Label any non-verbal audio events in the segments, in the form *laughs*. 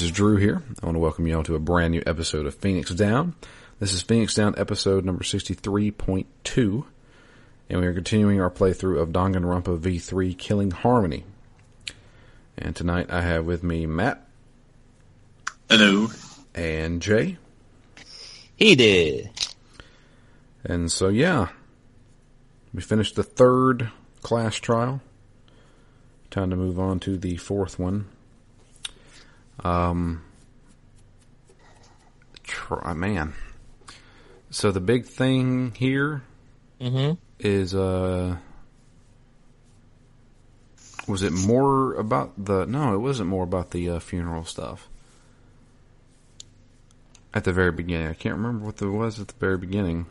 going on, everybody? This is Drew here. I want to welcome you all to a brand new episode of Phoenix Down. This is Phoenix Down episode number 63.2, and we are continuing our playthrough of Danganronpa V3 Killing Harmony. And tonight I have with me Matt. Hello. And Jay. He did. And so, yeah, we finished the third class trial. Time to move on to the fourth one. Um, try, man. So the big thing here Mm-hmm. is, uh, was it more about the? No, it wasn't more about the uh, funeral stuff. At the very beginning, I can't remember what there was at the very beginning.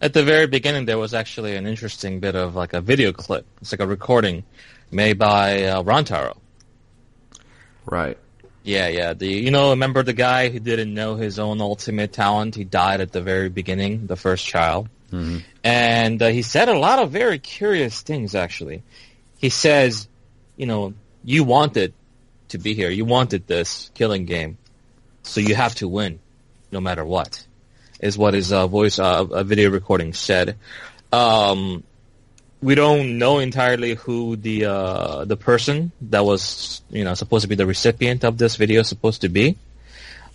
At the very beginning, there was actually an interesting bit of like a video clip. It's like a recording made by uh, Rantaro. Right. Yeah, yeah. The you know, remember the guy who didn't know his own ultimate talent? He died at the very beginning, the first child, Mhm. and uh, he said a lot of very curious things. Actually, he says, you know, you wanted to be here. You wanted this killing game, so you have to win, no matter what. Is what his uh, voice, uh, uh, video recording said. Um, we don't know entirely who the uh, the person that was you know supposed to be the recipient of this video is supposed to be,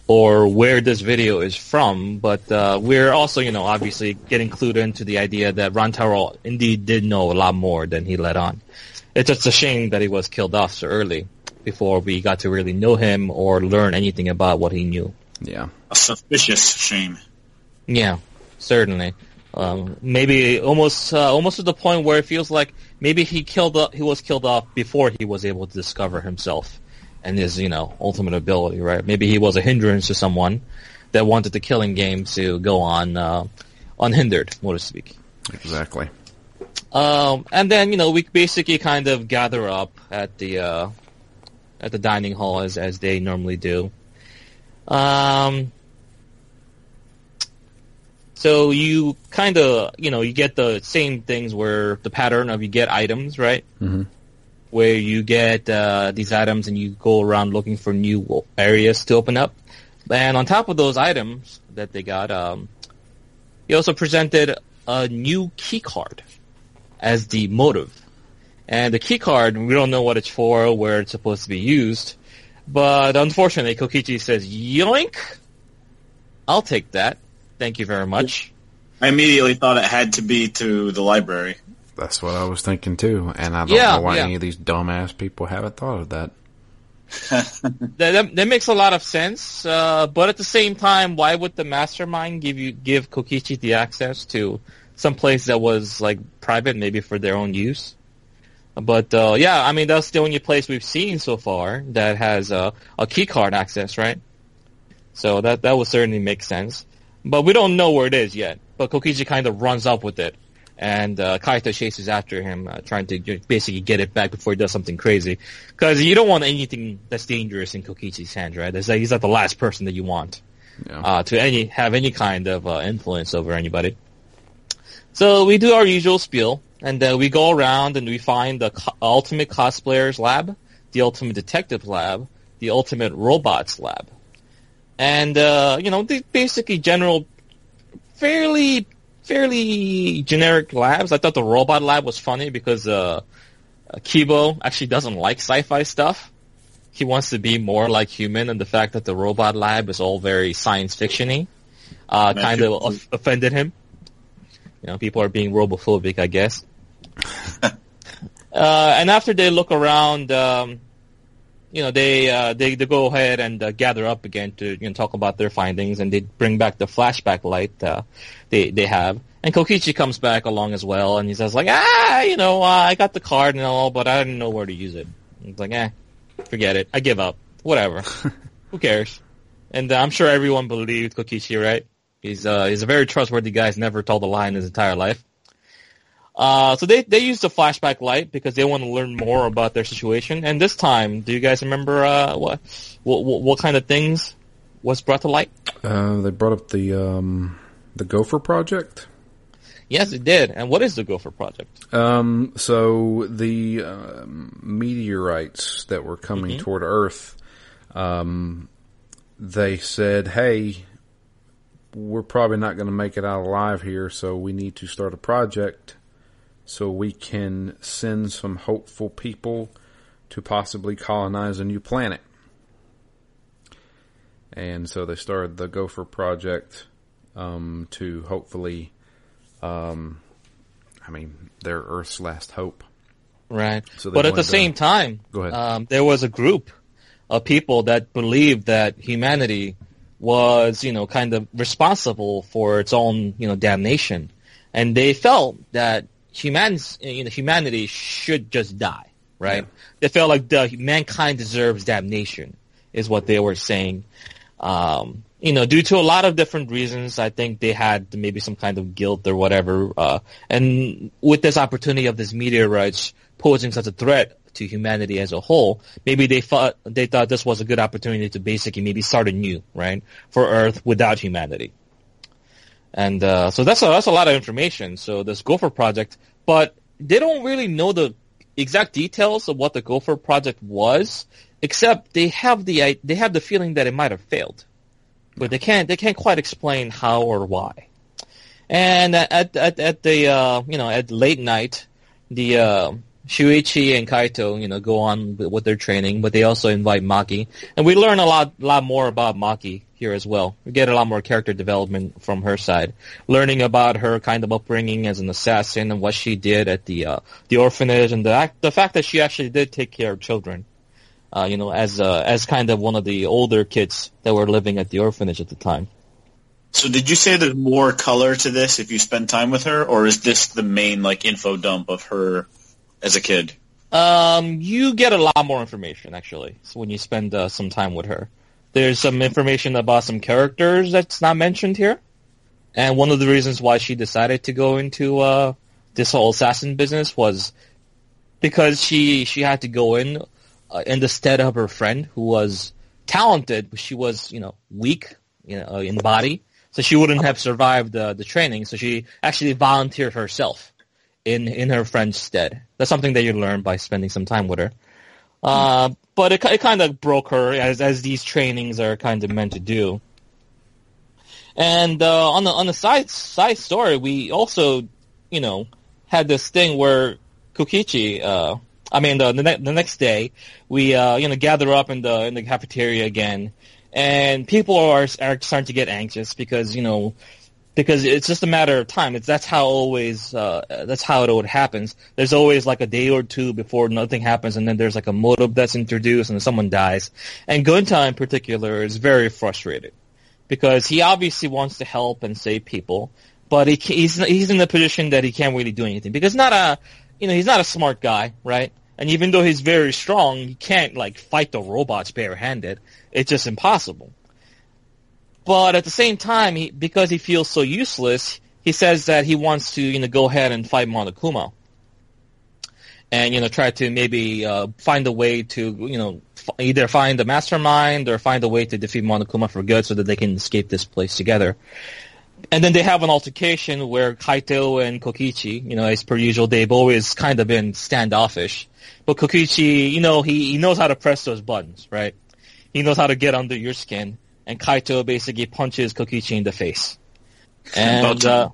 or where this video is from. But uh, we're also you know obviously getting clued into the idea that Ron Rantaro indeed did know a lot more than he let on. It's just a shame that he was killed off so early before we got to really know him or learn anything about what he knew. Yeah. A suspicious shame. Yeah, certainly. Um, maybe almost uh, almost to the point where it feels like maybe he killed up, he was killed off before he was able to discover himself and his you know ultimate ability. Right? Maybe he was a hindrance to someone that wanted the killing game to go on uh, unhindered, so to speak. Exactly. Um, and then you know we basically kind of gather up at the uh, at the dining hall as as they normally do. Um, so you kind of you know you get the same things where the pattern of you get items right, Mhm. where you get uh, these items and you go around looking for new areas to open up. And on top of those items that they got, um, he also presented a new key card as the motive. And the key card, we don't know what it's for, where it's supposed to be used. But unfortunately, Kokichi says, yoink! I'll take that. Thank you very much. I immediately thought it had to be to the library. That's what I was thinking too, and I don't Yeah, know why yeah. any of these dumbass people haven't thought of that. *laughs* That, that, that makes a lot of sense. Uh, but at the same time, why would the mastermind give you, give Kokichi the access to some place that was like private, maybe for their own use? But, uh, yeah, I mean, that's the only place we've seen so far that has uh, a key card access, right? So that, that would certainly make sense. But we don't know where it is yet. But Kokichi kind of runs up with it. And uh, Kaito chases after him, uh, trying to basically get it back before he does something crazy. Because you don't want anything that's dangerous in Kokichi's hands, right? Like he's not the last person that you want Yeah. uh, to any have any kind of uh, influence over anybody. So we do our usual spiel, and uh, we go around and we find the co- ultimate cosplayers lab, the ultimate detective lab, the ultimate robots lab, and uh, you know, the basically general, fairly fairly generic labs. I thought the robot lab was funny because uh, uh, Kiibo actually doesn't like sci-fi stuff. He wants to be more like human, and the fact that the robot lab is all very science fictiony uh, kind of off- offended him. You know, people are being robophobic, I guess. *laughs* uh, and after they look around, um, you know, they, uh, they they go ahead and uh, gather up again to you know, talk about their findings, and they bring back the flashback light uh, they they have. And Kokichi comes back along as well, and he says like, ah, you know, uh, I got the card and all, but I didn't know where to use it. It's like, eh, forget it. I give up. Whatever. *laughs* Who cares? And uh, I'm sure everyone believed Kokichi, right? He's uh, he's a very trustworthy guy. He's never told a lie in his entire life. Uh, so they they use the flashback light because they want to learn more about their situation. And this time, do you guys remember uh, what, what what what kind of things was brought to light? Uh, they brought up the um, the Gopher project. Yes, it did. And what is the Gopher Project? Um, so the um, meteorites that were coming toward Earth, um, they said, "Hey, we're probably not going to make it out alive here, so we need to start a project so we can send some hopeful people to possibly colonize a new planet." And so they started the Gopher Project um, to hopefully, um, I mean, their Earth's last hope. Right. So but at the wanted to- same time, Go ahead. Um, there was a group of people that believed that humanity was, you know, kind of responsible for its own, you know, damnation, and they felt that humans, you know, humanity should just die. Right. Yeah. They felt like the mankind deserves damnation, is what they were saying. Um, you know, due to a lot of different reasons, I think they had maybe some kind of guilt or whatever. Uh, and with this opportunity of this meteorites posing such a threat to humanity as a whole, maybe they thought they thought this was a good opportunity to basically maybe start anew, right, for Earth without humanity. And uh, so that's a, that's a lot of information. So this Gopher project, but they don't really know the exact details of what the Gopher project was, except they have the they have the feeling that it might have failed, but they can't they can't quite explain how or why. And at at at the uh, you know at late night, the uh, Shuichi and Kaito you know go on with, their training, but they also invite Maki, and we learn a lot lot more about Maki here as well. We get a lot more character development from her side, learning about her kind of upbringing as an assassin and what she did at the uh, the orphanage, and the act, the fact that she actually did take care of children. Uh, you know, as uh, as kind of one of the older kids that were living at the orphanage at the time. So did you say there's more color to this if you spend time with her, or is this the main like info dump of her as a kid? Um, you get a lot more information actually when you spend uh, some time with her. There's some information about some characters that's not mentioned here, and one of the reasons why she decided to go into uh, this whole assassin business was because she she had to go in uh, in the stead of her friend who was talented, but she was you know weak you know in body, so she wouldn't have survived uh, the training. So she actually volunteered herself in in her friend's stead. That's something that you learn by spending some time with her. Uh, but it, it kind of broke her as as these trainings are kind of meant to do. And uh, on the on the side side story, we also, you know, had this thing where Kokichi, uh, I mean, the the, ne- the next day, we uh, you know gather up in the in the cafeteria again, and people are are starting to get anxious because you know because it's just a matter of time. It's that's how always uh, that's how it always happens. There's always like a day or two before nothing happens, and then there's like a motive that's introduced, and someone dies. And Gonta in particular is very frustrated because he obviously wants to help and save people, but he he's he's in the position that he can't really do anything because not a you know he's not a smart guy, right? And even though he's very strong, he can't like fight the robots barehanded. It's just impossible. But at the same time, he, because he feels so useless, he says that he wants to, you know, go ahead and fight Monokuma. And, you know, try to maybe uh, find a way to, you know, f- either find the mastermind or find a way to defeat Monokuma for good so that they can escape this place together. And then they have an altercation where Kaito and Kokichi, you know, as per usual, they've always kind of been standoffish. But Kokichi, you know, he, he knows how to press those buttons, right? He knows how to get under your skin. And Kaito basically punches Kokichi in the face. *laughs* And, About time. uh,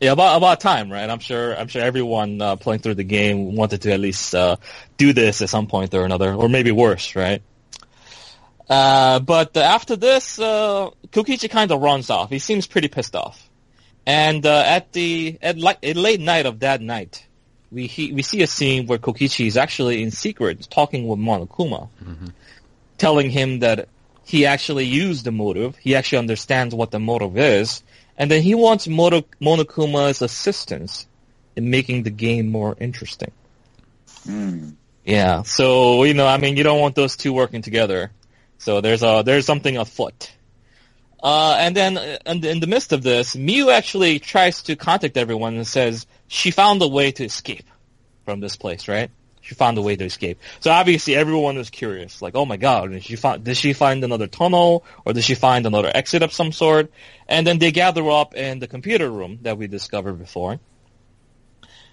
yeah, about, about time, right? I'm sure, I'm sure everyone, uh, playing through the game wanted to at least, uh, do this at some point or another, or maybe worse, right? Uh, but uh, after this, uh, Kokichi kind of runs off. He seems pretty pissed off. And uh, at the at, li- at late night of that night, we he, we see a scene where Kokichi is actually in secret talking with Monokuma, telling him that he actually used the motive. He actually understands what the motive is, and then he wants Moto- Monokuma's assistance in making the game more interesting. Yeah, so you know, I mean, you don't want those two working together. So there's a there's something afoot. Uh, and then uh, in the, in the midst of this, Miu actually tries to contact everyone and says she found a way to escape from this place, right? She found a way to escape. So obviously everyone is curious, like, oh my god, did she find, did she find another tunnel or did she find another exit of some sort? And then they gather up in the computer room that we discovered before.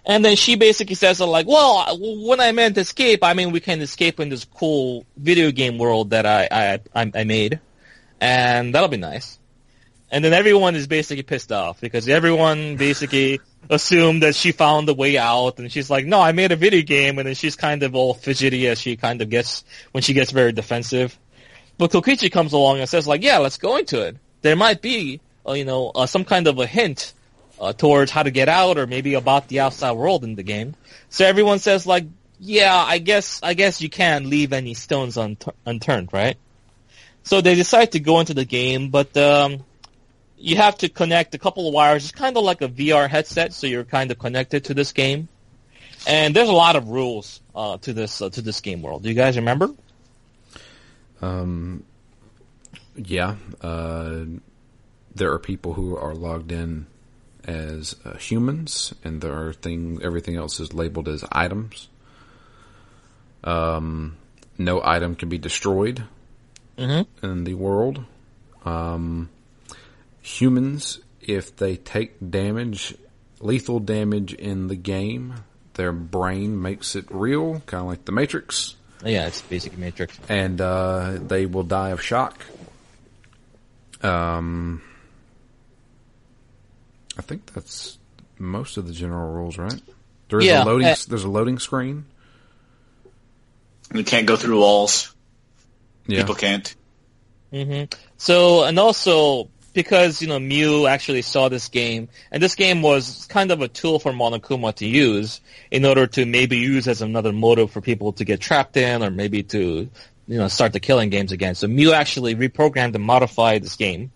And then she basically says like, well, when I meant escape, I mean we can escape in this cool video game world that I I, I made, and that'll be nice. And then everyone is basically pissed off because everyone basically assumed that she found the way out, and she's like, "No, I made a video game," and then she's kind of all fidgety as she kind of gets when she gets very defensive. But Kokichi comes along and says, "Like, yeah, let's go into it. There might be, uh, you know, uh, some kind of a hint uh, towards how to get out, or maybe about the outside world in the game." So everyone says, "Like, yeah, I guess, I guess you can't leave any stones unt- unturned, right?" So they decide to go into the game, but um, you have to connect a couple of wires. It's kind of like a VR headset, so you're kind of connected to this game. And there's a lot of rules uh, to this uh, to this game world. Do you guys remember? Um, yeah, uh, there are people who are logged in as uh, humans, and there are things. Everything else is labeled as items. Um, no item can be destroyed Mm-hmm. in the world. Um, humans, if they take damage, lethal damage in the game, their brain makes it real, kind of like the Matrix, Yeah, it's basic Matrix. and uh, they will die of shock. Um, I think that's most of the general rules, right? There is Yeah, a loading. uh, there's a loading screen. You can't go through walls. Yeah. People can't. hmm So, and also because you know Miu actually saw this game, and this game was kind of a tool for Monokuma to use in order to maybe use as another motive for people to get trapped in, or maybe to you know start the killing games again. So Miu actually reprogrammed and modified this game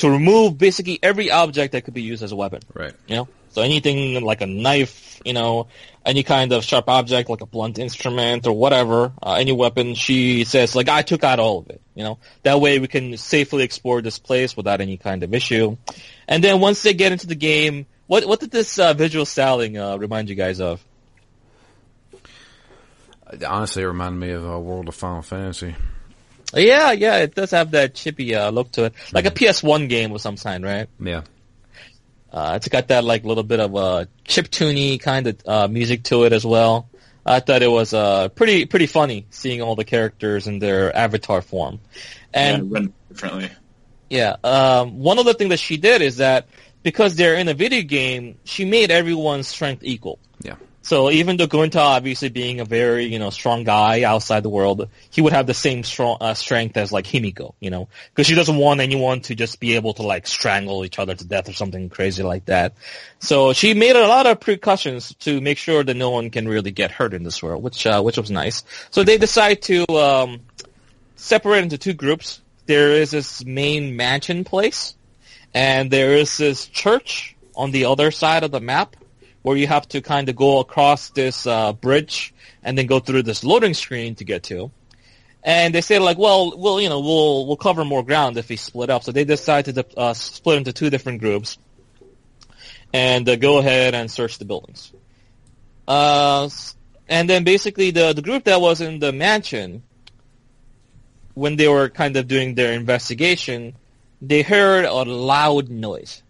to remove basically every object that could be used as a weapon. Right. You know, so anything like a knife, you know, any kind of sharp object like a blunt instrument or whatever, uh, any weapon, she says like I took out all of it. You know, that way we can safely explore this place without any kind of issue. And then once they get into the game, what what did this uh, visual styling uh, remind you guys of? Honestly, it reminded me of uh, World of Final Fantasy. Yeah, yeah, it does have that chippy uh, look to it, like a PS1 game of some kind, right? Yeah. Uh, it's got that like little bit of a chip tuney kind of uh, music to it as well. I thought it was uh, pretty pretty funny seeing all the characters in their avatar form. And yeah, run differently. yeah, um, one other thing that she did is that because they're in a video game, she made everyone's strength equal. So even though Gonta obviously being a very you know strong guy outside the world, he would have the same strong uh, strength as like Himiko, you know, because she doesn't want anyone to just be able to like strangle each other to death or something crazy like that. So she made a lot of precautions to make sure that no one can really get hurt in this world, which uh, which was nice. So they decide to um, separate into two groups. There is this main mansion place, and there is this church on the other side of the map where you have to kind of go across this uh, bridge and then go through this loading screen to get to. And they say like, well, we'll you know we'll we'll cover more ground if we split up. So they decided to uh, split into two different groups and uh, go ahead and search the buildings. Uh, and then basically the the group that was in the mansion, when they were kind of doing their investigation, they heard a loud noise,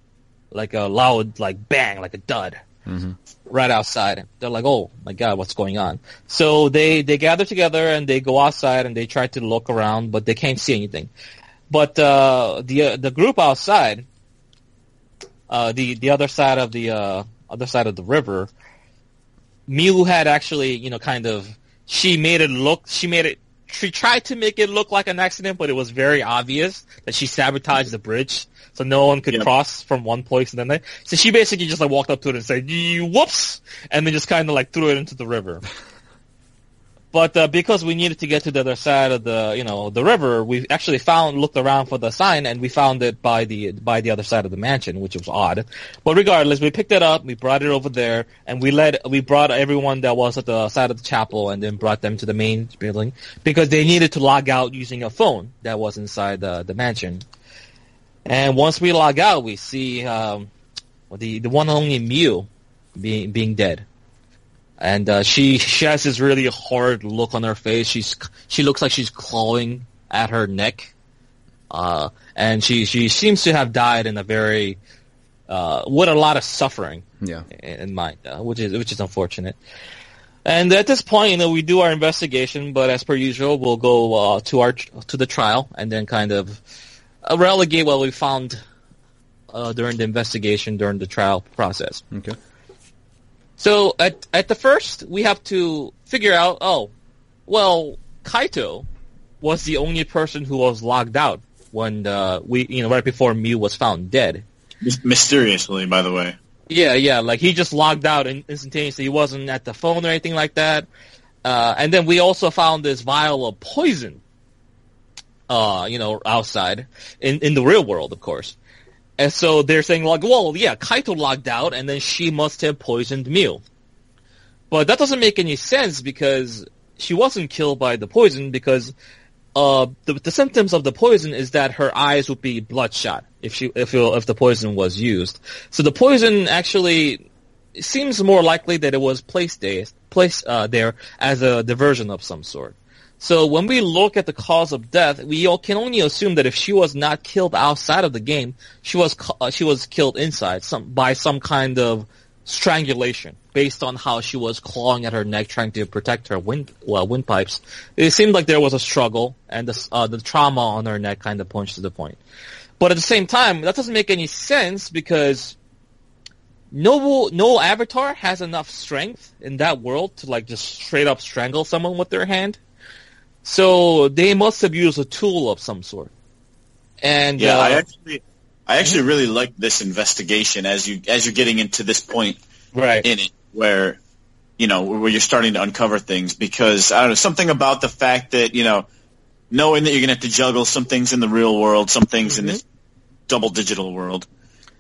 like a loud like bang, like a dud hmm right outside. They're like, "Oh my god, what's going on?" So they they gather together and they go outside and they try to look around, but they can't see anything. But uh, the uh, the group outside, uh, the the other side of the uh, other side of the river, Miu had actually, you know, kind of she made it look she made it she tried to make it look like an accident, but it was very obvious that she sabotaged the bridge so no one could Yep. cross from one place and then they. So she basically just like walked up to it and said, whoops," and then just kind of like threw it into the river. But uh, because we needed to get to the other side of the, you know, the river, we actually found, looked around for the sign, and we found it by the by the other side of the mansion, which was odd. But regardless, we picked it up, we brought it over there, and we led, we brought everyone that was at the side of the chapel, and then brought them to the main building because they needed to log out using a phone that was inside the the mansion. And once we log out, we see um, the the one only Miu being being dead and uh, she she has this really hard look on her face. She's she looks like she's clawing at her neck, uh, and she she seems to have died in a very uh, with a lot of suffering. Yeah. in in mind, uh, which is which is unfortunate. And at this point, you know, we do our investigation, but as per usual, we'll go uh, to our to the trial and then kind of uh, relegate what we found uh, during the investigation during the trial process. Okay. So at at the first, we have to figure out. Oh, well, Kaito was the only person who was logged out when uh, we, you know, right before Miu was found dead. Mysteriously, by the way. Yeah, yeah, like he just logged out in- instantaneously. He wasn't at the phone or anything like that. Uh, and then we also found this vial of poison, uh, you know, outside in in the real world, of course. And so they're saying like, well, yeah, Kaito logged out, and then she must have poisoned Miu. But that doesn't make any sense because she wasn't killed by the poison because uh, the, the symptoms of the poison is that her eyes would be bloodshot if she if if the poison was used. So the poison actually seems more likely that it was placed there, placed uh, there as a diversion of some sort. So when we look at the cause of death, we can only assume that if she was not killed outside of the game, she was uh, she was killed inside some by some kind of strangulation based on how she was clawing at her neck trying to protect her wind well windpipes. It seemed like there was a struggle and the uh, the trauma on her neck kind of points to the point. But at the same time, that doesn't make any sense because no no avatar has enough strength in that world to like just straight up strangle someone with their hand. So they must have used a tool of some sort. And Yeah, uh, I actually, I actually really like this investigation as you as you're getting into this point right. in it where you know where you're starting to uncover things because I don't know something about the fact that you know knowing that you're gonna have to juggle some things in the real world, some things in this double digital world,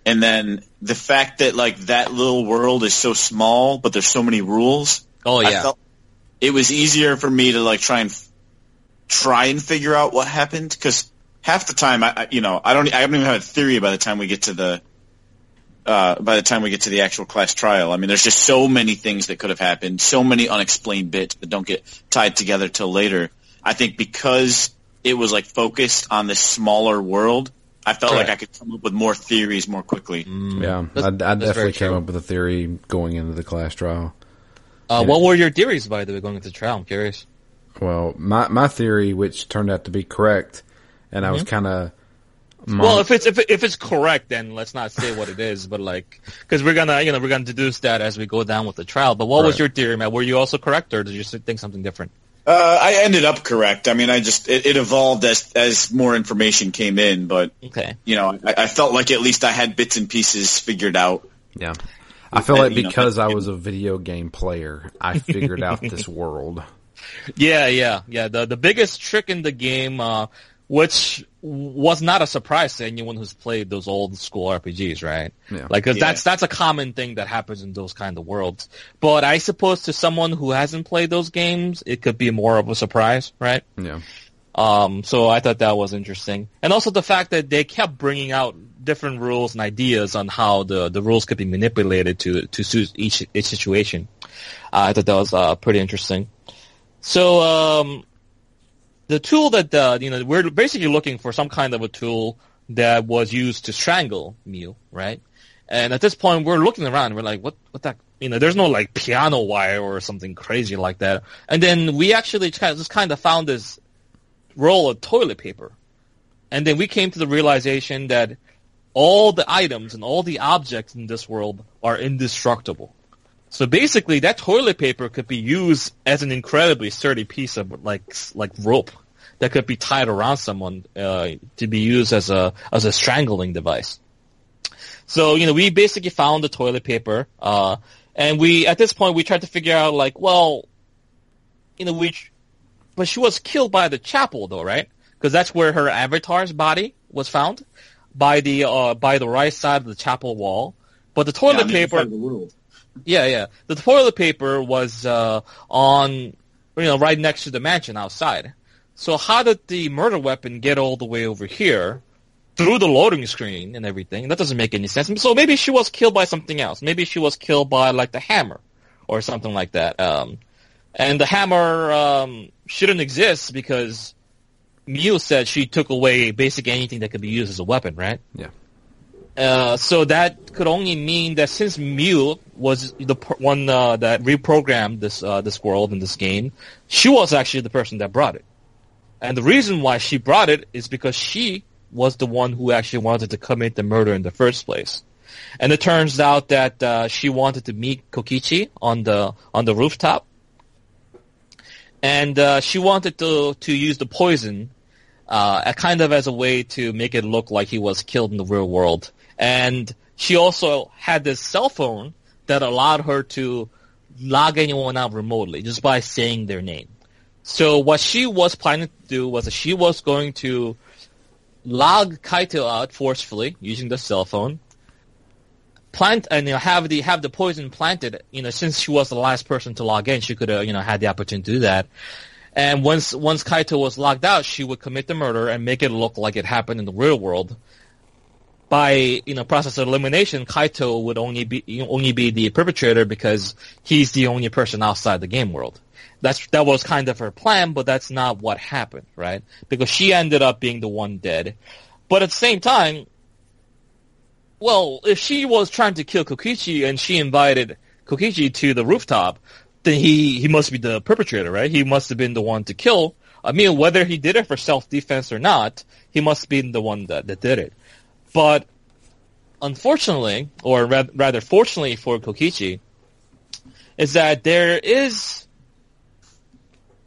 and then the fact that like that little world is so small, but there's so many rules. oh I yeah. felt it was easier for me to like try and try and figure out what happened because half the time I, I you know I don't I don't even have a theory by the time we get to the uh, by the time we get to the actual class trial. I mean, there's just so many things that could have happened, so many unexplained bits that don't get tied together till later. I think because it was like focused on this smaller world, I felt like I could come up with more theories more quickly. Yeah, That's- I, I that's definitely came up with a theory going into the class trial. Uh, what were your theories, by the way, going into the trial? I'm curious. Well, my my theory, which turned out to be correct, and I was kind of Well, if it's if, if it's correct, then let's not say what it is. But like, because we're gonna you know we're gonna deduce that as we go down with the trial. But what was your theory, Matt? Were you also correct, or did you think something different? Uh, I ended up correct. I mean, I just it, it evolved as as more information came in, but Okay. you know, I, I felt like at least I had bits and pieces figured out. yeah. I feel like you know, because I was a video game player, I figured out this world. Yeah, yeah, yeah. The the biggest trick in the game, uh, which was not a surprise to anyone who's played those old school RPGs, right? Yeah. Like, 'cause Yeah. that's that's a common thing that happens in those kind of worlds. But I suppose to someone who hasn't played those games, it could be more of a surprise, right? Yeah, Um, so I thought that was interesting, and also the fact that they kept bringing out different rules and ideas on how the, the rules could be manipulated to to suit each each situation. Uh, I thought that was uh, pretty interesting. So um, the tool that uh, you know we're basically looking for some kind of a tool that was used to strangle Miu, right? And at this point, we're looking around. We're like, what? What that? You know, there's no like piano wire or something crazy like that. And then we actually just kind of found this roll of toilet paper. And then we came to the realization that all the items and all the objects in this world are indestructible. So basically, that toilet paper could be used as an incredibly sturdy piece of like like rope that could be tied around someone uh, to be used as a as a strangling device. So you know, we basically found the toilet paper, uh, and we at this point we tried to figure out like, well, you know, we but she was killed by the chapel though, right? Because that's where her avatar's body was found by the uh, by the right side of the chapel wall. But the toilet Yeah, paper, yeah, yeah, the toilet paper was uh, on you know right next to the mansion outside. So how did the murder weapon get all the way over here through the loading screen and everything? That doesn't make any sense. So maybe she was killed by something else. Maybe she was killed by like the hammer or something like that. Um, and the hammer um, shouldn't exist because Miu said she took away basically anything that could be used as a weapon, right? yeah, Uh, so that could only mean that since Miu was the one uh, that reprogrammed this uh, this world in this game, she was actually the person that brought it. And the reason why she brought it is because she was the one who actually wanted to commit the murder in the first place. And it turns out that uh, she wanted to meet Kokichi on the on the rooftop, and uh, she wanted to to use the poison, uh, kind of as a way to make it look like he was killed in the real world. And she also had this cell phone that allowed her to log anyone out remotely just by saying their name. So what she was planning to do was that she was going to log Kaito out forcefully using the cell phone, plant and you know have the have the poison planted. You know, since she was the last person to log in, she could have you know had the opportunity to do that. And once once Kaito was logged out, she would commit the murder and make it look like it happened in the real world. By you know process of elimination, Kaito would only be only be the perpetrator because he's the only person outside the game world. That's that was kind of her plan, but that's not what happened, right? Because she ended up being the one dead. But at the same time, well, if she was trying to kill Kokichi and she invited Kokichi to the rooftop, then he, he must be the perpetrator, right? He must have been the one to kill. I mean, whether he did it for self-defense or not, he must have been the one that, that did it. But unfortunately, or ra- rather fortunately for Kokichi, is that there is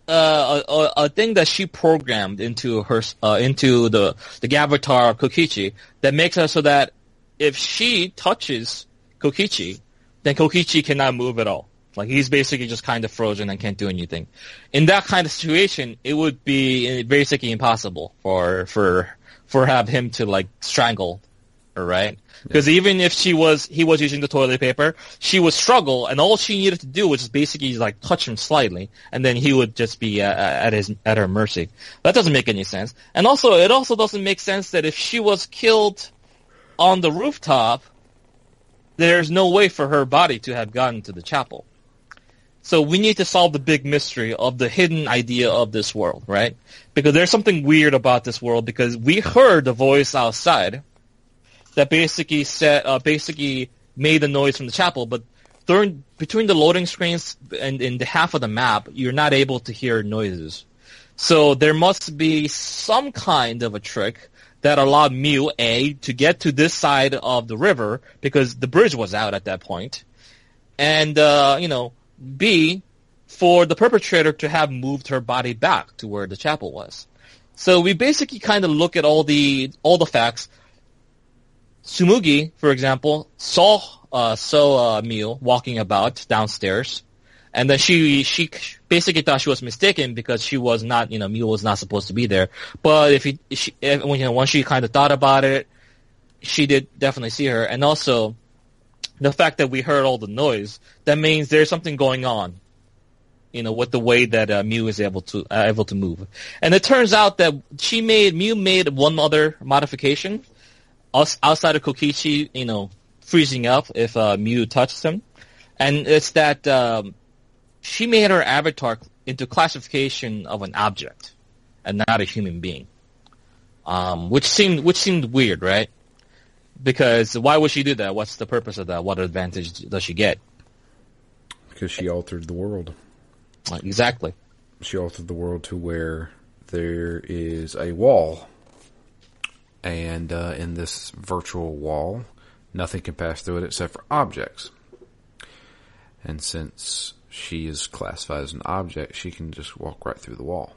uh, a, a, thing that she programmed into her uh, into the the avatar of Kokichi that makes it so that if she touches Kokichi, then Kokichi cannot move at all. Like he's basically just kind of frozen and can't do anything. In that kind of situation, it would be basically impossible for for for have him to like strangle her, right? Because yeah. even if she was he was using the toilet paper, she would struggle, and all she needed to do was just basically like touch him slightly, and then he would just be uh, at his at her mercy. That doesn't make any sense. And also, it also doesn't make sense that if she was killed on the rooftop, there's no way for her body to have gotten to the chapel. So we need to solve the big mystery of the hidden idea of this world, right? Because there's something weird about this world because we heard the voice outside that basically said, uh, basically made the noise from the chapel, but during, between the loading screens and in the half of the map, you're not able to hear noises. So there must be some kind of a trick that allowed Miu A to get to this side of the river because the bridge was out at that point. and uh, you know B for the perpetrator to have moved her body back to where the chapel was. So we basically kind of look at all the all the facts. Sumugi, for example, saw uh, saw uh, Miu walking about downstairs and then she she basically thought she was mistaken because she was not you know Miu was not supposed to be there. But if, he, she, if you know once she kind of thought about it, she did definitely see her, and also the fact that we heard all the noise that means there's something going on. You know, with the way that uh, Miu is able to uh, able to move, and it turns out that she made Miu made one other modification outside of Kokichi, you know, freezing up if uh, Miu touches him, and it's that um, she made her avatar into classification of an object and not a human being. Um, which seemed which seemed weird, right? Because why would she do that? What's the purpose of that? What advantage does she get? Because she altered the world. Exactly. She altered the world to where there is a wall, and uh, in this virtual wall, nothing can pass through it except for objects. And since she is classified as an object, she can just walk right through the wall.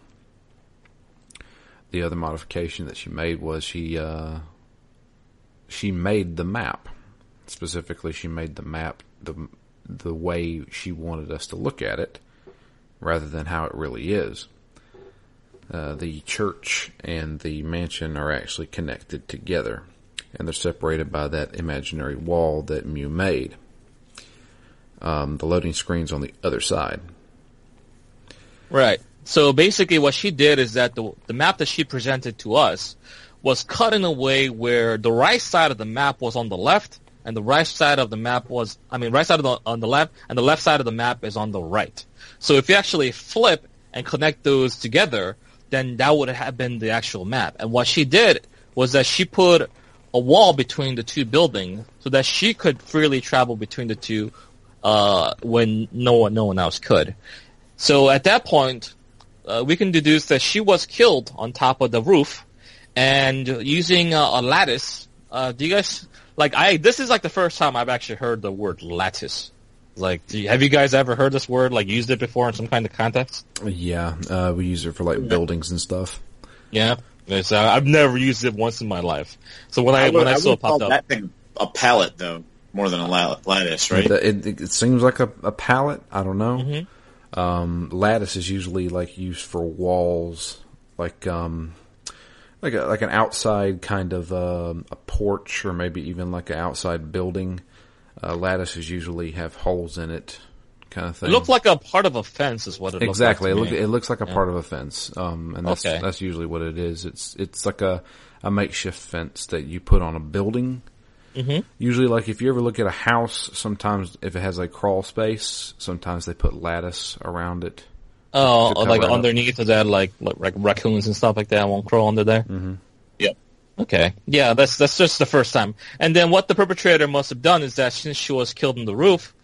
The other modification that she made was she uh, she made the map. Specifically, she made the map the the way she wanted us to look at it, rather than how it really is. Uh, the church and the mansion are actually connected together, and they're separated by that imaginary wall that Miu made um, the loading screen's on the other side. Right. So basically, what she did is that the the map that she presented to us was cut in a way where the right side of the map was on the left, and the right side of the map was, I mean, right side of the, on the left, and the left side of the map is on the right. So if you actually flip and connect those together, then that would have been the actual map. And what she did was that she put a wall between the two buildings so that she could freely travel between the two uh, when no one no one else could. So at that point, uh, we can deduce that she was killed on top of the roof, and using uh, a lattice. Uh, do you guys like? I this is like the first time I've actually heard the word lattice. Like, do you, have you guys ever heard this word? Like, used it before in some kind of context? Yeah, uh, we use it for like buildings and stuff. Yeah, It's, uh, I've never used it once in my life. So when I, would- when I, saw would it popped call up, that thing a pallet though, more than a lattice, right? It, it, it seems like a, a pallet. I don't know. Mm-hmm. Um, lattice is usually like used for walls, like um, like a, like an outside kind of um, a porch, or maybe even like an outside building. Uh, lattices usually have holes in it, kind of thing. it looked like a part of a fence, is what it exactly. It, like to look, it looks like a part of a fence, um, and that's Okay. that's usually what it is. It's it's like a a makeshift fence that you put on a building. Mhm. Usually, like if you ever look at a house, sometimes if it has a crawl space, sometimes they put lattice around it. Oh, to like cover it up. underneath of that, like, like like raccoons and stuff like that won't crawl under there. Mm-hmm. Yep. Okay, yeah, that's that's just the first time. And then what the perpetrator must have done is that since she was killed on the roof,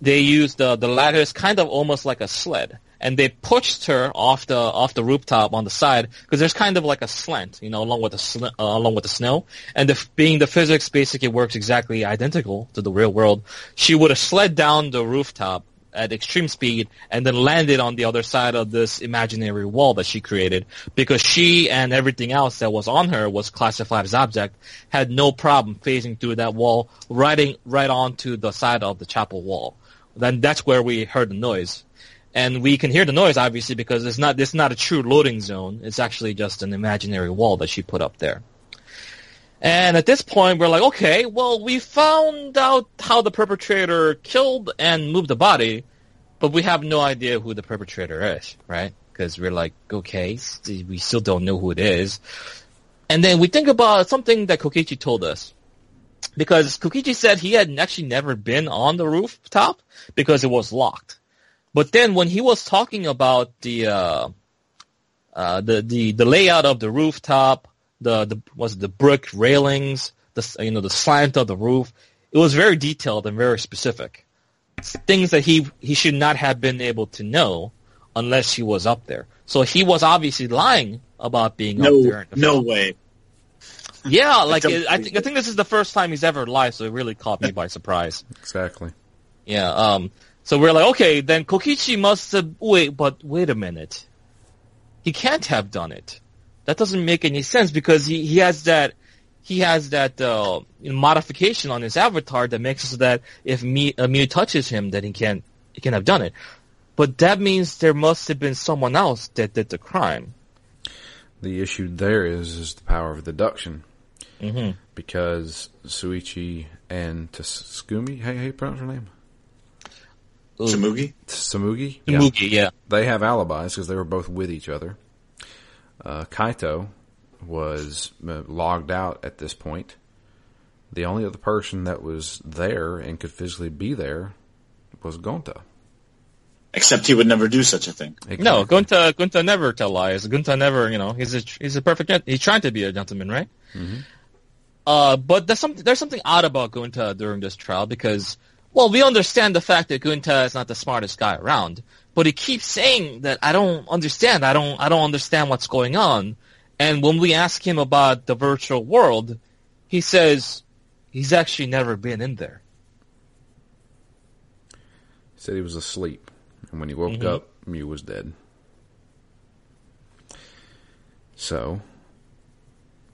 they used the the ladder is kind of almost like a sled, and they pushed her off the off the rooftop on the side because there's kind of like a slant, you know, along with the sl- uh, along with the snow. And the, being the physics basically works exactly identical to the real world, she would have slid down the rooftop at extreme speed and then landed on the other side of this imaginary wall that she created because she and everything else that was on her was classified as object had no problem phasing through that wall riding right onto the side of the chapel wall. Then that's where we heard the noise. And we can hear the noise obviously because it's not it's not a true loading zone. It's actually just an imaginary wall that she put up there and at this point, we're like, okay, well, we found out how the perpetrator killed and moved the body, but we have no idea who the perpetrator is, right? Because we're like, okay, we still don't know who it is. And then we think about something that Kokichi told us. Because Kokichi said he had actually never been on the rooftop because it was locked. But then when he was talking about the, uh, uh, the, the, the layout of the rooftop, the, the, was it the brick railings, the, you know, the slant of the roof, it was very detailed and very specific. Things that he, he should not have been able to know unless he was up there. So he was obviously lying about being up there. No, in the no way. yeah, like don't it, I think I think this is the first time he's ever lied, so it really caught me by surprise. *laughs* Exactly. Yeah. Um. So we're like, okay, then Kokichi must have. Wait, but wait a minute. He can't have done it. That doesn't make any sense because he he has that he has that uh, modification on his avatar that makes it so that if me uh, Miu touches him, then he can't he can have done it. But that means there must have been someone else that did the crime. The issue there is is the power of deduction hmm because Shuichi and Tsukumi, how how you pronounce her name? Samugi? Samugi. Mugi, yeah. they have alibis because they were both with each other. Uh, Kaito was uh, logged out at this point. The only other person that was there and could physically be there was Gonta. Except he would never do such a thing. No, Gonta Gonta never tell lies. Gonta never, you know, he's a he's a perfect. gen- He's trying to be a gentleman, right? Uh, but there's something there's something odd about Gonta during this trial because, well, we understand the fact that Gonta is not the smartest guy around, but he keeps saying that I don't understand. I don't I don't understand what's going on. And when we ask him about the virtual world, he says he's actually never been in there. He said he was asleep, and when he woke Mhm. up, Miu was dead. So,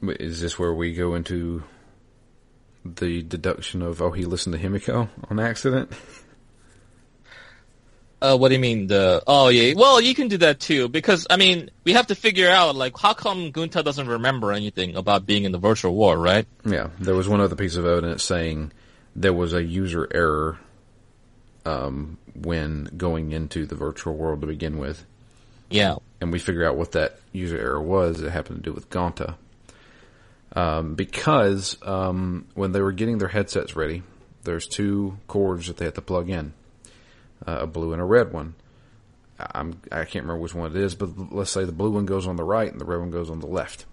is this where we go into the deduction of oh he listened to Himiko on accident? *laughs* Uh, what do you mean the? Oh yeah, well you can do that too because I mean we have to figure out like how come Gonta doesn't remember anything about being in the virtual war, right? Yeah, there was one other piece of evidence saying there was a user error um, when going into the virtual world to begin with, Yeah, and we figure out what that user error was. It happened to do with Gonta. Um, because um, when they were getting their headsets ready, there's two cords that they had to plug in, uh, a blue and a red one. I'm I can't remember which one it is, but let's say the blue one goes on the right and the red one goes on the left.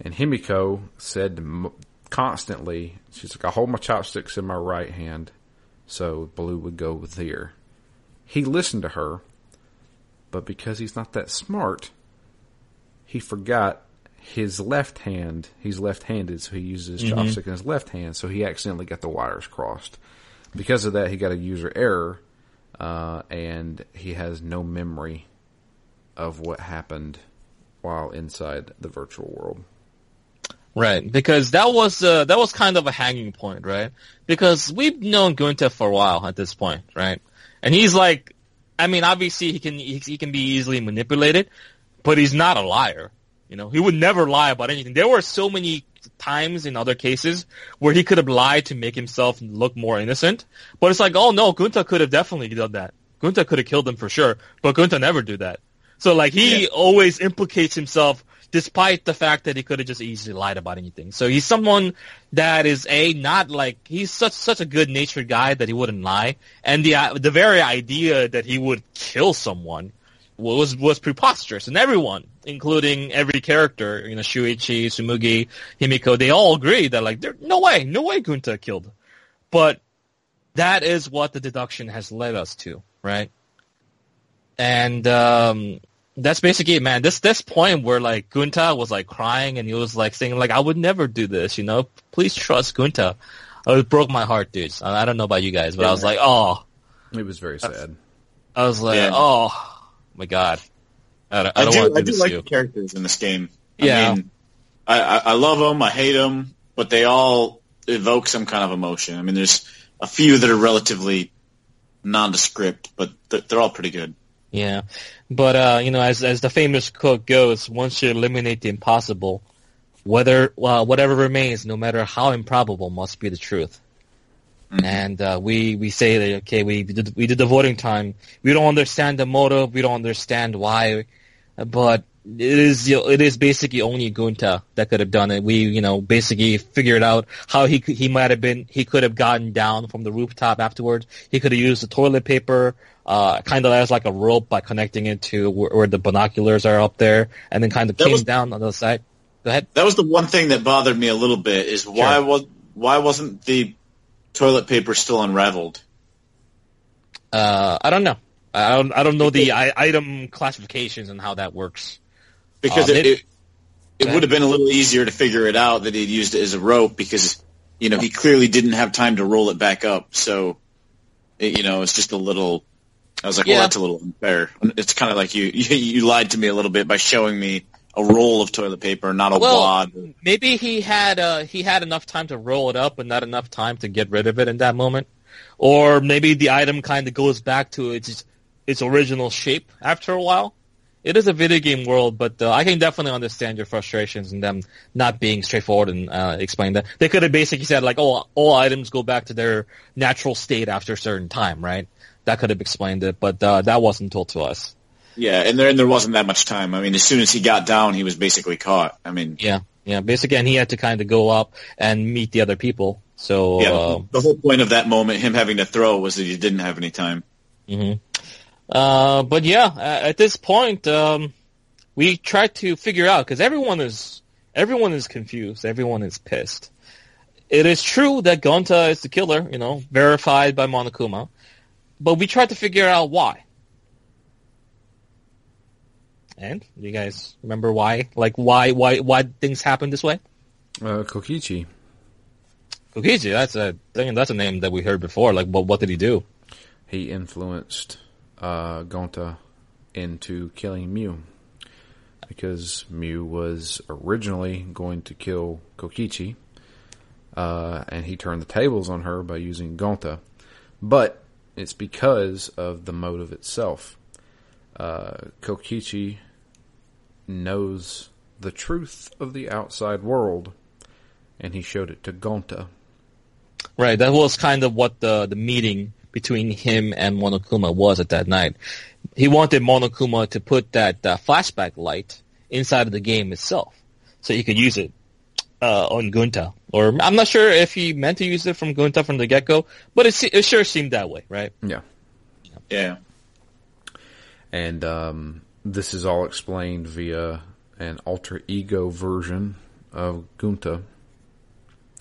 And Himiko said m- constantly. She's like, I hold my chopsticks in my right hand, so blue would go with here. He listened to her, but because he's not that smart, he forgot his left hand. He's left-handed, so he uses his chopstick in his left hand. So he accidentally got the wires crossed. Because of that, he got a user error, uh, and he has no memory of what happened while inside the virtual world. Right, because that was uh, that was kind of a hanging point, right? Because we've known Gonta for a while at this point, right? And he's like, I mean, obviously he can he, he can be easily manipulated, but he's not a liar. You know, he would never lie about anything. There were so many times in other cases where he could have lied to make himself look more innocent, but it's like, oh no, Gonta could have definitely done that. Gonta could have killed him for sure, but Gonta never do that. So like he Yeah. always implicates himself despite the fact that he could have just easily lied about anything. So he's someone that is a not like he's such such a good natured guy that he wouldn't lie, and the uh, the very idea that he would kill someone was was preposterous, and everyone, including every character, you know, Shuichi, Tsumugi, Himiko, they all agree that like there no way, no way Gonta killed, but that is what the deduction has led us to, right? And um, that's basically it, man. This this point where like Gonta was like crying and he was like saying like I would never do this, you know. Please trust Gonta. Oh, It broke my heart, dudes. I I don't know about you guys, but I was like, oh, It was very sad. I was like, Yeah. oh my god. I don't, I I don't do, want to do do this like to the characters in this game. I Yeah. mean, I, I, I love them. I hate them, but they all evoke some kind of emotion. I mean, there's a few that are relatively nondescript, but they're, they're all pretty good. Yeah, but uh, you know, as as the famous quote goes, once you eliminate the impossible, whether uh, whatever remains, no matter how improbable, must be the truth. And uh, we we say that okay, we did, we did the voting time. We don't understand the motive. We don't understand why, but it is you know, it is basically only Gonta that could have done it. We you know basically figured out how he could, he might have been he could have gotten down from the rooftop afterwards. He could have used the toilet paper, uh, kind of as like a rope by connecting it to where, where the binoculars are up there, and then kind of That came was- down on the side. Go ahead. That was the one thing that bothered me a little bit is why Sure. was why wasn't the toilet paper still unraveled? Uh, I don't know. I don't I don't know the I, item classifications and how that works. Because Uh, it, it, it would have been a little easier to figure it out that he'd used it as a rope because you know he clearly didn't have time to roll it back up. So it, you know it's just a little. I was like, Yeah. well, that's a little unfair. It's kind of like you, you *laughs* you lied to me a little bit by showing me a roll of toilet paper, not a Well, wad. Maybe he had uh, he had enough time to roll it up, but not enough time to get rid of it in that moment. Or maybe the item kind of goes back to its its original shape after a while. It is a video game world, but uh, I can definitely understand your frustrations and them not being straightforward and uh, explain that. They could have basically said like, "Oh, all items go back to their natural state after a certain time," right? That could have explained it, but uh, that wasn't told to us. Yeah, and there and there wasn't that much time. I mean, as soon as he got down, he was basically caught. I mean, Yeah, yeah. Basically, and he had to kind of go up and meet the other people. So yeah, uh, the whole point of that moment, him having to throw, was that he didn't have any time. hmm Uh, but yeah, at this point, um, we try to figure out because everyone is everyone is confused. Everyone is pissed. It is true that Gonta is the killer, you know, verified by Monokuma, but we tried to figure out why. And do you guys remember why? Like why why why things happen this way? Uh, Kokichi. Kokichi, that's a thing. That's a name that we heard before. Like, what what did he do? He influenced uh, Gonta into killing Miu because Miu was originally going to kill Kokichi, uh, and he turned the tables on her by using Gonta. But it's because of the motive itself. Uh, Kokichi knows the truth of the outside world, and he showed it to Gonta. Right, that was kind of what the the meeting between him and Monokuma was at that night. He wanted Monokuma to put that uh, flashback light inside of the game itself, so he could use it uh, on Gonta. Or I'm not sure if he meant to use it from Gonta from the get go, but it se- it sure seemed that way, right? Yeah. Yeah. And um, this is all explained via an alter ego version of Gonta,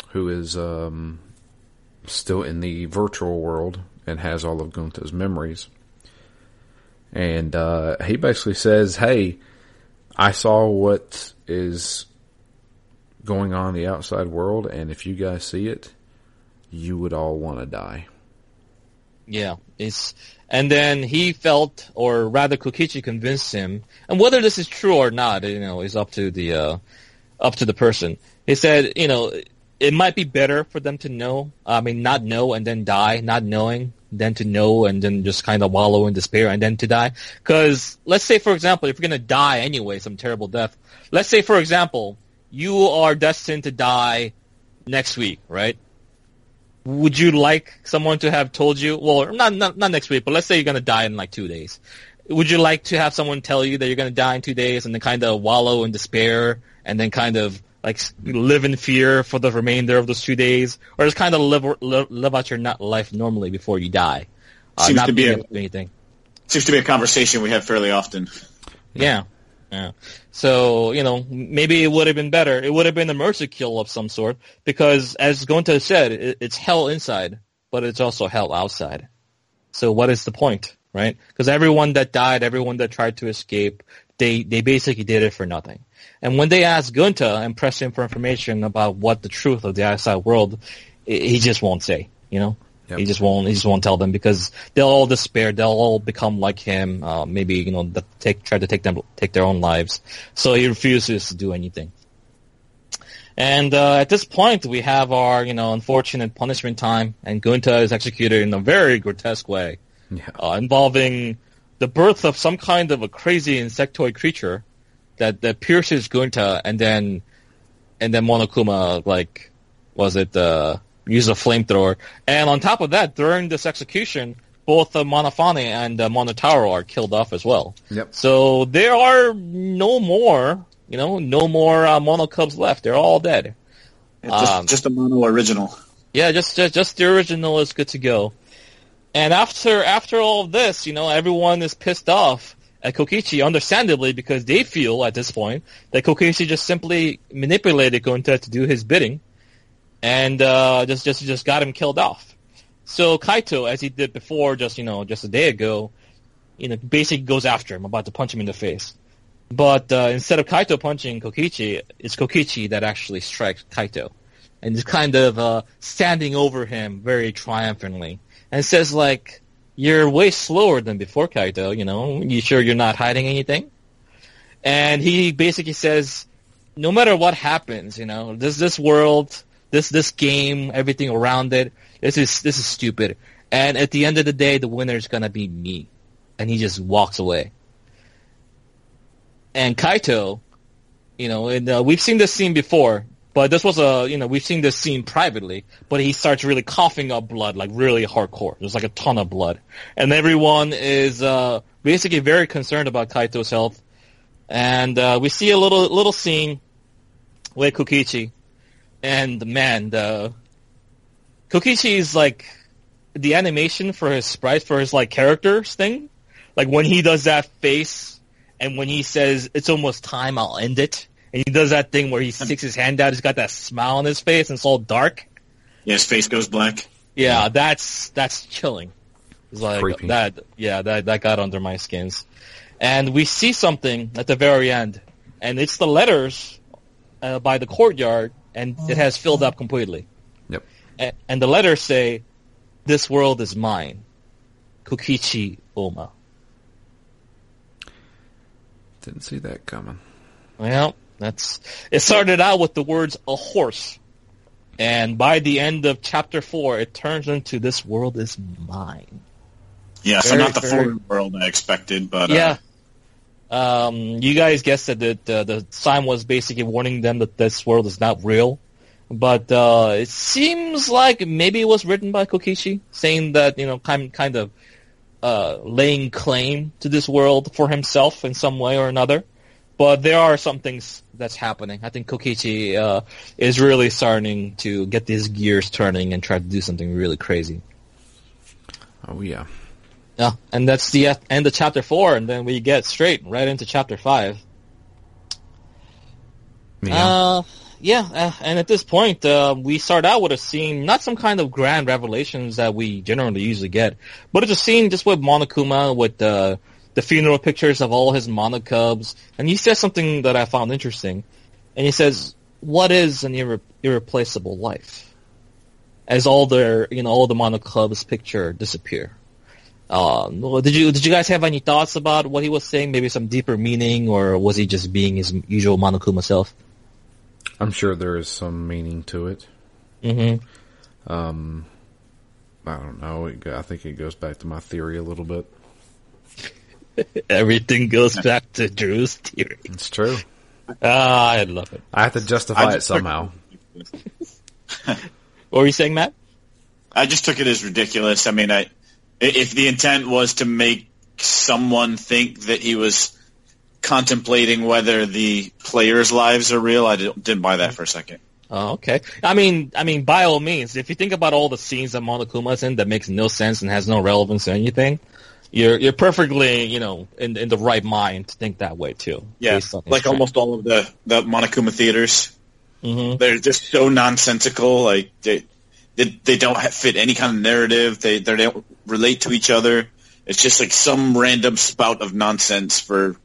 who is um, still in the virtual world and has all of Gonta's memories. And uh, he basically says, "Hey, I saw what is going on in the outside world, and if you guys see it, you would all want to die." Yeah, it's and then he felt, or rather, Kokichi convinced him, and whether this is true or not, you know, is up to the uh, up to the person. He said, you know, it might be better for them to know. I mean, not know and then die, not knowing, than to know and then just kind of wallow in despair and then to die. Because let's say, for example, if you're gonna die anyway, some terrible death. Let's say, for example, you are destined to die next week, right? Would you like someone to have told you? Well, not not, not next week, but let's say you're gonna die in like two days. Would you like to have someone tell you that you're gonna die in two days and then kind of wallow in despair and then kind of like live in fear for the remainder of those two days, or just kind of live live, live out your not life normally before you die? Uh, Seems not to be a- to anything. Seems to be a conversation we have fairly often. Yeah. Yeah. So, you know, maybe it would have been better. It would have been a mercy kill of some sort because as Gonta said, it, it's hell inside, but it's also hell outside. So what is the point, right? Because everyone that died, everyone that tried to escape, they, they basically did it for nothing. And when they asked Gonta and pressed him for information about what the truth of the outside world, he just won't say, you know? Yep. He just won't. He just won't tell them because they'll all despair. They'll all become like him. Uh, maybe you know, the, take try to take them take their own lives. So he refuses to do anything. And uh, at this point, we have our you know unfortunate punishment time, and Gonta is executed in a very grotesque way, Yeah. uh, involving the birth of some kind of a crazy insectoid creature that that pierces Gonta, and then and then Monokuma like was it uh, use a flamethrower, and on top of that, during this execution, both uh, Monophanie and uh, Monotaro are killed off as well. Yep. So there are no more, you know, no more uh, Mono Cubs left. They're all dead. Just, Um, just a mono original. Yeah, just, just just the original is good to go. And after after all of this, you know, everyone is pissed off at Kokichi, understandably, because they feel at this point that Kokichi just simply manipulated Gonta to do his bidding, and uh, just just just got him killed off. So Kaito, as he did before, just you know, just a day ago, you know, basically goes after him, about to punch him in the face. But uh, instead of Kaito punching Kokichi, it's Kokichi that actually strikes Kaito, and is kind of uh, standing over him very triumphantly, and says like, "You're way slower than before, Kaito. You know, you sure you're not hiding anything?" And he basically says, "No matter what happens, you know, this this world, this this game, everything around it, this is this is stupid. And at the end of the day, the winner is gonna be me." And he just walks away. And Kaito, you know, and uh, we've seen this scene before, but this was a, you know, we've seen this scene privately, but he starts really coughing up blood, like really hardcore. There's like a ton of blood. And everyone is, uh, basically very concerned about Kaito's health. And, uh, we see a little, little scene with Kokichi. And man, the, Kokichi is like, the animation for his sprite, for his like characters thing, like when he does that face and when he says it's almost time, I'll end it. And he does that thing where he sticks his hand out. He's got that smile on his face, and it's all dark. Yeah, his face goes black. Yeah, that's that's chilling. It's like Creepy. that. Yeah, that that got under my skins. And we see something at the very end, and it's the letters uh, by the courtyard, and it has filled up completely. Yep. A- and the letters say, "This world is mine." Kokichi Oma. Didn't see that coming. Well, that's it. Started out with the words "a horse," and by the end of chapter four, it turns into "this world is mine." Yeah, so Very, not the very- full world I expected, but uh, Yeah. Um, you guys guessed that the, the sign was basically warning them that this world is not real. But uh, it seems like maybe it was written by Kokichi, saying that you know, kind kind of uh, laying claim to this world for himself in some way or another. But there are some things that's happening. I think Kokichi uh, is really starting to get these gears turning and try to do something really crazy. Oh yeah. Yeah, and that's the end of chapter four, and then we get straight right into chapter five. Yeah. Uh, yeah, uh, and at this point, uh, we start out with a scene, not some kind of grand revelations that we generally usually get, but it's a scene just with Monokuma with uh, the funeral pictures of all his Monokubs, and he says something that I found interesting, and he says, "What is an irre- irreplaceable life?" As all their, you know, all the Monokubs picture disappear. Um, well, did you did you guys have any thoughts about what he was saying? Maybe some deeper meaning, or was he just being his usual Monokuma self? I'm sure there is some meaning to it. Mm-hmm. Um, I don't know. It, I think it goes back to my theory a little bit. *laughs* Everything goes back to Drew's theory. It's true. Ah, I love it. I have to justify it just- somehow. *laughs* What were you saying, Matt? I just took it as ridiculous. I mean, I if the intent was to make someone think that he was contemplating whether the players' lives are real, I didn't, buy that for a second. Oh, okay. I mean, I mean, by all means, if you think about all the scenes that Monokuma's in that makes no sense and has no relevance to anything, you're you're perfectly, you know, in in the right mind to think that way too. Yeah, based on his like almost all of the the Monokuma theaters. Mhm. They're just so nonsensical. Like they they, they don't ha- fit any kind of narrative. They they don't relate to each other. It's just like some random spout of nonsense for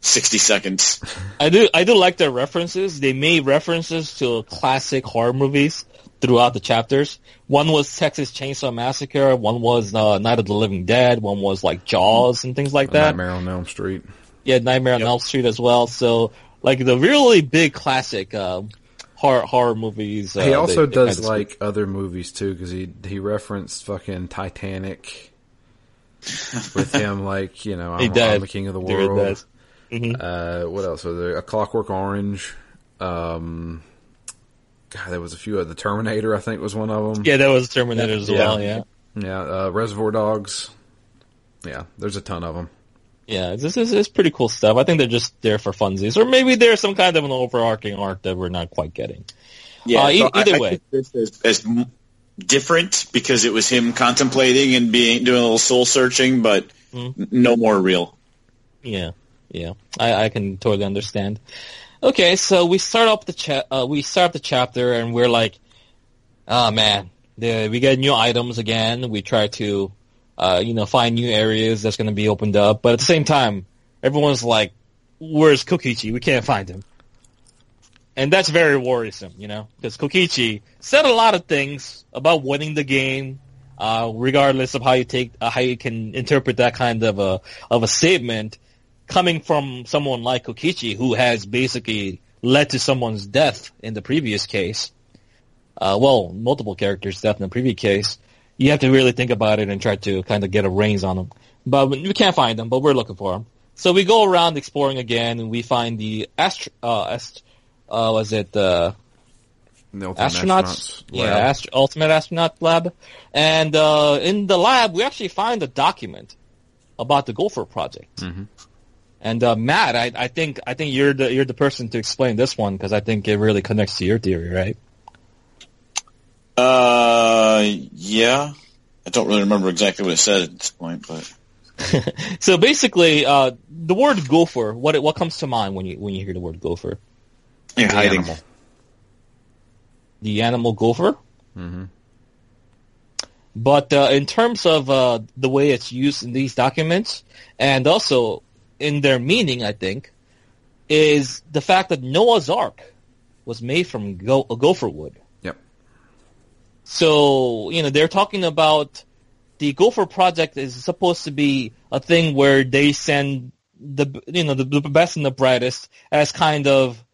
sixty seconds. I do I do like their references. They made references to classic horror movies throughout the chapters. One was Texas Chainsaw Massacre. One was uh, Night of the Living Dead. One was like Jaws and things like that. Nightmare on Elm Street. Yeah, Nightmare on Yep. Elm Street as well. So like the really big classic uh, horror horror movies. Uh, he also they- does like other movies too, because he he referenced fucking Titanic with him, *laughs* like you know, I'm. I'm the king of the world. Mhm. Uh, what else was there? A Clockwork Orange. Um, God, there was a few. of The Terminator, I think, was one of them. Yeah, that was Terminator as Yeah. well. Yeah, Yeah, uh, Reservoir Dogs. Yeah, there's a ton of them. Yeah. This is it's pretty cool stuff. I think they're just there for funsies, or maybe there's some kind of an overarching arc that we're not quite getting. Uh, e- so I- either I way. took this as m- different because it was him contemplating and being doing a little soul searching, but Mm-hmm. no more real. Yeah, yeah. I, I can totally understand. Okay, so we start up the cha- uh, we start up the chapter, and we're like, oh man, the, we get new items again. We try to, uh, you know, find new areas that's going to be opened up, but at the same time, everyone's like, where's Kokichi? We can't find him. And that's very worrisome, you know, because Kokichi said a lot of things about winning the game, uh, regardless of how you take, uh, how you can interpret that kind of a of a statement coming from someone like Kokichi, who has basically led to someone's death in the previous case. Uh, well, multiple characters' death in the previous case. You have to really think about it and try to kind of get a reins on them. But we can't find them, but we're looking for them. So we go around exploring again, and we find the ast- uh, ast- uh, was it uh, The Ultimate astronauts? Yeah, ast- Ultimate Astronaut Lab. And uh, in the lab, we actually find a document about the Gopher project. Mhm. And uh, Matt, I, I think I think you're the you're the person to explain this one because I think it really connects to your theory, right? Uh, yeah. I don't really remember exactly what it said at this point, but *laughs* So basically, uh, the word gopher, what what comes to mind when you when you hear the word gopher? you're The hiding. animal. The animal gopher. hmm But uh, in terms of uh, the way it's used in these documents, and also in their meaning, I think, is the fact that Noah's Ark was made from go- gopher wood. So, you know, they're talking about the Gopher project is supposed to be a thing where they send the, you know, the, the best and the brightest as kind of,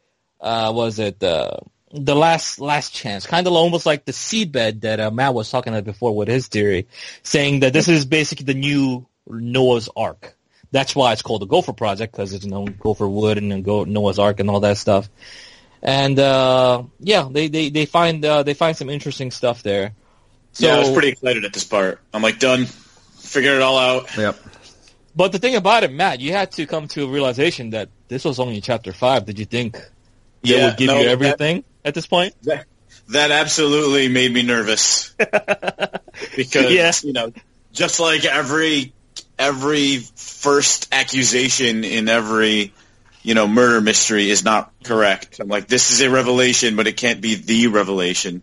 uh, was it, uh, the last, last chance, kind of almost like the seedbed that uh, Matt was talking about before with his theory, saying that this is basically the new Noah's Ark. That's why it's called the Gopher Project because it's you know Gopher Wood and Noah's Ark and all that stuff. And uh, yeah, they they they find uh, they find some interesting stuff there. So, yeah, I was pretty excited at this part. I'm like, done. Figured it all out. Yep. but the thing about it, Matt, you had to come to a realization that this was only chapter five. Did you think they Yeah, would give no, you that- everything at this point? That, that absolutely made me nervous *laughs* because Yeah. you know, just like every every first accusation in every you know, murder mystery is not correct. I'm like, this is a revelation, but it can't be the revelation.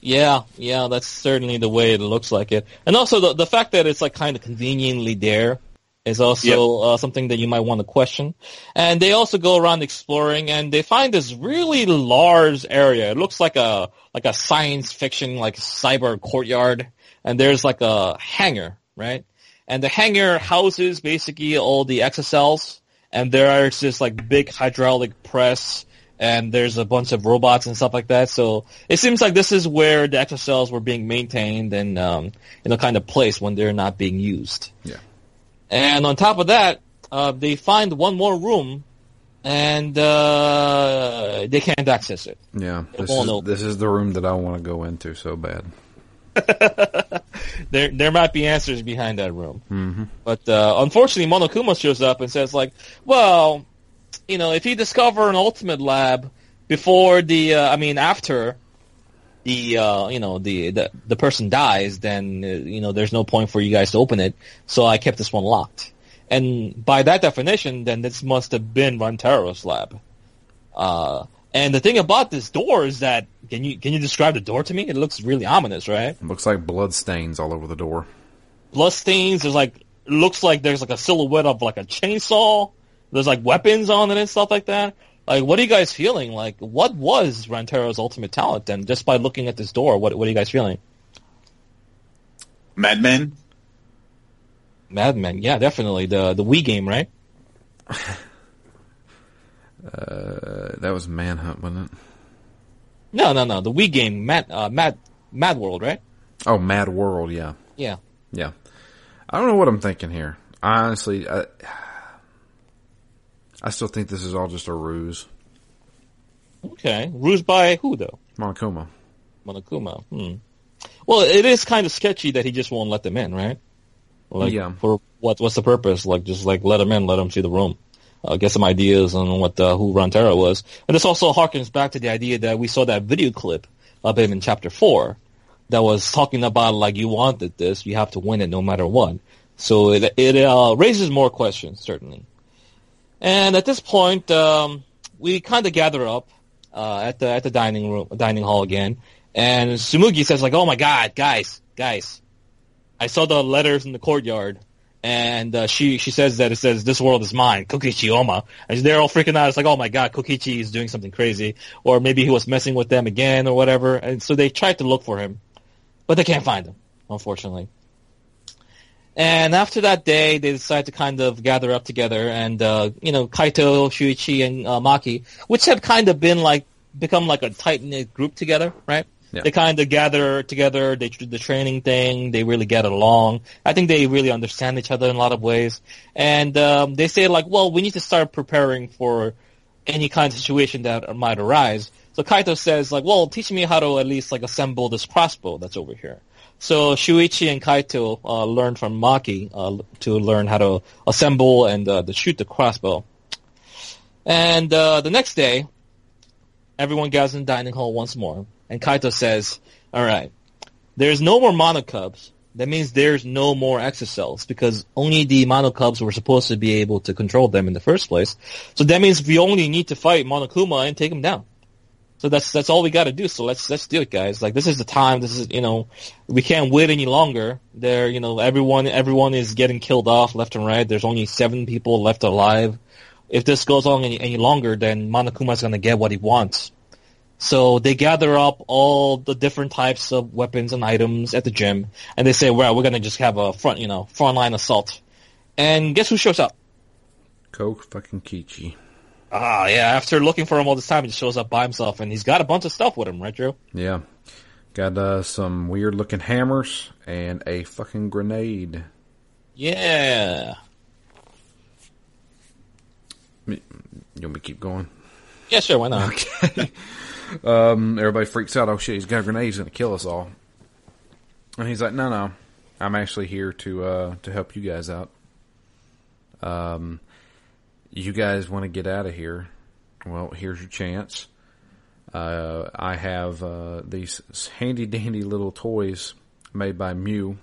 Yeah, yeah, that's certainly the way it looks like it. And also the the fact that it's like kind of conveniently there is also Yep. uh, something that you might want to question. And they also go around exploring and they find this really large area. It looks like a like a science fiction like cyber courtyard and there's like a hangar, right? And the hangar houses basically all the Exisals and there is this like big hydraulic press and there's a bunch of robots and stuff like that. So it seems like this is where the Exisals were being maintained and um, you know kind of placed when they're not being used. Yeah. And on top of that, uh, they find one more room, and uh, they can't access it. Yeah. This is, this is the room that I want to go into so bad. *laughs* There, there might be answers behind that room. Mm-hmm. But uh, unfortunately, Monokuma shows up and says, like, well, you know, if you discover an ultimate lab before the, uh, I mean, after the, uh, you know, the, the the person dies, then uh, you know, there's no point for you guys to open it. So I kept this one locked. And by that definition, then this must have been Rantaro's lab. Uh, and the thing about this door is that can you can you describe the door to me? It looks really ominous, right? Looks like blood stains all over the door. blood stains. There's like looks like there's like a silhouette of like a chainsaw. There's like weapons on it and stuff like that. Like, what are you guys feeling? Like, what was Rantaro's ultimate talent? And just by looking at this door, what what are you guys feeling? Madman? Madman, yeah, definitely the the Wii game, right? *laughs* Uh, that was Manhunt, wasn't it? No, no, no, the Wii game, Mad uh, Mad Mad World, right? Oh, Mad World, yeah. Yeah. Yeah. I don't know what I'm thinking here. I honestly, I, I still think this is all just a ruse. Okay, ruse by who though? Monokuma. Monokuma. Hmm. Well, it is kind of sketchy that he just won't let them in, right? Like, Yeah. For what? What's the purpose? Like, just like let them in, let them see the room, uh, get some ideas on what uh, who Rantaro was. And this also harkens back to the idea that we saw that video clip of him in chapter four, that was talking about like you wanted this, you have to win it no matter what. So it it uh, raises more questions certainly. And at this point, um, we kind of gather up uh, at the at the dining room, dining hall again, and Tsumugi says like, "Oh my God, guys, guys, I saw the letters in the courtyard." And uh, she she says that it says this world is mine, Kokichi Oma, and they're all freaking out. It's like, oh my god, Kokichi is doing something crazy, or maybe he was messing with them again, or whatever. And so they tried to look for him, but they can't find him, unfortunately. And after that day, they decide to kind of gather up together, and uh, you know, Kaito, Shuichi, and uh, Maki, which have kind of been like become like a tight knit group together, right? Yeah. They kind of gather together. They do the training thing. They really get along. I think they really understand each other in a lot of ways. And um, they say like, well, we need to start preparing for any kind of situation that might arise. So Kaito says like, well, teach me how to at least like assemble this crossbow that's over here. So Shuichi and Kaito uh, learn from Maki uh, to learn how to assemble and uh, to shoot the crossbow. And uh, the next day, everyone gathers in the dining hall once more, and Kaito says, "All right, there's no more Monokubs. That means there's no more Exisals because only the Monokubs were supposed to be able to control them in the first place. So that means we only need to fight Monokuma and take him down." So that's that's all we got to do. So let's let's do it, guys. Like this is the time. This is you know we can't wait any longer. There, you know, everyone everyone is getting killed off left and right. There's only seven people left alive. If this goes on any, any longer, then Monokuma's gonna get what he wants. So they gather up all the different types of weapons and items at the gym, and they say, "Well, we're gonna just have a front, you know, frontline assault." And guess who shows up? Coke fucking Kichi. Ah, yeah. After looking for him all this time, he just shows up by himself, and he's got a bunch of stuff with him, right, Drew? Yeah. Got uh, some weird looking hammers and a fucking grenade. Yeah. You want me to keep going? Yeah, sure. Why not? Okay. *laughs* um, everybody freaks out. Oh shit, he's got a grenade. He's gonna kill us all. And he's like, no, no, I'm actually here to uh, to help you guys out. Um, you guys want to get out of here? Well, here's your chance. Uh, I have uh, these handy dandy little toys made by Miu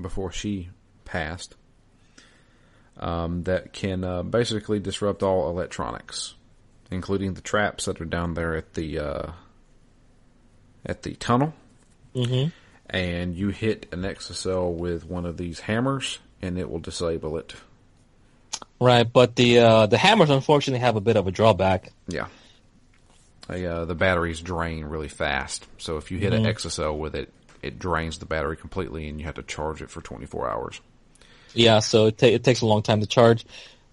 before she passed. um, that can uh, basically disrupt all electronics, including the traps that are down there at the uh, at the tunnel. Mm-hmm. And you hit an Exisal with one of these hammers, and it will disable it. Right, but the uh, the hammers unfortunately have a bit of a drawback. Yeah. They, uh, the batteries drain really fast, so if you hit Mm-hmm. an Exisal with it, it drains the battery completely, and you have to charge it for 24 hours. Yeah, so it, ta- it takes a long time to charge.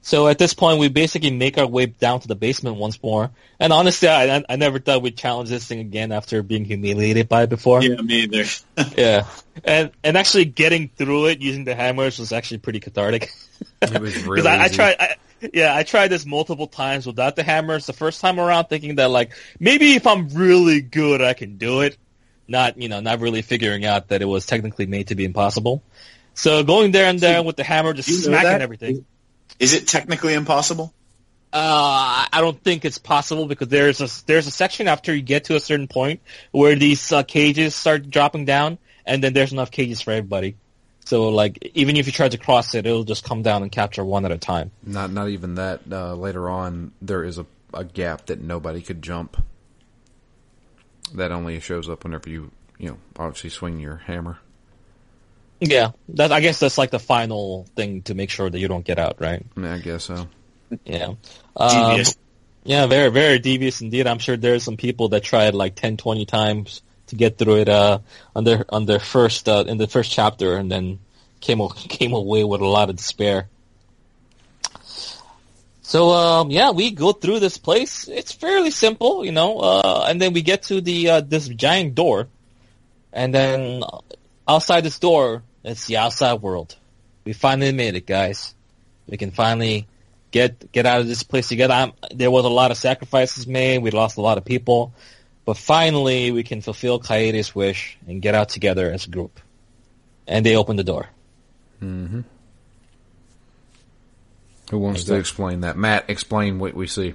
So at this point, we basically make our way down to the basement once more. And honestly, I, I- I never thought we'd challenge this thing again after being humiliated by it before. Yeah, me either. *laughs* Yeah. And and actually getting through it using the hammers was actually pretty cathartic. *laughs* It was *laughs* really Because I, I tried, I, yeah, I tried this multiple times without the hammers. The first time around, thinking that like maybe if I'm really good, I can do it. Not you know, not really figuring out that it was technically made to be impossible. So going there and there with the hammer, just You know smacking that? everything. Is it technically impossible? Uh, I don't think it's possible because there's a there's a section after you get to a certain point where these uh, cages start dropping down, and then there's enough cages for everybody. So like even if you try to cross it, it'll just come down and capture one at a time. Not not even that. Uh, later on, there is a, a gap that nobody could jump. That only shows up whenever you you know obviously swing your hammer. Yeah, that I guess that's like the final thing to make sure that you don't get out, right? I, mean, I guess so. Yeah. Um, Devious. yeah, very, very devious indeed. I'm sure there's some people that tried like 10, 20 times to get through it, uh, on their, on their first, uh, in the first chapter and then came, *laughs* came away with a lot of despair. So, um, yeah, we go through this place. It's fairly simple, you know, uh, and then we get to the, uh, this giant door. And then outside this door, it's the outside world. We finally made it, guys. We can finally get get out of this place together. I'm, there was a lot of sacrifices made. We lost a lot of people, but finally we can fulfill Kaede's wish and get out together as a group. And they open the door. hmm Who wants to explain that? Matt, explain what we see.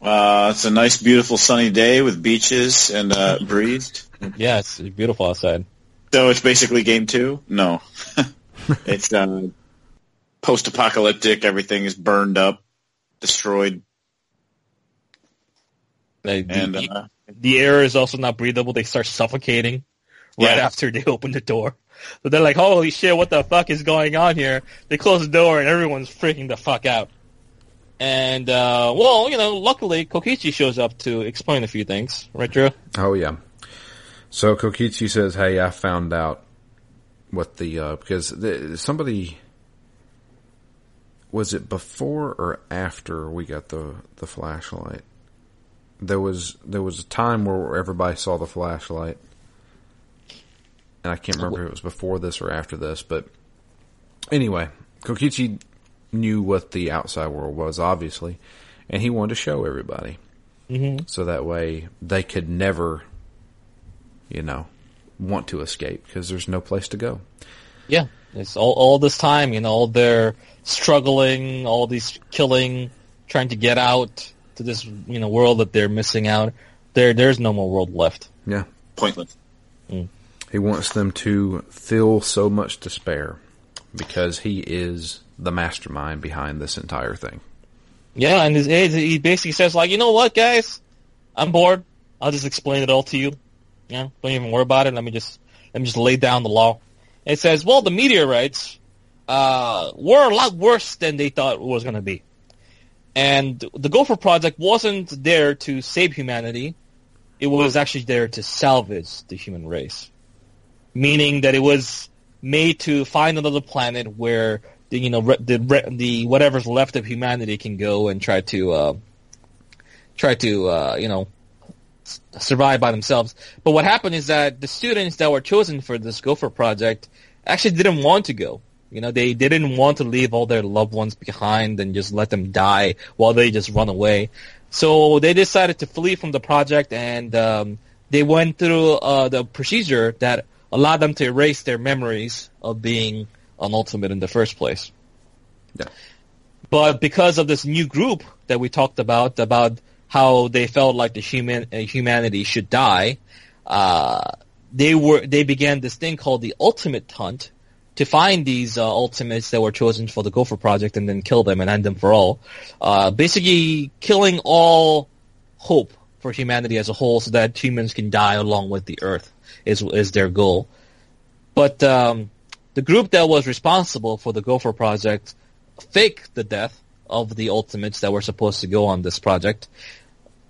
Uh, it's a nice, beautiful sunny day with beaches and uh, breeze. Yeah, it's beautiful outside. So it's basically game two? No. *laughs* it's uh, post-apocalyptic. Everything is burned up, destroyed, Like, the, and uh, the air is also not breathable. They start suffocating right Yeah. after they open the door. So they're like, "Holy shit! What the fuck is going on here?" They close the door and everyone's freaking the fuck out. And uh, well, you know, luckily Kokichi shows up to explain a few things, right, Drew? Oh yeah. So Kokichi says, "Hey, I found out what the uh, because the, somebody was it before or after we got the the flashlight. There was there was a time where everybody saw the flashlight, and I can't remember if it was before this or after this. But anyway, Kokichi knew what the outside world was, obviously, and he wanted to show everybody Mm-hmm. so that way they could never, you know, want to escape because there's no place to go. Yeah, it's all all this time, you know, all their struggling, all these killing, trying to get out to this, you know, world that they're missing out. There, there's no more world left. Yeah, pointless. Mm. he wants them to feel so much despair because he is the mastermind behind this entire thing. Yeah, and his, he he basically says like, you know what, guys, I'm bored. I'll just explain it all to you. Yeah, don't even worry about it. Let me just let me just lay down the law. It says, well, the meteorites uh, were a lot worse than they thought it was going to be, and the Gopher Project wasn't there to save humanity. It was actually there to salvage the human race, meaning that it was made to find another planet where the you know the the whatever's left of humanity can go and try to uh, try to uh, you know survive by themselves. But what happened is that the students that were chosen for this Gopher project actually didn't want to go. You know, they, didn't want to leave all their loved ones behind and just let them die while they just run away. So they decided to flee from the project and um, they went through uh, the procedure that allowed them to erase their memories of being an ultimate in the first place. Yeah. But because of this new group that we talked about, about how they felt like the human uh, humanity should die, uh, they were they began this thing called the ultimate hunt to find these uh, ultimates that were chosen for the Gopher Project and then kill them and end them for all. Uh, basically, killing all hope for humanity as a whole, so that humans can die along with the Earth is is their goal. But um, the group that was responsible for the Gopher Project faked the death of the ultimates that were supposed to go on this project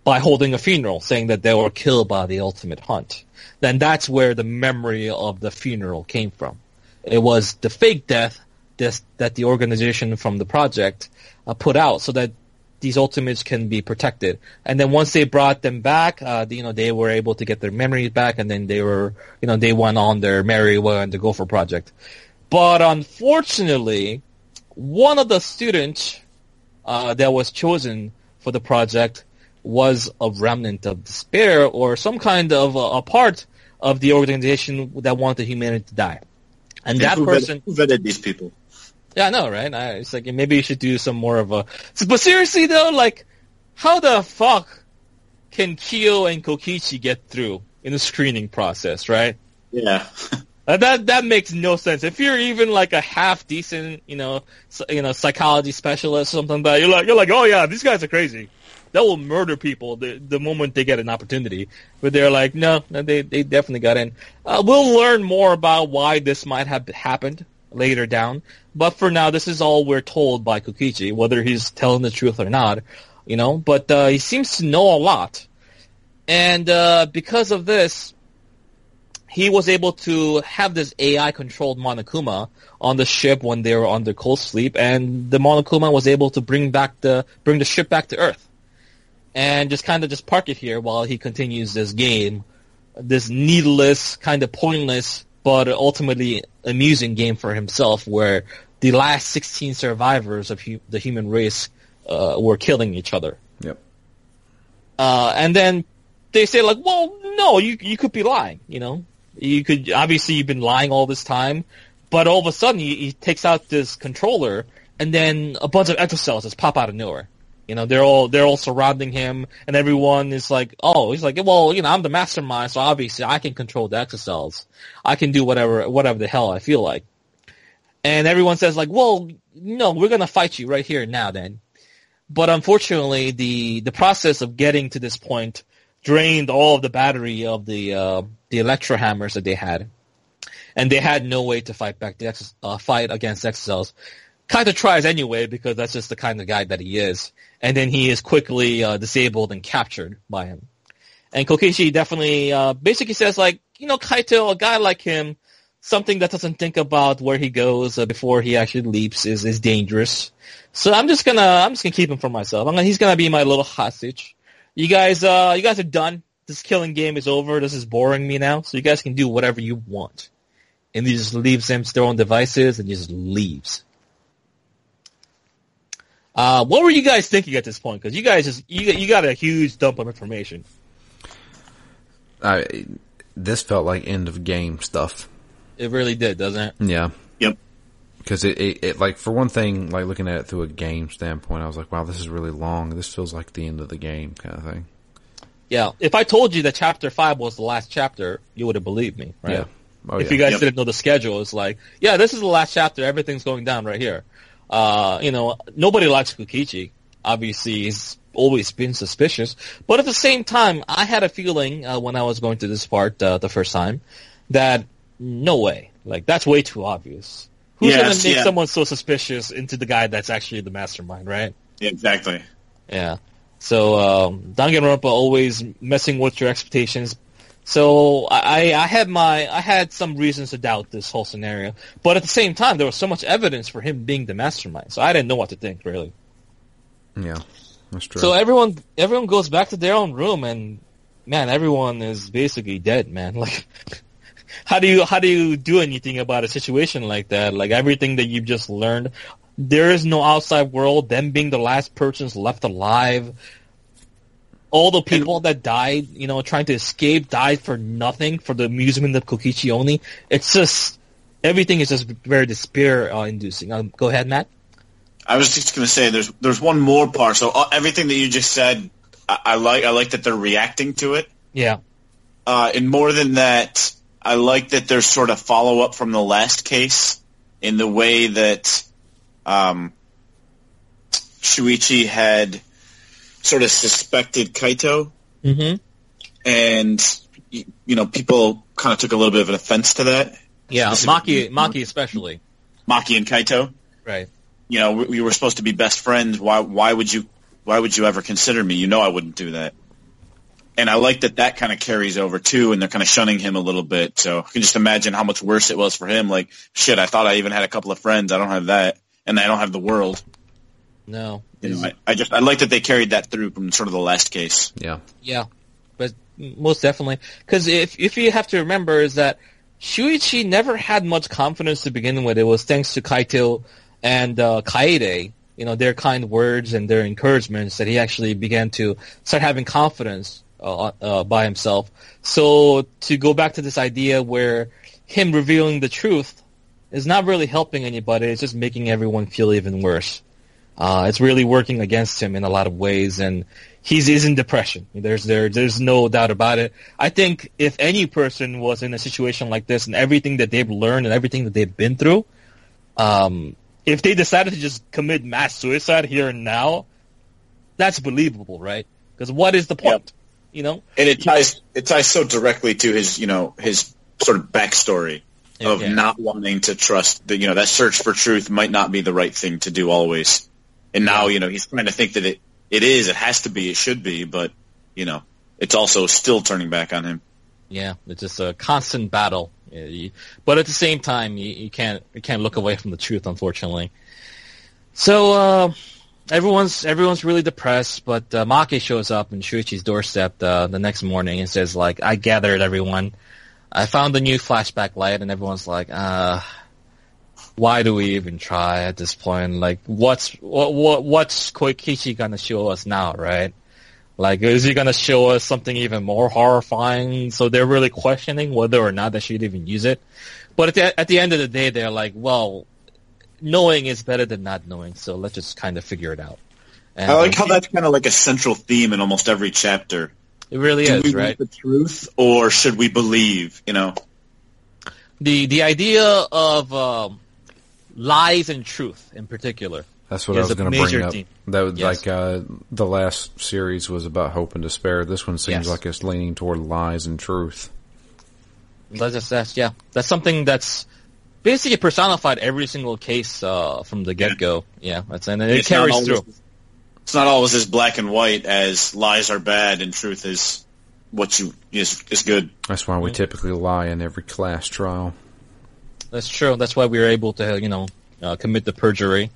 by holding a funeral, saying that they were killed by the ultimate hunt. Then that's where the memory of the funeral came from. It was the fake death this, that the organization from the project uh, put out so that these ultimates can be protected. And then once they brought them back, uh, you know, they were able to get their memories back and then they were, you know, they went on their merry way on the Gopher project. But unfortunately, one of the students uh, that was chosen for the project was a remnant of despair or some kind of a, a part of the organization that wanted humanity to die. And that who person, vetted, who vetted these people? yeah, I know, right? I, it's like maybe you should do some more of a. But seriously though, like, how the fuck can Kyo and Kokichi get through in the screening process, right? Yeah. *laughs* Uh, that that makes no sense. If you're even like a half decent, you know, you know, psychology specialist or something like that, you're like you're like, oh yeah, these guys are crazy. They will murder people the the moment they get an opportunity. But they're like, no, no, they they definitely got in. Uh, we'll learn more about why this might have happened later down. But for now, this is all we're told by Kokichi, whether he's telling the truth or not, you know. But uh, he seems to know a lot, and uh, because of this, he was able to have this AI-controlled Monokuma on the ship when they were under cold sleep, and the Monokuma was able to bring back the bring the ship back to Earth, and just kind of just park it here while he continues this game, this needless, kind of pointless, but ultimately amusing game for himself, where the last 16 survivors of hu- the human race uh, were killing each other. Yep. Uh, and then they say like, well, no, you you could be lying. You know, you could obviously you've been lying all this time, but all of a sudden he, he takes out this controller, and then a bunch of Exisals just pop out of nowhere. You know, they're all they're all surrounding him, and everyone is like, oh, he's like, well, you know, I'm the mastermind, so obviously I can control the Exisals. I can do whatever whatever the hell I feel like. And everyone says like, well, no, we're gonna fight you right here now then. But unfortunately, the the process of getting to this point drained all of the battery of the uh, the electro hammers that they had, and they had no way to fight back the ex- uh, fight against Exisals. Kind of tries anyway because that's just the kind of guy that he is, and then he is quickly uh, disabled and captured by him. And Kokichi definitely uh, basically says like, you know, Kaito, a guy like him, something that doesn't think about where he goes uh, before he actually leaps is is dangerous. So I'm just gonna I'm just gonna keep him for myself. Gonna, he's gonna be my little hostage. You guys uh you guys are done. This killing game is over. This is boring me now. So you guys can do whatever you want. And he just leaves them to their own devices and just leaves. Uh, what were you guys thinking at this point? Because you guys just you you got a huge dump of information. I, this felt like end of game stuff. It really did, doesn't it? Yeah. Yep. Because it, it, it, like, for one thing, like looking at it through a game standpoint, I was like, wow, this is really long. This feels like the end of the game kind of thing. Yeah. If I told you that chapter five was the last chapter, you would have believed me, right? Yeah. Oh, if yeah. you guys Yep. didn't know the schedule, it's like, yeah, this is the last chapter. Everything's going down right here. Uh, you know, nobody likes Kokichi. Obviously, he's always been suspicious. But at the same time, I had a feeling uh, when I was going through this part uh, the first time that no way, like that's way too obvious. Who's Yes, gonna make yeah. someone so suspicious into the guy that's actually the mastermind, right? Yeah, exactly. Yeah. So um, Danganronpa always messing with your expectations. So I, I had my I had some reasons to doubt this whole scenario, but at the same time there was so much evidence for him being the mastermind, so I didn't know what to think really. Yeah. That's true. So everyone everyone goes back to their own room, and man, everyone is basically dead, man. *laughs* Like, how do you how do you do anything about a situation like that? Like everything that you've just learned, there is no outside world. Them being the last persons left alive. All the people that died, you know, trying to escape, died for nothing, for the amusement of Kokichi only. It's just everything is just very despair uh, inducing. Um, go ahead, Matt. I was just going to say there's there's one more part. So uh, everything that you just said, I, I like. I like that they're reacting to it. Yeah. Uh, and more than that, I like that there's sort of follow up from the last case in the way that um, Shuichi had sort of suspected Kaito, Mm-hmm. and you know people kind of took a little bit of an offense to that. Yeah, Maki, Maki especially. Maki and Kaito, Right. you know, we, we were supposed to be best friends. Why? Why would you? Why would you ever consider me? You know, I wouldn't do that. And I like that that kind of carries over too, and they're kind of shunning him a little bit. So I can just imagine how much worse it was for him. Like, shit, I thought I even had a couple of friends. I don't have that, and I don't have the world. No. You know, I, I just I like that they carried that through from sort of the last case. Yeah. Yeah, but most definitely. Because if if you have to remember is that Shuichi never had much confidence to begin with. It was thanks to Kaito and uh, Kaede, you know, their kind words and their encouragements that he actually began to start having confidence uh, uh, by himself. So to go back to this idea where him revealing the truth is not really helping anybody. It's just making everyone feel even worse. Uh, it's really working against him in a lot of ways, and he's, he's in depression. There's there there's no doubt about it. I think if any person was in a situation like this and everything that they've learned and everything that they've been through, um, if they decided to just commit mass suicide here and now, that's believable, right? Because what is the point? You know? And it ties it ties so directly to his you know his sort of backstory of Yeah. not wanting to trust that you know that search for truth might not be the right thing to do always. And now you know he's trying to think that it it is, it has to be, it should be, but you know it's also still turning back on him. Yeah, it's just a constant battle. But at the same time, you, you can't you can't look away from the truth, unfortunately. So uh, everyone's everyone's really depressed, but uh, Maki shows up in Shuichi's doorstep uh, the next morning and says, "Like I gathered everyone, I found the new flashback light," and everyone's like, "Uh." Why do we even try at this point? Like, what's what what what's Kokichi gonna show us now, right? Like, is he gonna show us something even more horrifying? So they're really questioning whether or not they should even use it. But at the, at the end of the day, they're like, well, knowing is better than not knowing, so let's just kind of figure it out. And I like how that's kind of like a central theme in almost every chapter. it really Do is, we right? the truth, or should we believe? You know, The the idea of um, lies and truth, in particular, That's what I was going to bring major up. theme. That was Yes. like uh, the last series was about hope and despair. This one seems Yes. like it's leaning toward lies and truth. That's just, that's yeah. That's something that's basically personified every single case uh, from the get go. Yeah, that's and it It's carries always- through. It's not always as black and white as lies are bad and truth is what you is is good. That's why we typically lie in every class trial. That's true. That's why we were able to, you know, uh, commit the perjury.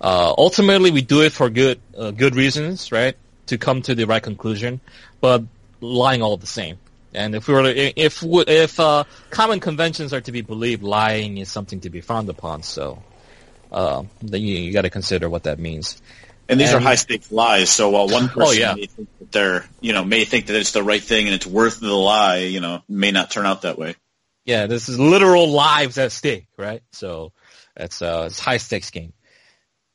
Uh, ultimately, we do it for good, uh, good reasons, right? To come to the right conclusion, but lying all the same. And if we were, to- if if uh, common conventions are to be believed, lying is something to be frowned upon. So, uh, then you, you got to consider what that means. And these are high stakes lies. So while one person Oh, yeah. may think that they're you know may think that it's the right thing and it's worth the lie, you know, may not turn out that way. Yeah, this is literal lives at stake, right? So it's uh, it's high stakes game.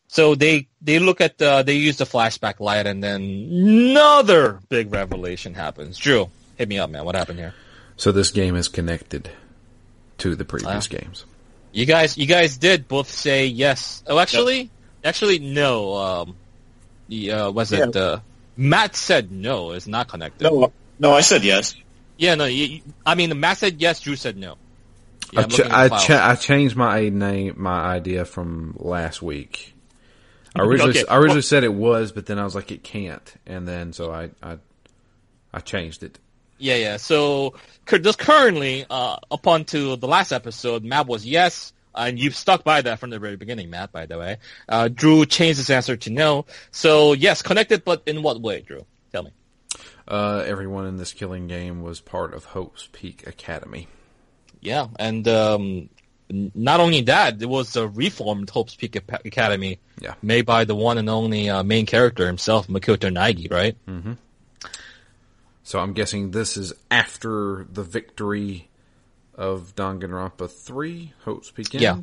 So they they look at the they use the flashback light, and then another big revelation happens. Drew, hit me up, man. What happened here? So this game is connected to the previous Wow. games. You guys, you guys did both say yes. Oh, actually, actually no. Um, the, uh, was it uh, Matt said no? It's not connected. No, no, I said yes. Yeah, no. You, I mean, Matt said yes. Drew said no. Yeah, I, ch- I, ch- I changed my name, my idea from last week. I originally, Okay. I originally said it was, but then I was like, it can't, and then so I, I, I changed it. Yeah, yeah. So just currently, uh, up onto the last episode, Matt was yes, and you've stuck by that from the very beginning, Matt. By the way, uh, Drew changed his answer to no. So yes, connected, but in what way, Drew? Tell me. Uh, everyone in this killing game was part of Hope's Peak Academy. Yeah, and um, not only that, it was a reformed Hope's Peak Academy, Yeah. made by the one and only uh, main character himself, Makoto Naegi, right? So I'm guessing this is after the victory of Danganronpa 3, Hope's Peak End. Yeah.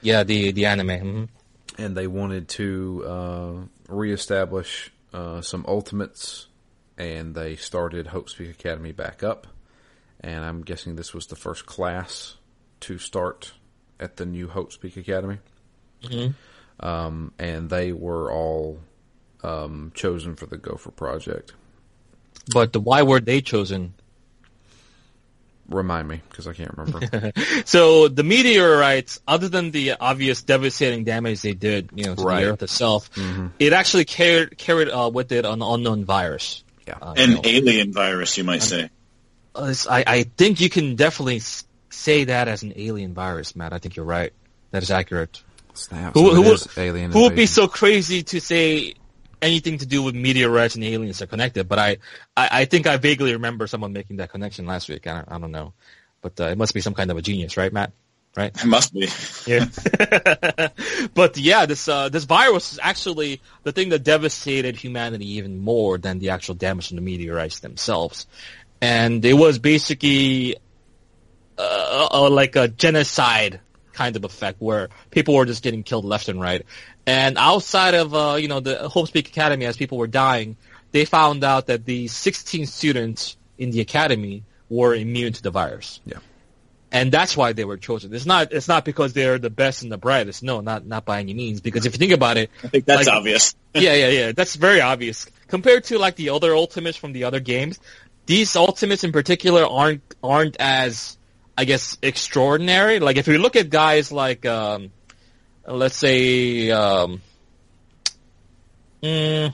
Yeah, the the anime. mhm. and they wanted to uh, reestablish uh, some ultimates, and they started Hope's Peak Academy back up. And I'm guessing this was the first class to start at the new Hope's Peak Academy, Mhm. um, and they were all um, chosen for the Gopher project. But the, why were they chosen? Remind me because I can't remember. *laughs* So the meteorites, other than the obvious devastating damage they did, you know, to Right. the Earth itself, it actually carried carried uh, with it an unknown virus. Yeah. Uh, An you know. alien virus, you might say. Uh, it's- I, I think you can definitely say that as an alien virus, Matt. I think you're right. That is accurate. Snap. Who, so who, would- alien who would be so crazy to say anything to do with meteorites and aliens are connected? But I, I, I think I vaguely remember someone making that connection last week. I don't, I don't know. But uh, it must be some kind of a genius, right, Matt? Right? It must be. Yeah. *laughs* *laughs* but yeah, this uh, this virus is actually the thing that devastated humanity even more than the actual damage from the meteorites themselves. And it was basically uh, uh, like a genocide kind of effect where people were just getting killed left and right. And outside of uh, you know the Hope's Peak Academy, as people were dying, they found out that the 16 students in the academy were immune to the virus Yeah. And that's why they were chosen. It's not it's not because they're the best and the brightest. No, not not by any means. Because if you think about it, I think that's Like- obvious. *laughs* yeah, yeah, yeah, that's very obvious compared to like the other ultimates from the other games. These ultimates in particular aren't aren't as I guess extraordinary. Like if we look at guys like um, let's say um, mm,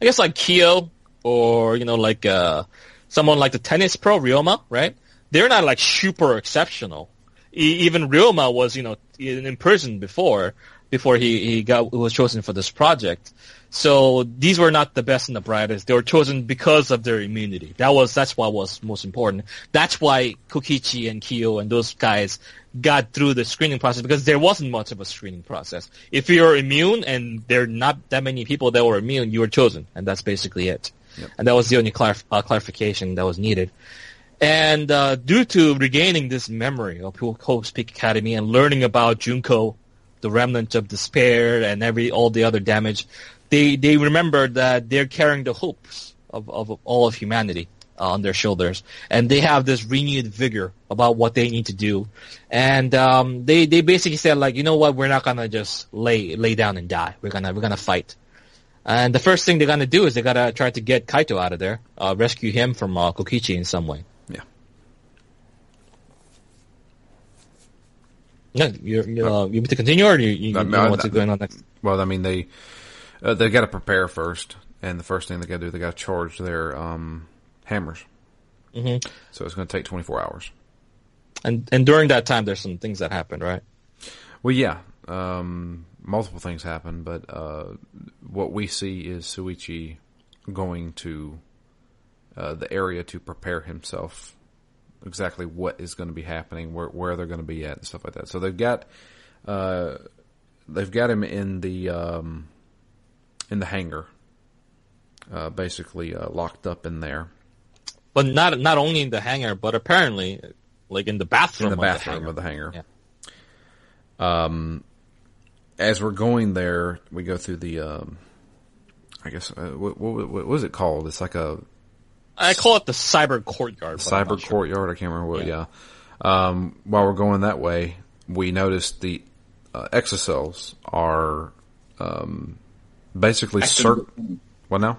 I guess like Kyo or you know like uh, someone like the tennis pro Ryoma, right? They're not like super exceptional. E- even Ryoma was you know in, in prison before before he he got was chosen for this project. So these were not the best and the brightest. They were chosen because of their immunity. That was that's what was most important. That's why Kokichi and Kyo and those guys got through the screening process because there wasn't much of a screening process. If you're immune and there are not that many people that were immune, you were chosen, and that's basically it. And that was the only clarif- uh, clarification that was needed. And uh, due to regaining this memory of Hope's Peak Academy and learning about Junko, the remnant of despair and every all the other damage, they they remembered that they're carrying the hopes of, of all of humanity uh, on their shoulders, and they have this renewed vigor about what they need to do. And um, they they basically said like, you know what, we're not gonna just lay lay down and die. We're gonna we're gonna fight. And the first thing they're gonna do is they gotta try to get Kaito out of there, uh, rescue him from uh, Kokichi in some way. Yeah. No, you you, uh, you want to continue, or you, you, you No, know no, what's going on next? Well, I mean, they uh, they got to prepare first, and the first thing they got to do, they got to charge their um, hammers. Mhm. So it's going to take 24 hours. And and during that time, there's some things that happened, right? Well, yeah, um, multiple things happen, but uh, what we see is Shuichi going to uh, the area to prepare himself. Exactly what is going to be happening, where where they're going to be at, and stuff like that. So they've got uh, they've got him in the um, in the hangar, uh, basically uh, locked up in there But not not only in the hangar, but apparently, like in the bathroom. in the of bathroom hangar. of the hangar. Yeah. Um, as we're going there, we go through the, um, I guess, uh, what, what, what was it called? It's like a I call it the cyber courtyard. cyber not sure. courtyard. I can't remember what. Yeah. Yeah. Um, while we're going that way, we noticed the uh, Exisals are um, basically Acting cir- What now?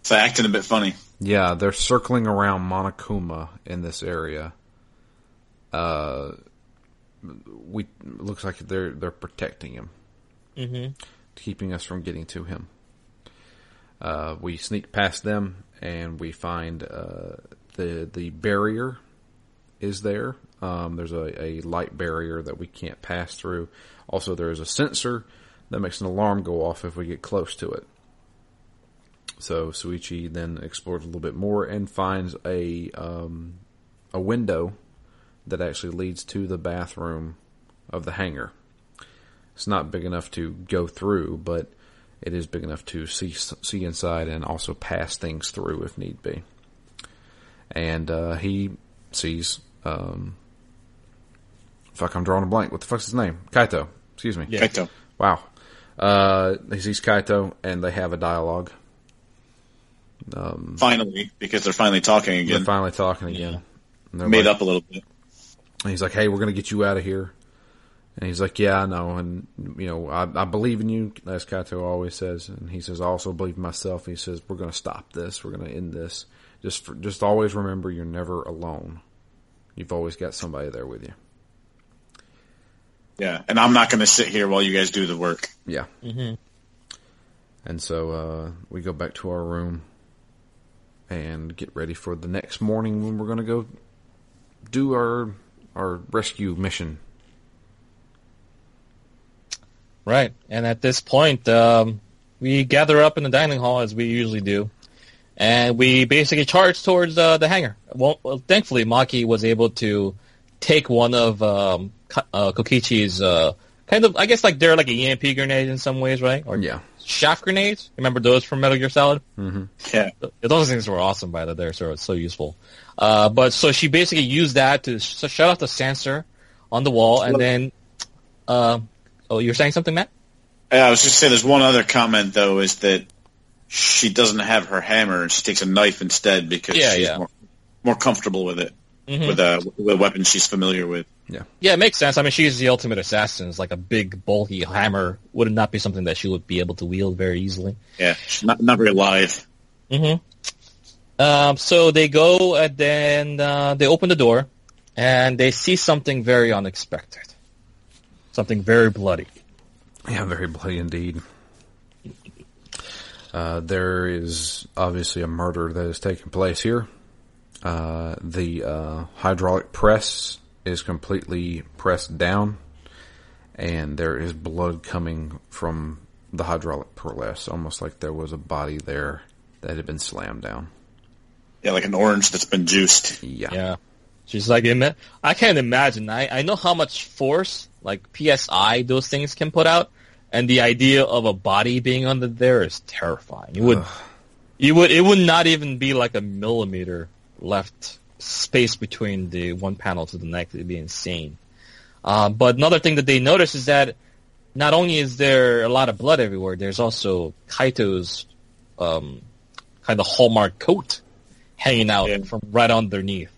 It's acting a bit funny. Yeah, they're circling around Monokuma in this area. Uh, we looks like they're they're protecting him, Mhm. keeping us from getting to him. Uh, we sneak past them and we find uh, the the barrier is there. Um, there's a, a light barrier that we can't pass through. Also, there is a sensor that makes an alarm go off if we get close to it. So Shuichi then explores a little bit more and finds a um, a window that actually leads to the bathroom of the hangar. It's not big enough to go through, but it is big enough to see see inside and also pass things through if need be. And uh, he sees, um, fuck, I'm drawing a blank. What the fuck's his name? Kaito. Excuse me. Yeah. Kaito. Wow. Uh, he sees Kaito and they have a dialogue. Finally, because they're finally talking again. They're finally talking again. And Made like- up a little bit. And he's like, "Hey, we're going to get you out of here. And he's like, "Yeah, I know, and you know, I, I believe in you," as Kaito always says. And he says, "I also believe in myself." He says, "We're going to stop this. We're going to end this. Just, for, just always remember, you're never alone. You've always got somebody there with you." Yeah, and I'm not going to sit here while you guys do the work. Yeah. hmm And so uh, we go back to our room and get ready for the next morning when we're going to go do our our rescue mission. Right. And at this point, um, we gather up in the dining hall as we usually do, and we basically charge towards uh, the hangar. Well, well, thankfully, Maki was able to take one of um, uh, Kokichi's uh, kind of, I guess, like they're like a EMP grenade in some ways, right? Or Yeah. chaff grenades. Remember those from Metal Gear Solid? Yeah. Those things were awesome, by the way. So it's so useful. Uh, but so she basically used that to sh- shut off the sensor on the wall, and then, uh, oh, you're saying something, Matt? Yeah, I was just saying. There's one other comment though, is that she doesn't have her hammer and she takes a knife instead because Yeah, she's yeah. more more comfortable with it, Mhm. with a with weapon she's familiar with. Yeah, yeah, it makes sense. I mean, she's the ultimate assassin. It's like a big, bulky hammer would not be something that she would be able to wield very easily. Yeah, she's not not very lithe. hmm Um, so they go and then uh, they open the door, and they see something very unexpected, something very bloody. Yeah, very bloody indeed. Uh, there is obviously a murder that has taken place here. Uh, the uh, hydraulic press is completely pressed down, and there is blood coming from the hydraulic press, almost like there was a body there that had been slammed down. Yeah, like an orange that's been juiced. Yeah. Yeah. She's like, "Ima- I can't imagine. I, I know how much force, like PSI, those things can put out, and the idea of a body being under there is terrifying. You would, you would, it would not even be like a millimeter left space between the one panel to the next. It'd be insane. Uh, but another thing that they notice is that not only is there a lot of blood everywhere, there's also Kaito's um, kind of hallmark coat hanging out Yeah. from right underneath.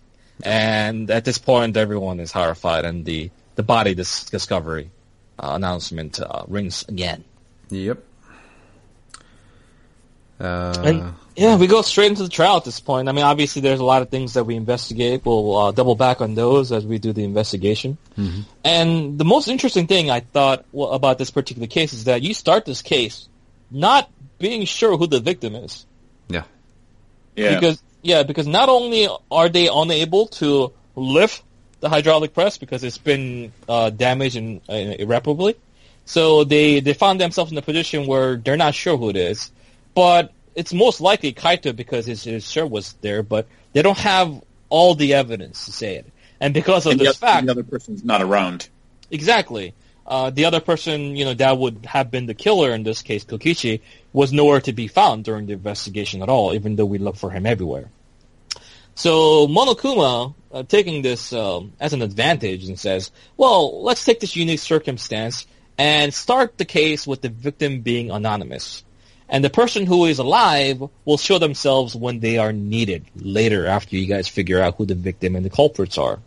And at this point, everyone is horrified, and the the body dis- discovery uh, announcement uh, rings again. Yep. Uh, And yeah, we go straight into the trial at this point. I mean, obviously, there's a lot of things that we investigate. We'll uh, double back on those as we do the investigation. And the most interesting thing I thought well, about this particular case is that you start this case not being sure who the victim is. yeah. Yeah, Because yeah, because not only are they unable to lift the hydraulic press because it's been uh, damaged and uh, irreparably, so they they found themselves in a position where they're not sure who it is, but it's most likely Kaito because his, his shirt was there, but they don't have all the evidence to say it, and because of and this the, fact, the other person's not around. Exactly. Uh, the other person, you know, that would have been the killer in this case, Kokichi, was nowhere to be found during the investigation at all, even though we looked for him everywhere. So Monokuma, uh, taking this um, as an advantage, and says, "Well, let's take this unique circumstance and start the case with the victim being anonymous, and the person who is alive will show themselves when they are needed later, after you guys figure out who the victim and the culprits are."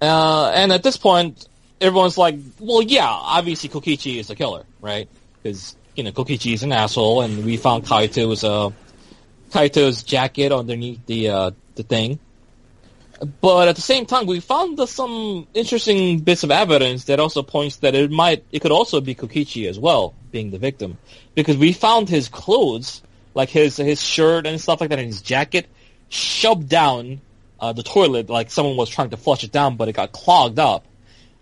Uh, and at this point, everyone's like, well, yeah, obviously Kokichi is the killer, right? Because, you know, Kokichi is an asshole, and we found Kaito's, uh, Kaito's jacket underneath the, uh, the thing. But at the same time, we found some interesting bits of evidence that also points that it might, it could also be Kokichi as well, being the victim. Because we found his clothes, like his, his shirt and stuff like that, and his jacket, shoved down uh, the toilet like someone was trying to flush it down, but it got clogged up.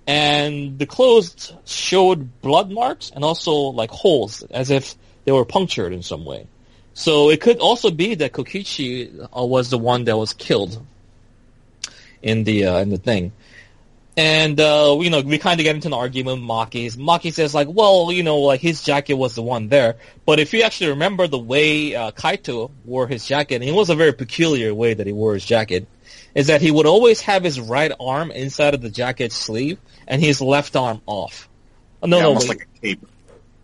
And the clothes showed blood marks and also like holes, as if they were punctured in some way. So it could also be that Kokichi uh, was the one that was killed in the uh, in the thing. And uh, you know, we kind of get into an argument with Maki. Maki says like, well, you know, like his jacket was the one there, but if you actually remember the way uh, Kaito wore his jacket, and it was a very peculiar way that he wore his jacket, is that he would always have his right arm inside of the jacket sleeve and his left arm off. Oh, no, Yeah, no, almost wait. like a cape.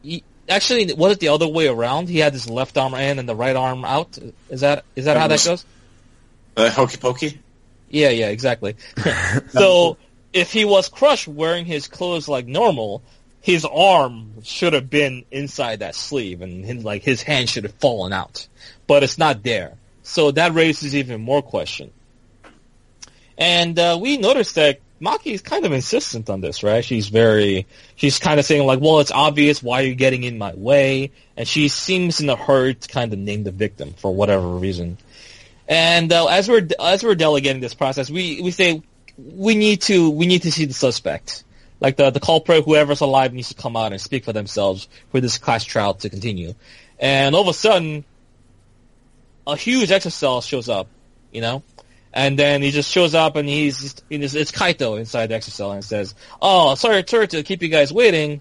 He- actually, was it the other way around? He had his left arm in and the right arm out. Is that is that That how that goes? Uh, hokey pokey. Yeah, yeah, exactly. *laughs* so if he was crushed wearing his clothes like normal, his arm should have been inside that sleeve, and his, like his hand should have fallen out. But it's not there, so that raises even more question. And uh, we noticed that Maki is kind of insistent on this, right? She's very, she's kind of saying like, well, it's obvious why you're getting in my way. And she seems in a hurry to kind of name the victim for whatever reason. And uh, as we're, as we're delegating this process, we, we say, we need to, we need to see the suspect. Like the, the culprit, whoever's alive needs to come out and speak for themselves for this class trial to continue. And all of a sudden, a huge Exisal shows up, you know? And then he just shows up and he's, it's, it's Kaito inside the Exisal and says, oh, sorry, sorry to keep you guys waiting.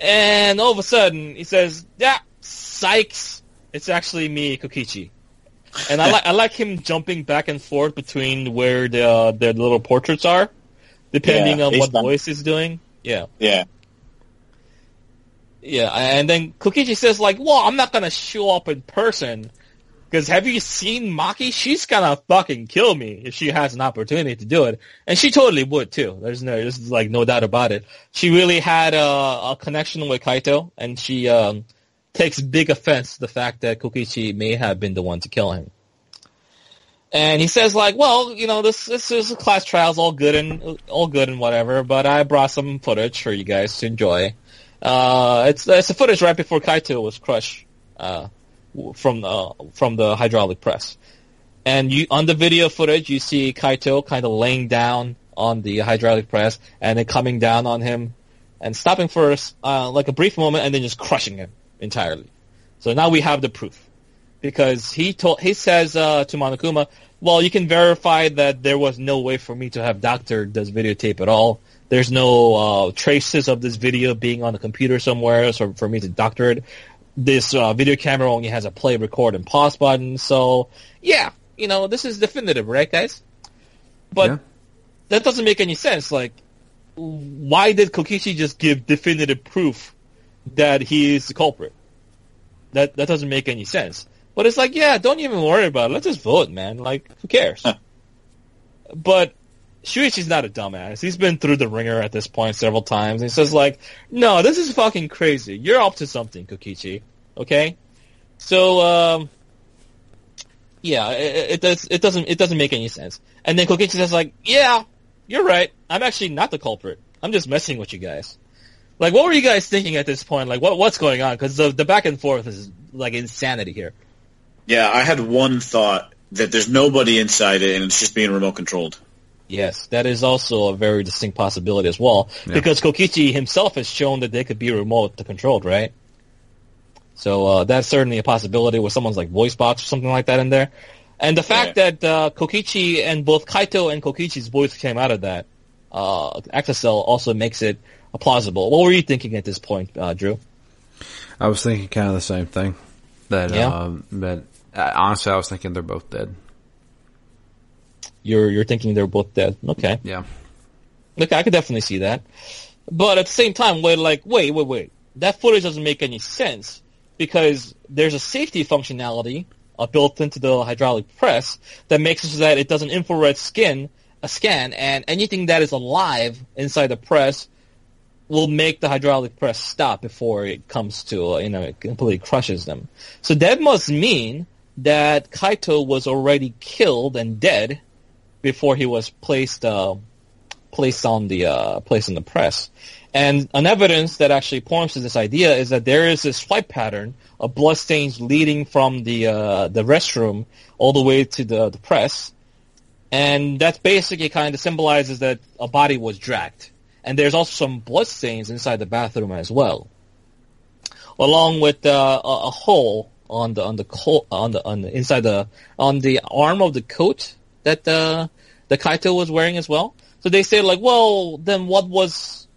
And all of a sudden he says, yeah, sykes, it's actually me, Kokichi. And I like, I like him jumping back and forth between where the, uh, the little portraits are, depending Yeah, on what done. voice is doing. Yeah. Yeah. Yeah, and then Kokichi says like, "Well, I'm not gonna show up in person because have you seen Maki? She's gonna fucking kill me if she has an opportunity to do it, and she totally would too. There's no, there's like no doubt about it. She really had a, a connection with Kaito, and she um, takes big offense to the fact that Kokichi may have been the one to kill him. And he says like, well, you know, this this is a class trials, all good and all good and whatever, but I brought some footage for you guys to enjoy. Uh, it's it's the footage right before Kaito was crushed uh, from the from the hydraulic press, and you on the video footage you see Kaito kind of laying down on the hydraulic press and then coming down on him and stopping for uh, like a brief moment and then just crushing him entirely. So now we have the proof because he told he says uh, to Monokuma, "Well, you can verify that there was no way for me to have doctored this videotape at all. There's no uh, traces of this video being on the computer somewhere, so for me to doctor it. This uh, video camera only has a play, record, and pause button. So yeah, you know this is definitive, right, guys? But Yeah. that doesn't make any sense. Like, why did Kokichi just give definitive proof that he is the culprit? That that doesn't make any sense. But it's like, yeah, don't even worry about it. Let's just vote, man. Like, who cares? but Shuichi's not a dumbass. He's been through the ringer at this point several times. And he says like, no, this is fucking crazy. You're up to something, Kokichi. Okay? So, um, yeah, it, it does. It doesn't. It doesn't make any sense. And then Kokichi says like, "Yeah, you're right. I'm actually not the culprit. I'm just messing with you guys." Like, what were you guys thinking at this point? Like, what what's going on? Because the the back and forth is like insanity here. Yeah, I had one thought that there's nobody inside it and it's just being remote controlled. Yes, that is also a very distinct possibility as well. Yeah. Because Kokichi himself has shown that they could be remote controlled, right? So uh, that's certainly a possibility with someone's like voice box or something like that in there. And the fact that uh, Kokichi and both Kaito and Kokichi's voice came out of that uh, Exisal also makes it plausible. What were you thinking at this point, uh, Drew? I was thinking kind of the same thing. That, Yeah. um, but uh, honestly, I was thinking they're both dead. You're you're thinking they're both dead. Okay. Yeah. Okay, I could definitely see that. But at the same time, we're like, wait, wait, wait. That footage doesn't make any sense because there's a safety functionality uh, built into the hydraulic press that makes it so that it does an infrared skin, a scan, and anything that is alive inside the press will make the hydraulic press stop before it comes to, uh, you know, it completely crushes them. So that must mean that Kaito was already killed and dead before he was placed uh, placed on the uh, placed in the press. And an evidence that actually points to this idea is that there is this swipe pattern of bloodstains leading from the uh, the restroom all the way to the, the press, and that basically kind of symbolizes that a body was dragged. And there's also some blood stains inside the bathroom as well, along with uh, a, a hole on the on the co- on the on the inside the on the arm of the coat that uh, the Kaito was wearing as well. So they say like, well, then what was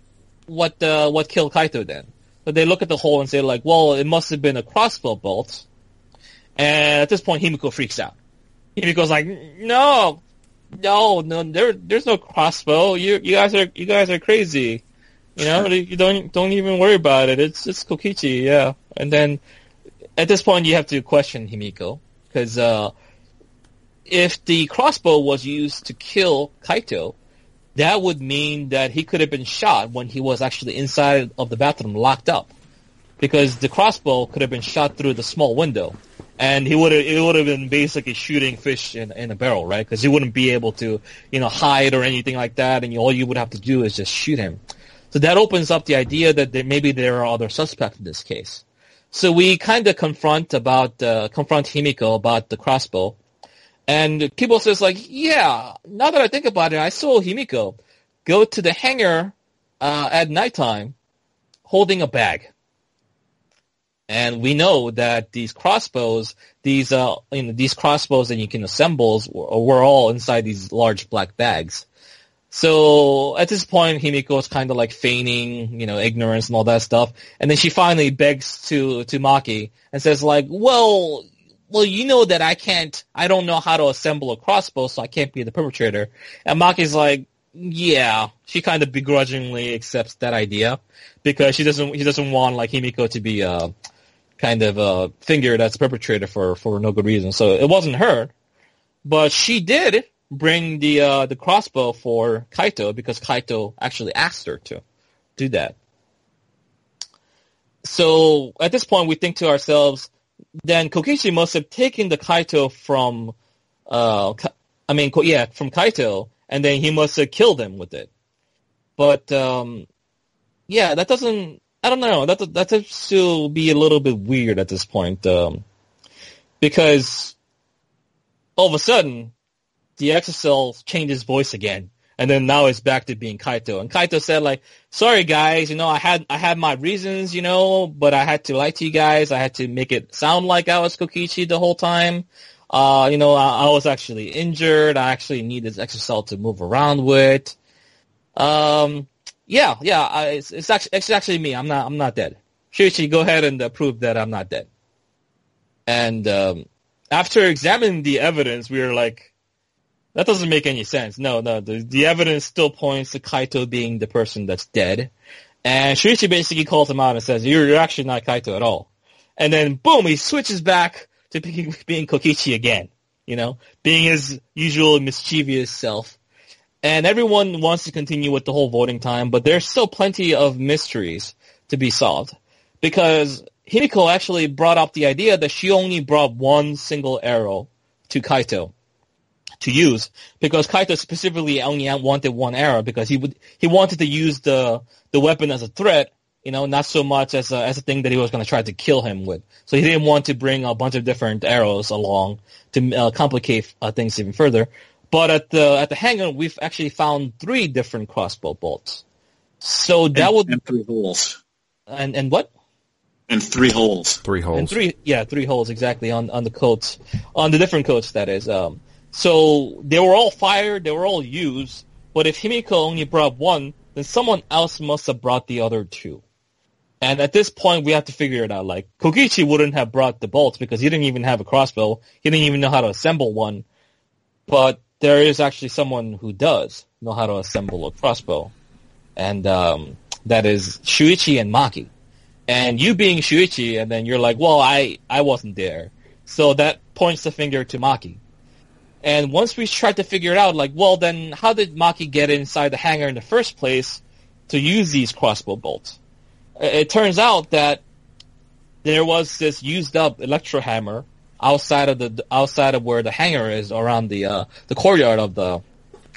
what uh, what killed Kaito then? So they look at the hole and say like, well, it must have been a crossbow bolt. And at this point, Himiko freaks out. Himiko's like, no, no, no, there, there's no crossbow. You, you guys are, you guys are crazy. You know, you don't, don't even worry about it. It's, it's Kokichi, yeah. And then at this point, you have to question Himiko because uh, if the crossbow was used to kill Kaito, that would mean that he could have been shot when he was actually inside of the bathroom locked up. Because the crossbow could have been shot through the small window. And he would have, it would have been basically shooting fish in, in a barrel, right? Because he wouldn't be able to, you know, hide or anything like that, and all you would have to do is just shoot him. So that opens up the idea that there, maybe there are other suspects in this case. So we kind of confront about uh, confront Himiko about the crossbow, and people says like, yeah, now that I think about it, I saw Himiko go to the hangar uh, at nighttime holding a bag. And we know that these crossbows, these uh, you know, these crossbows that you can assemble were, all inside these large black bags. So at this point, Himiko is kind of like feigning, you know, ignorance and all that stuff. And then she finally begs to, to Maki and says like, well, well, you know that I can't, I don't know how to assemble a crossbow, so I can't be the perpetrator. And Maki's like, yeah, she kind of begrudgingly accepts that idea because she doesn't, he doesn't want like Himiko to be, uh, kind of, uh, figure that's perpetrator for, for no good reason. So it wasn't her, but she did bring the uh, the crossbow for Kaito because Kaito actually asked her to do that. So at this point, we think to ourselves, then Kokichi must have taken the Kaito from, uh, I mean, yeah, from Kaito, and then he must have killed him with it. But um, yeah, that doesn't. I don't know. That that would still be a little bit weird at this point, um, because all of a sudden the Exisal changed his voice again. And then now it's back to being Kaito. And Kaito said like, sorry guys, you know, I had, I had my reasons, you know, but I had to lie to you guys. I had to make it sound like I was Kokichi the whole time. Uh, you know, I, I was actually injured. I actually needed Exisal to move around with. Um, yeah, yeah, I, it's, it's actually, it's actually me. I'm not, I'm not dead. Shuichi, go ahead and uh, prove that I'm not dead. And, um, after examining the evidence, we were like, that doesn't make any sense. No, no, the, the evidence still points to Kaito being the person that's dead. And Shuichi basically calls him out and says, you're, you're actually not Kaito at all. And then boom, he switches back to being, being Kokichi again, you know, being his usual mischievous self. And everyone wants to continue with the whole voting time, but there's still plenty of mysteries to be solved. Because Himiko actually brought up the idea that she only brought one single arrow to Kaito to use because Kaito specifically only wanted one arrow because he would he wanted to use the the weapon as a threat, you know, not so much as a, as a thing that he was going to try to kill him with. So he didn't want to bring a bunch of different arrows along to uh, complicate uh, things even further. But at the at the hangar, we've actually found three different crossbow bolts. So that and, would and three holes. And and what? And three holes. Three holes. And three, yeah, three holes exactly on on the coats, on the different coats. That is. Um, so they were all fired, they were all used, but if Himiko only brought one, then someone else must have brought the other two. And at this point, we have to figure it out. Like, Kokichi wouldn't have brought the bolts because he didn't even have a crossbow. He didn't even know how to assemble one. But there is actually someone who does know how to assemble a crossbow. And um, that is Shuichi and Maki. And you being Shuichi, and then you're like, well, I, I wasn't there. So that points the finger to Maki. And once we tried to figure it out, like, well, then how did Maki get inside the hangar in the first place to use these crossbow bolts? It turns out that there was this used up electro hammer outside of the outside of where the hangar is, around the uh, the courtyard of the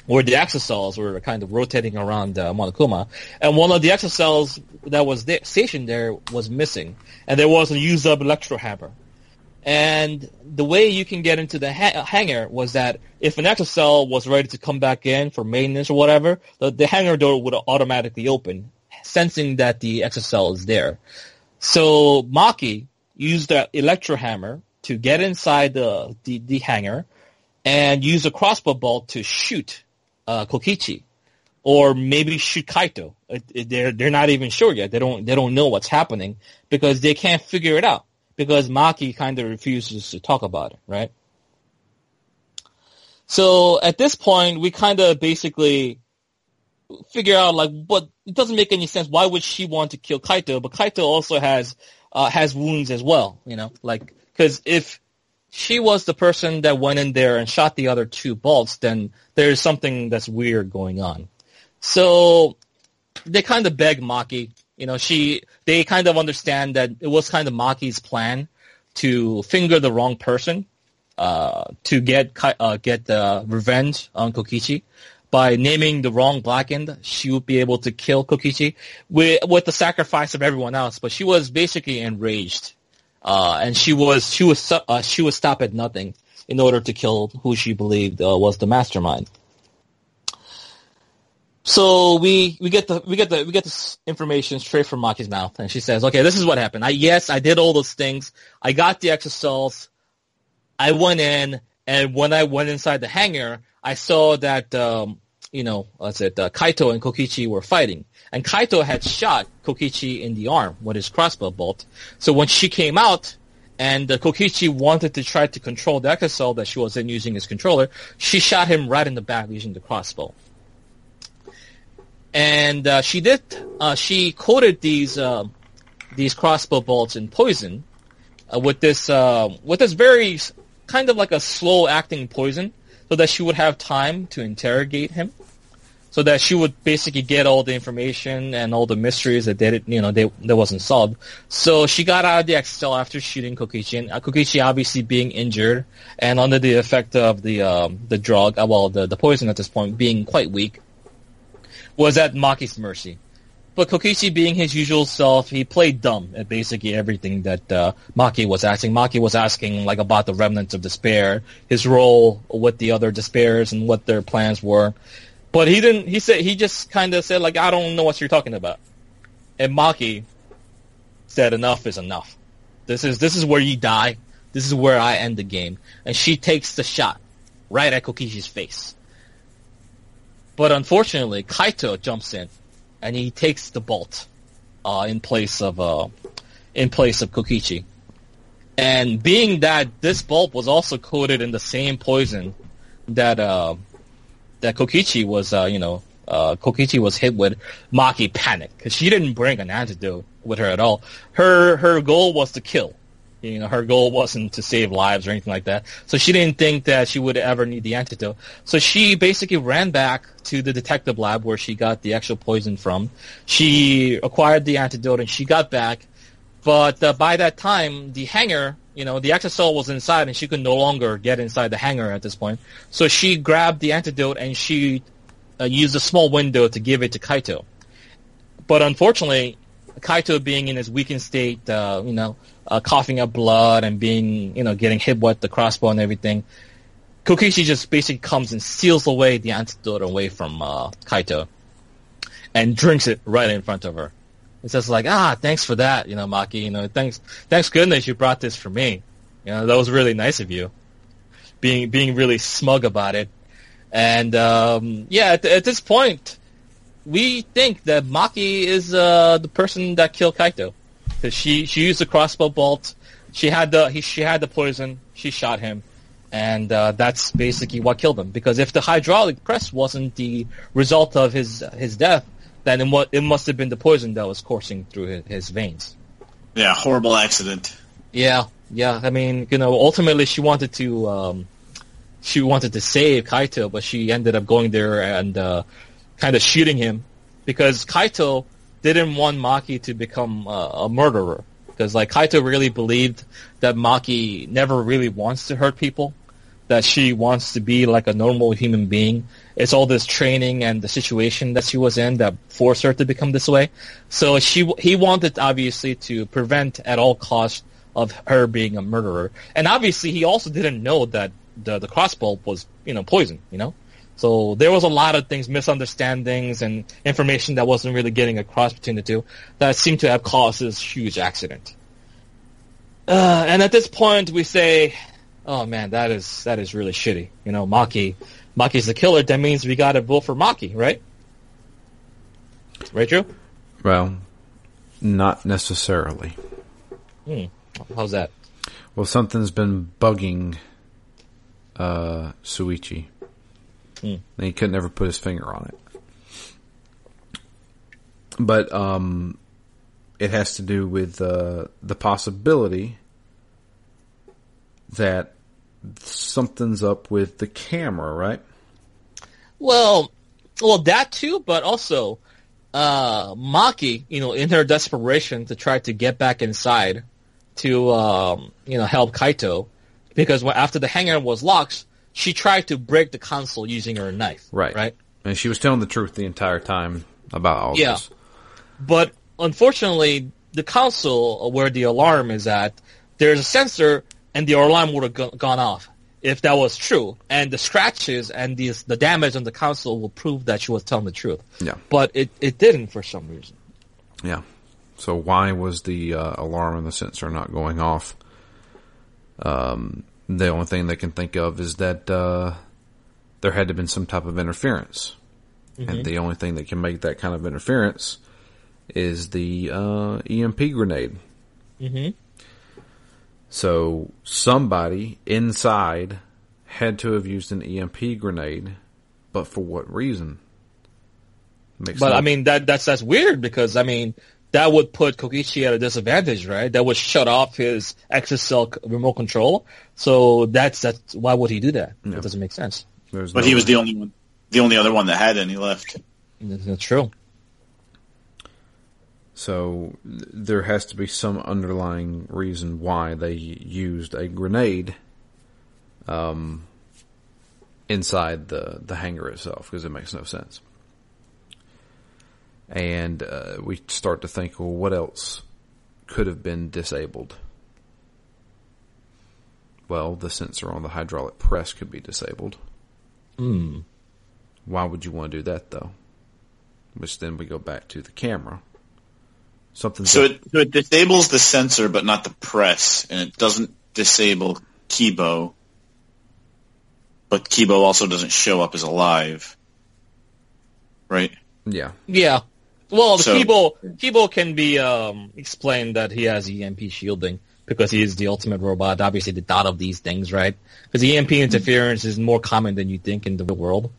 where the Exisals were kind of rotating around uh, Monokuma, and one of the Exisals that was there, stationed there was missing, and there was a used up electro hammer. And the way you can get into the ha- hangar was that if an Exisal was ready to come back in for maintenance or whatever, the, the hangar door would automatically open, sensing that the Exisal is there. So Maki used the electro hammer to get inside the, the, the hangar and use a crossbow bolt to shoot uh, Kokichi or maybe shoot Kaito. It, it, they're they're not even sure yet. They don't they don't know what's happening because they can't figure it out because Maki kind of refuses to talk about it, right? So at this point, we kind of basically figure out like, but it doesn't make any sense. Why would she want to kill Kaito? But Kaito also has uh, has wounds as well, you know, like because if she was the person that went in there and shot the other two bolts, then there's something that's weird going on. So they kind of beg Maki. You know, she they kind of understand that it was kind of Maki's plan to finger the wrong person uh, to get uh, get uh, revenge on Kokichi. By naming the wrong blackened, she would be able to kill Kokichi with with the sacrifice of everyone else. But she was basically enraged, uh, and she was she was uh, she was stop at nothing in order to kill who she believed uh, was the mastermind. So we we get the we get the we get this information straight from Maki's mouth, and she says, "Okay, this is what happened. I yes, I did all those things. I got the Exisals. I went in, and when I went inside the hangar, I saw that um, you know, what's it? Uh, Kaito and Kokichi were fighting, and Kaito had shot Kokichi in the arm with his crossbow bolt. So when she came out, and uh, Kokichi wanted to try to control the Exisal that she was in using his controller, she shot him right in the back using the crossbow and uh, she did. Uh, she coated these uh, these crossbow bolts in poison uh, with this uh, with this very kind of like a slow acting poison, so that she would have time to interrogate him, so that she would basically get all the information and all the mysteries that they you know they that wasn't solved. So she got out of the Exisal after shooting Kokichi, and uh, Kokichi obviously being injured and under the effect of the um, the drug, well the the poison at this point being quite weak was at Maki's mercy. But Kokichi, being his usual self, he played dumb at basically everything that uh, Maki was asking. Maki was asking like about the remnants of despair, his role with the other despairs, and what their plans were. But he didn't. He said he just kind of said like, "I don't know what you're talking about." And Maki said, "Enough is enough. This is this is where you die. This is where I end the game." And she takes the shot right at Kokichi's face. But unfortunately, Kaito jumps in, and he takes the bolt uh, in place of uh, in place of Kokichi. And being that this bolt was also coated in the same poison that uh, that Kokichi was, uh, you know, uh, Kokichi was hit with, Maki panic because she didn't bring an antidote with her at all. Her her goal was to kill, you know, her goal wasn't to save lives or anything like that. So she didn't think that she would ever need the antidote. So she basically ran back to the detective lab where she got the actual poison from. She acquired the antidote and she got back. But uh, by that time, the hangar, you know, the Exisal was inside and she could no longer get inside the hangar at this point. So she grabbed the antidote and she uh, used a small window to give it to Kaito. But unfortunately, Kaito being in his weakened state, uh, you know, uh, coughing up blood and being, you know, getting hit with the crossbow and everything. Kokichi just basically comes and steals away the antidote away from uh, Kaito and drinks it right in front of her. It's just like, ah, thanks for that, you know, Maki. You know, thanks, thanks goodness you brought this for me. You know, that was really nice of you. Being being really smug about it, and um, yeah, at, at this point, we think that Maki is uh, the person that killed Kaito because she she used the crossbow bolt. She had the he, she had the poison. She shot him, and uh, that's basically what killed him. Because if the hydraulic press wasn't the result of his his death, then it, it must have been the poison that was coursing through his, his veins. Yeah, horrible accident. Yeah, yeah. I mean, you know, ultimately she wanted to um, she wanted to save Kaito, but she ended up going there and uh, kind of shooting him because Kaito didn't want Maki to become uh, a murderer because like Kaito really believed that Maki never really wants to hurt people, that she wants to be like a normal human being. It's all this training and the situation that she was in that forced her to become this way. So she he wanted obviously to prevent at all costs of her being a murderer. And obviously he also didn't know that the the crossbow was you know poison. You know. So there was a lot of things, misunderstandings and information that wasn't really getting across between the two that seemed to have caused this huge accident. Uh, and at this point, we say, "Oh man, that is that is really shitty." You know, Maki, Maki's the killer. That means we got to vote for Maki, right? Right, Drew? Well, not necessarily. Hmm. How's that? Well, something's been bugging uh, Shuichi. Mm. And he could never put his finger on it. But um, it has to do with uh, the possibility that something's up with the camera, right? Well, well, that too, but also uh, Maki, you know, in her desperation to try to get back inside to, um, you know, help Kaito, because when, after the hangar was locked, she tried to break the console using her knife. Right. Right. And she was telling the truth the entire time about all Yeah. this. But unfortunately, the console where the alarm is at, there's a sensor, and the alarm would have go- gone off if that was true. And the scratches and the the damage on the console will prove that she was telling the truth. Yeah. But it, it didn't for some reason. Yeah. So why was the uh, alarm and the sensor not going off? Um, the only thing they can think of is that uh, there had to have been some type of interference, and the only thing that can make that kind of interference is the uh, EMP grenade. hmm So somebody inside had to have used an EMP grenade, but for what reason? Makes But no- I mean that that's that's weird because I mean that would put Kokichi at a disadvantage, right? That would shut off his Exisal c- remote control. So that's that's why would he do that? Yeah. It doesn't make sense. there's But no he was the only one, the only other one that had any left. That's that's true. So th- there has to be some underlying reason why they used a grenade um, inside the, the hangar itself because it makes no sense. And uh, we start to think, well, what else could have been disabled? Well, the sensor on the hydraulic press could be disabled. Hmm. Why would you want to do that, though? Which then we go back to the camera. Something So it, so it disables the sensor, but not the press, and it doesn't disable Kiibo. But Kiibo also doesn't show up as alive, right? yeah, Yeah. Well, the So- Kiibo Kiibo can be um, explained that he has EMP shielding because he is the ultimate robot. Obviously, the thought of these things, right? Because EMP interference is more common than you think in the real world.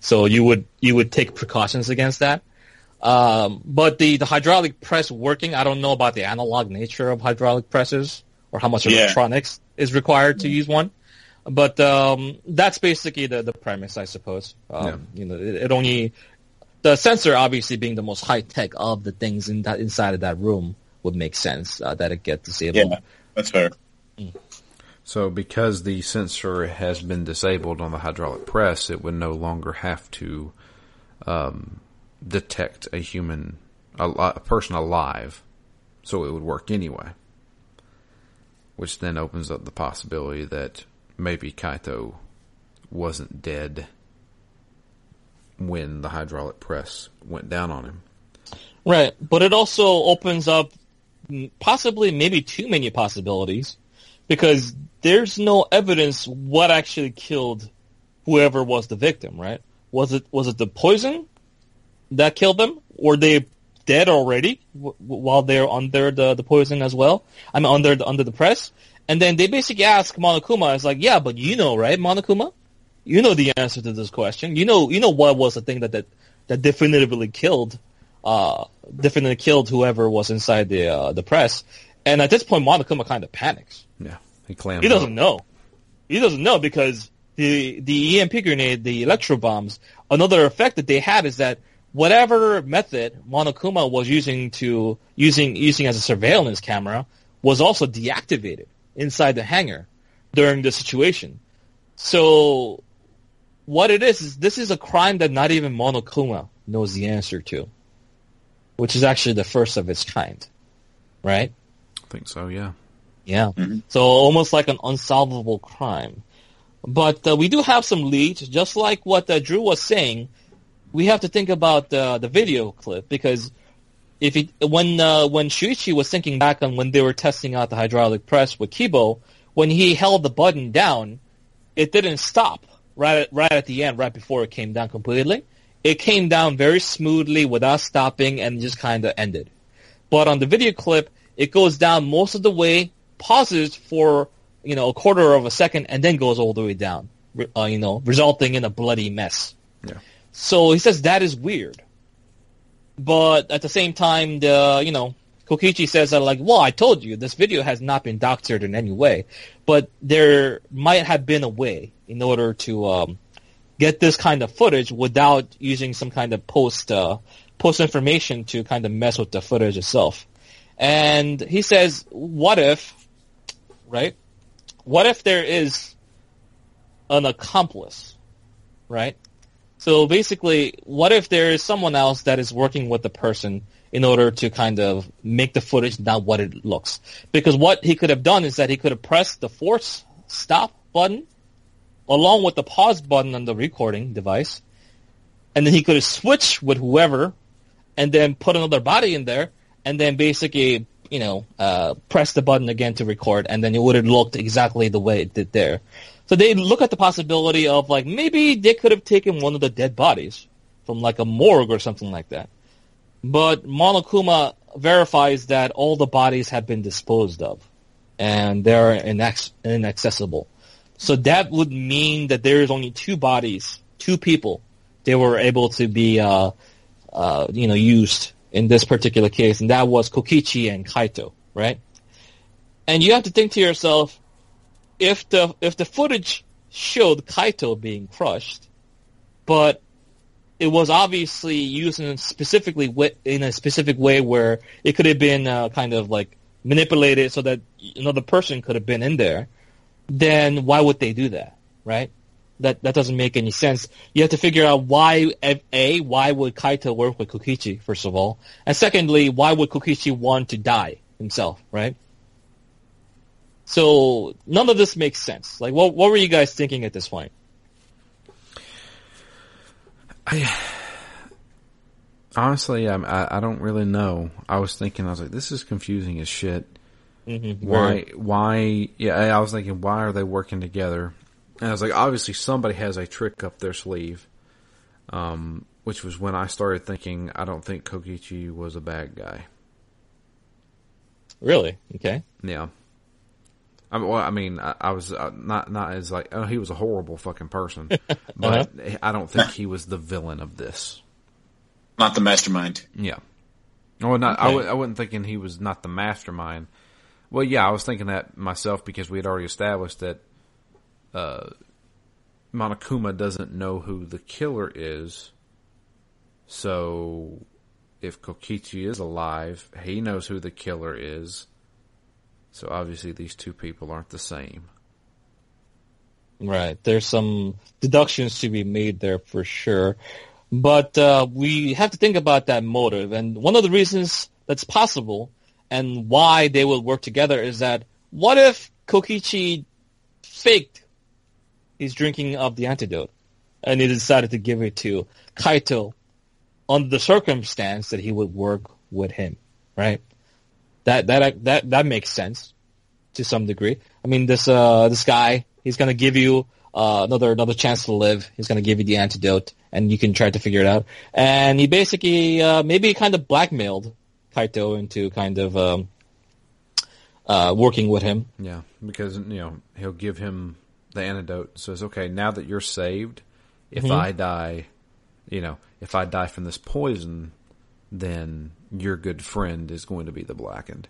So you would you would take precautions against that. Um, but the, the hydraulic press working, I don't know about the analog nature of hydraulic presses or how much Yeah. electronics is required to use one. But um, that's basically the, the premise, I suppose. Um, You know, it, it only the sensor obviously being the most high tech of the things in that inside of that room would make sense uh, that it get disabled. Yeah, that's fair. So because the sensor has been disabled on the hydraulic press, it would no longer have to um, detect a human, a, a person alive. So it would work anyway. Which then opens up the possibility that maybe Kaito wasn't dead when the hydraulic press went down on him. Right, but it also opens up possibly maybe too many possibilities because there's no evidence what actually killed whoever was the victim, right? Was it was it the poison that killed them? Were they dead already w- while they're under the, the poison as well? I mean under the, under the press. And then they basically ask Monokuma, it's like, yeah, but you know, right, Monokuma? You know the answer to this question. You know you know what was the thing that that, that definitively killed uh, definitely killed whoever was inside the uh, the press. And at this point, Monokuma kind of panics. Yeah, he clams. He doesn't know. He doesn't know because the the EMP grenade, the electro bombs. Another effect that they had is that whatever method Monokuma was using to using using as a surveillance camera was also deactivated inside the hangar during the situation. So what it is is this is a crime that not even Monokuma knows the answer to, which is actually the first of its kind, right? I think so. Yeah. Yeah. So almost like an unsolvable crime. But uh, we do have some leads, just like what uh, Drew was saying. We have to think about uh, the video clip because if it, when uh, when Shuichi was thinking back on when they were testing out the hydraulic press with Kiibo, when he held the button down, it didn't stop right at, right at the end, right before it came down completely. It came down very smoothly without stopping and just kind of ended. But on the video clip, it goes down most of the way, pauses for you know a quarter of a second, and then goes all the way down. Uh, you know, resulting in a bloody mess. Yeah. So he says that is weird. But at the same time, the you know Kokichi says that like, well, I told you this video has not been doctored in any way, but there might have been a way in order to um, get this kind of footage without using some kind of post uh, post information to kind of mess with the footage itself. And he says, what if, right? What if there is an accomplice, right? So basically, what if there is someone else that is working with the person in order to kind of make the footage not what it looks? Because what he could have done is that he could have pressed the force stop button along with the pause button on the recording device, and then he could have switched with whoever, and then put another body in there, and then basically, you know, uh, press the button again to record, and then it would have looked exactly the way it did there. So they look at the possibility of like maybe they could have taken one of the dead bodies from like a morgue or something like that. But Monokuma verifies that all the bodies have been disposed of and they're inac- inaccessible. So that would mean that there is only two bodies, two people. They were able to be, uh, uh, you know, used in this particular case, and that was Kokichi and Kaito, right? And you have to think to yourself, if the if the footage showed Kaito being crushed, but it was obviously used in specifically in a specific way where it could have been uh, kind of like manipulated so that another person could have been in there, then why would they do that, right? That that doesn't make any sense. You have to figure out why a why would Kaito work with Kokichi first of all, and secondly, why would Kokichi want to die himself, right? So none of this makes sense. Like, what what were you guys thinking at this point? I honestly, I'm, I I don't really know. I was thinking, I was like, this is confusing as shit. Mm-hmm. Why? Why? Yeah, I was thinking, why are they working together? And I was like, obviously somebody has a trick up their sleeve. Um, which was when I started thinking, I don't think Kokichi was a bad guy. Really? Okay. Yeah. I mean, well, I mean, I, I was uh, not not as like, oh, he was a horrible fucking person, *laughs* but uh-huh. I don't think he was the villain of this. Not the mastermind. Yeah. Well, not okay. I w- I wasn't thinking he was not the mastermind. Well, yeah, I was thinking that myself because we had already established that uh, Monokuma doesn't know who the killer is. So, if Kokichi is alive, he knows who the killer is. So obviously these two people aren't the same. Right. There's some deductions to be made there for sure. But uh, we have to think about that motive. And one of the reasons that's possible and why they will work together is that what if Kokichi faked his drinking of the antidote and he decided to give it to Kaito under the circumstance that he would work with him, right? That that that that makes sense to some degree. I mean, this uh this guy, he's gonna give you uh, another another chance to live. He's gonna give you the antidote, and you can try to figure it out. And he basically uh, maybe kind of blackmailed Kaito into kind of um, uh, working with him. Yeah, because you know he'll give him the antidote. Says, okay, now that you're saved, if mm-hmm. I die, you know, if I die from this poison, then your good friend is going to be the blackened.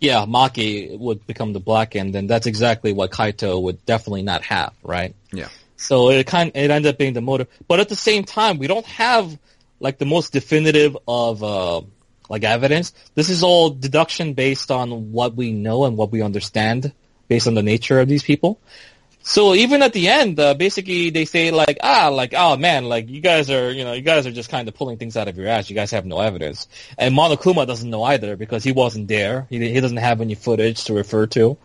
Yeah, Maki would become the blackened, and that's exactly what Kaito would definitely not have, right? Yeah. So it kind it ended up being the motive, but at the same time, we don't have like the most definitive of uh, like evidence. This is all deduction based on what we know and what we understand based on the nature of these people. So even at the end, uh, basically they say like, ah, like, oh man, like you guys are, you know, you guys are just kind of pulling things out of your ass. You guys have no evidence. And Monokuma doesn't know either because he wasn't there. He, he doesn't have any footage to refer to.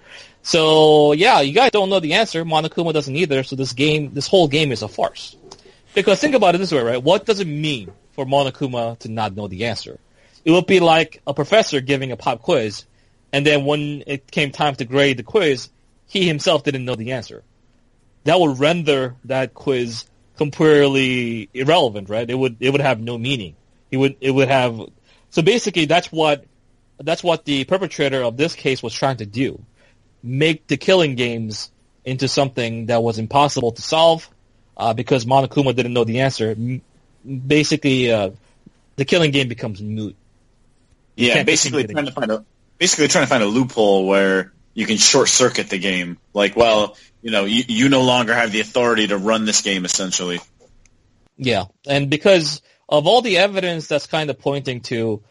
So yeah, you guys don't know the answer. Monokuma doesn't either. So this game, this whole game is a farce. Because think about it this way, right? What does it mean for Monokuma to not know the answer? It would be like a professor giving a pop quiz, and then when it came time to grade the quiz, he himself didn't know the answer that would render that quiz completely irrelevant, right? It would it would have no meaning. It would it would have so basically that's what that's what the perpetrator of this case was trying to do. Make the killing games into something that was impossible to solve uh, because Monokuma didn't know the answer. Basically, uh, the killing game becomes moot. yeah, basically trying to find a basically trying to find a loophole where you can short circuit the game. Like, well, you know, you, you no longer have the authority to run this game essentially. Yeah, and because of all the evidence that's kind of pointing to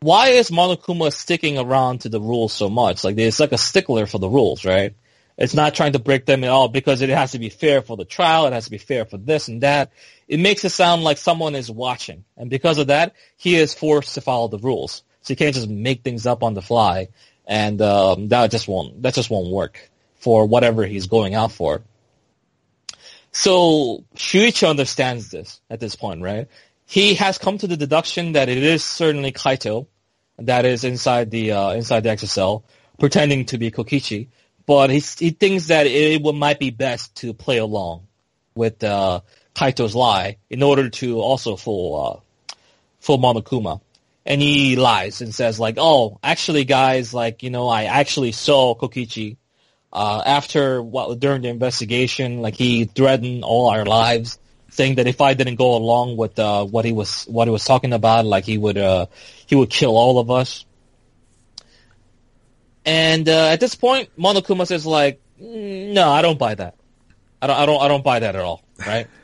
why is Monokuma sticking around to the rules so much? Like it's like a stickler for the rules, right? It's not trying to break them at all because it has to be fair for the trial. It has to be fair for this and that. It makes it sound like someone is watching, and because of that, he is forced to follow the rules. So you can't just make things up on the fly, and um, that just won't that just won't work for whatever he's going out for. So Shuichi understands this at this point, right? He has come to the deduction that it is certainly Kaito that is inside the uh, inside the Exisal, pretending to be Kokichi, but he he thinks that it might be best to play along with uh, Kaito's lie in order to also fool uh, fool Monokuma. And he lies and says like, "Oh, actually, guys, like you know, I actually saw Kokichi uh, after what during the investigation. Like he threatened all our lives." saying that if I didn't go along with uh, what he was what he was talking about, like he would uh, he would kill all of us. And uh, at this point, Monokuma says like, mm, "No, I don't buy that. I don't I don't I don't buy that at all." Right? *laughs*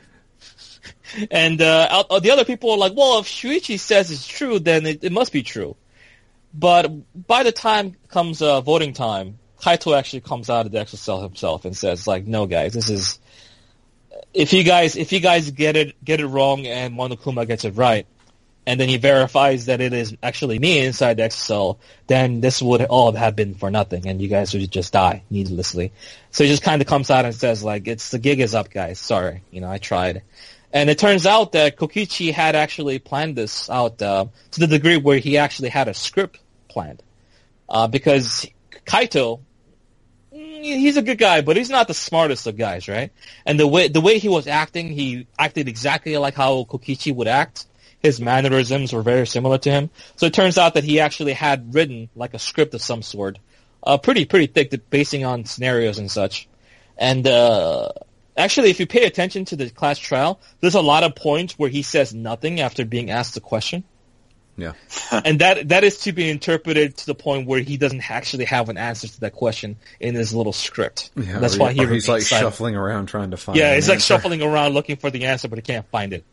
and uh, uh, the other people are like, "Well, if Shuichi says it's true, then it, it must be true." But by the time comes uh, voting time, Kaito actually comes out of the Exisal himself and says like, "No, guys, this is." if you guys if you guys get it get it wrong and Monokuma gets it right, and then he verifies that it is actually me inside the Exisal, then this would all have been for nothing, and you guys would just die needlessly. So he just kind of comes out and says like, "It's the gig is up, guys. Sorry, you know, I tried." And it turns out that Kokichi had actually planned this out uh, to the degree where he actually had a script planned, uh, because Kaito he's a good guy, but he's not the smartest of guys, right? And the way the way he was acting, he acted exactly like how Kokichi would act. His mannerisms were very similar to him. So it turns out that he actually had written like a script of some sort, uh, pretty pretty thick, basing on scenarios and such. And uh, actually, if you pay attention to the class trial, there's a lot of points where he says nothing after being asked a question. Yeah. *laughs* and that that is to be interpreted to the point where he doesn't actually have an answer to that question in his little script. Yeah, That's or why he- he or he's like silent. shuffling around trying to find. Yeah, an it's like answer. shuffling around looking for the answer, but he can't find it.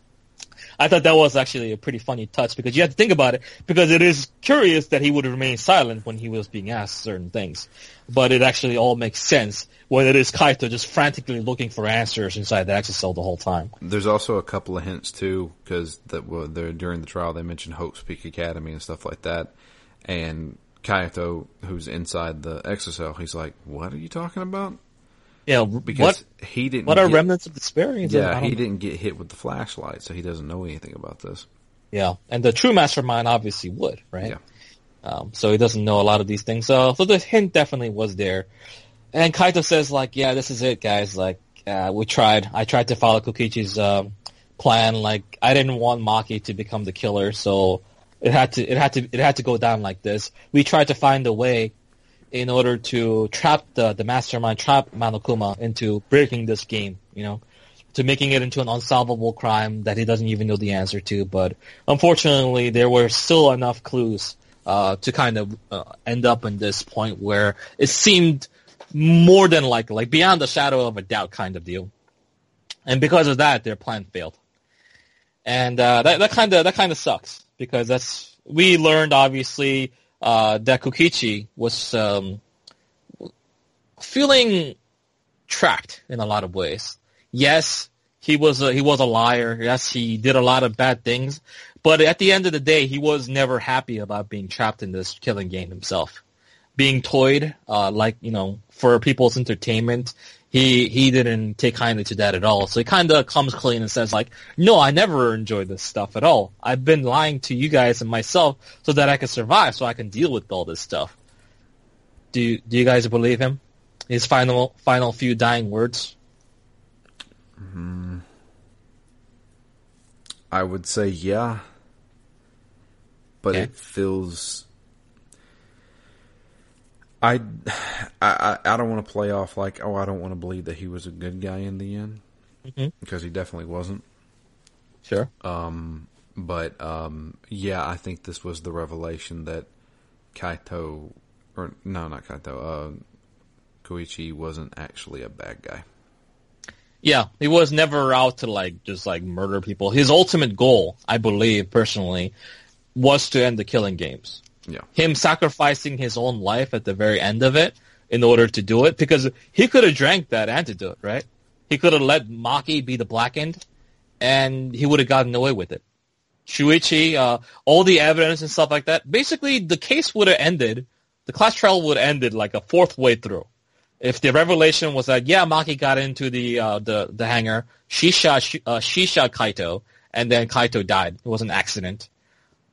I thought that was actually a pretty funny touch because you have to think about it because it is curious that he would remain silent when he was being asked certain things, but it actually all makes sense when it is Kaito just frantically looking for answers inside the Exisal the whole time. There's also a couple of hints too, because that well, during the trial they mentioned Hope's Peak Academy and stuff like that, and Kaito, who's inside the Exisal, he's like, "What are you talking about?" Yeah, Because what he didn't. what are get- remnants of despair? He Yeah, he know. didn't get hit with the flashlight, so he doesn't know anything about this. Yeah, and the true mastermind obviously would, right? Yeah. Um, so he doesn't know a lot of these things. So, so the hint definitely was there. And Kaito says like, yeah, this is it, guys. Like, uh, we tried. I tried to follow Kokichi's um, plan. Like, I didn't want Maki to become the killer, so it had to, it had to, it had to go down like this. We tried to find a way in order to trap the the mastermind, trap Monokuma into breaking this game. You know, to making it into an unsolvable crime that he doesn't even know the answer to. But unfortunately, there were still enough clues uh, to kind of uh, end up in this point where it seemed more than likely, like beyond the shadow of a doubt kind of deal. And because of that, their plan failed. And uh, that that kind of that kind of sucks because that's we learned obviously uh, that Kokichi was um, feeling trapped in a lot of ways. Yes, he was a, he was a liar. Yes, he did a lot of bad things. But at the end of the day, he was never happy about being trapped in this killing game himself. Being toyed, uh, like, you know, for people's entertainment, he, he didn't take kindly to that at all. So he kind of comes clean and says like, no, I never enjoyed this stuff at all. I've been lying to you guys and myself so that I can survive, so I can deal with all this stuff. Do you, do you guys believe him? His final, final few dying words? Hmm. I would say yeah, but Okay. it feels. *sighs* I, I, I don't want to play off like, oh, I don't want to believe that he was a good guy in the end, Mhm. because he definitely wasn't. Sure. But um, yeah, I think this was the revelation that Kaito, or no, not Kaito, uh, Kokichi wasn't actually a bad guy. Yeah, he was never out to like just like murder people. His ultimate goal, I believe personally, was to end the killing games. Yeah. Him sacrificing his own life at the very end of it in order to do it because he could have drank that antidote, right? He could have let Maki be the blackened and he would have gotten away with it. Shuichi, uh, all the evidence and stuff like that. Basically, the case would have ended, the class trial would have ended like a fourth way through. If the revelation was that, yeah, Maki got into the, uh, the, the hangar, she shot, uh, she shot Kaito, and then Kaito died. It was an accident.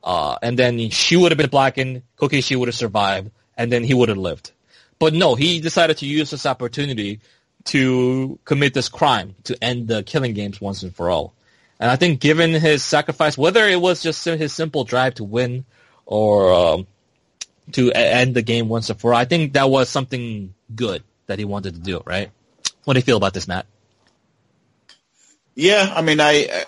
Uh, and then she would have been blackened, Kokichi would have survived, and then he would have lived. But no, he decided to use this opportunity to commit this crime, to end the killing games once and for all. And I think given his sacrifice, whether it was just his simple drive to win or um, to end the game once and for all, I think that was something good that he wanted to do, right? What do you feel about this, Matt? Yeah, I mean, I,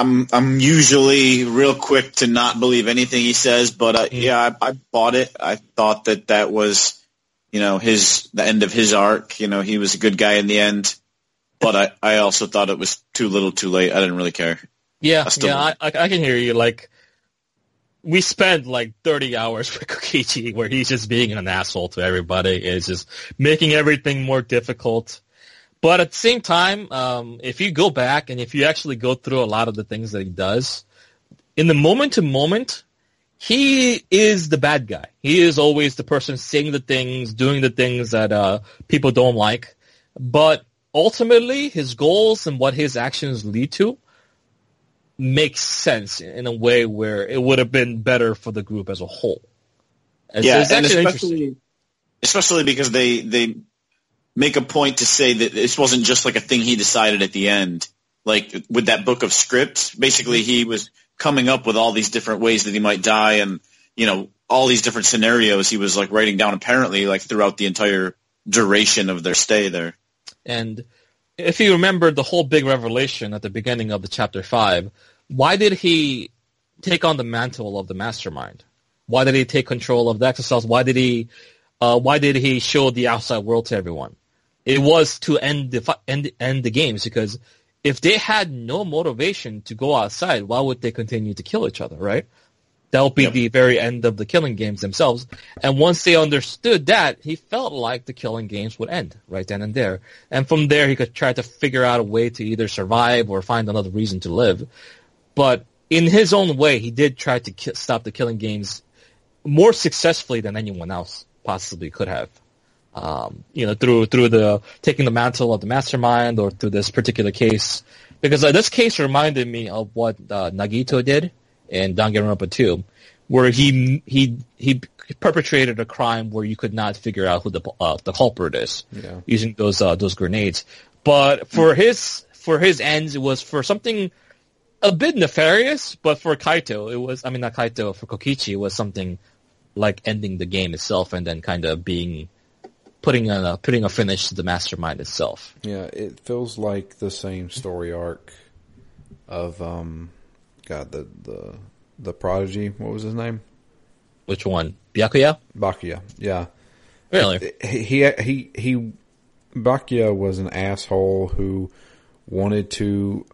I'm I'm usually real quick to not believe anything he says, but uh, yeah, I, I bought it. I thought that that was, you know, his the end of his arc. You know, he was a good guy in the end, but I I also thought it was too little, too late. I didn't really care. Yeah, I still yeah, I, I I can hear you. Like, we spent like 30 hours *laughs* with Kokichi where he's just being an asshole to everybody. It's just making everything more difficult. But at the same time, um, if you go back and if you actually go through a lot of the things that he does, in the moment to moment, he is the bad guy. He is always the person saying the things, doing the things that uh, people don't like. But ultimately, his goals and what his actions lead to makes sense in a way where it would have been better for the group as a whole. And yeah, and especially especially because they they make a point to say that this wasn't just like a thing he decided at the end. Like with that book of scripts, basically he was coming up with all these different ways that he might die and, you know, all these different scenarios he was like writing down apparently like throughout the entire duration of their stay there. And if you remember the whole big revelation at the beginning of the chapter five, why did he take on the mantle of the mastermind? Why did he take control of the exercise? Why did he, uh, why did he show the outside world to everyone? It was to end the end end the games because if they had no motivation to go outside, why would they continue to kill each other? Right? That would be Yep. the very end of the killing games themselves. And once they understood that, he felt like the killing games would end right then and there. And from there, he could try to figure out a way to either survive or find another reason to live. But in his own way, he did try to ki- stop the killing games more successfully than anyone else possibly could have. Um, you know, through through the taking the mantle of the mastermind, or through this particular case, because uh, this case reminded me of what uh, Nagito did in Danganronpa 2, where he he he perpetrated a crime where you could not figure out who the uh, the culprit is Yeah. using those uh, those grenades. But for his for his ends, it was for something a bit nefarious. But for Kaito, it was I mean not Kaito for Kokichi, it was something like ending the game itself and then kind of being putting a putting a finish to the mastermind itself. Yeah, it feels like the same story arc of um, God the the the prodigy. What was his name? Which one? Byakuya? Bakuya. Yeah, Really? he he he, he Byakuya was an asshole who wanted to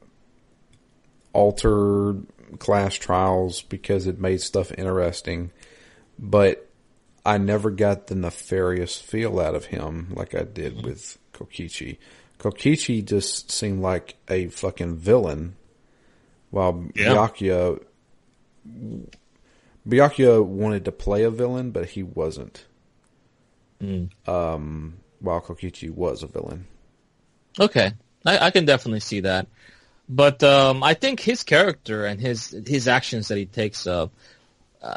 alter class trials because it made stuff interesting, but I never got the nefarious feel out of him like I did with Kokichi. Kokichi just seemed like a fucking villain, while Yeah. Byakuya Byakuya wanted to play a villain, but he wasn't. Um, while Kokichi was a villain. Okay, I, I can definitely see that. But um, I think his character and his his actions that he takes, uh, uh,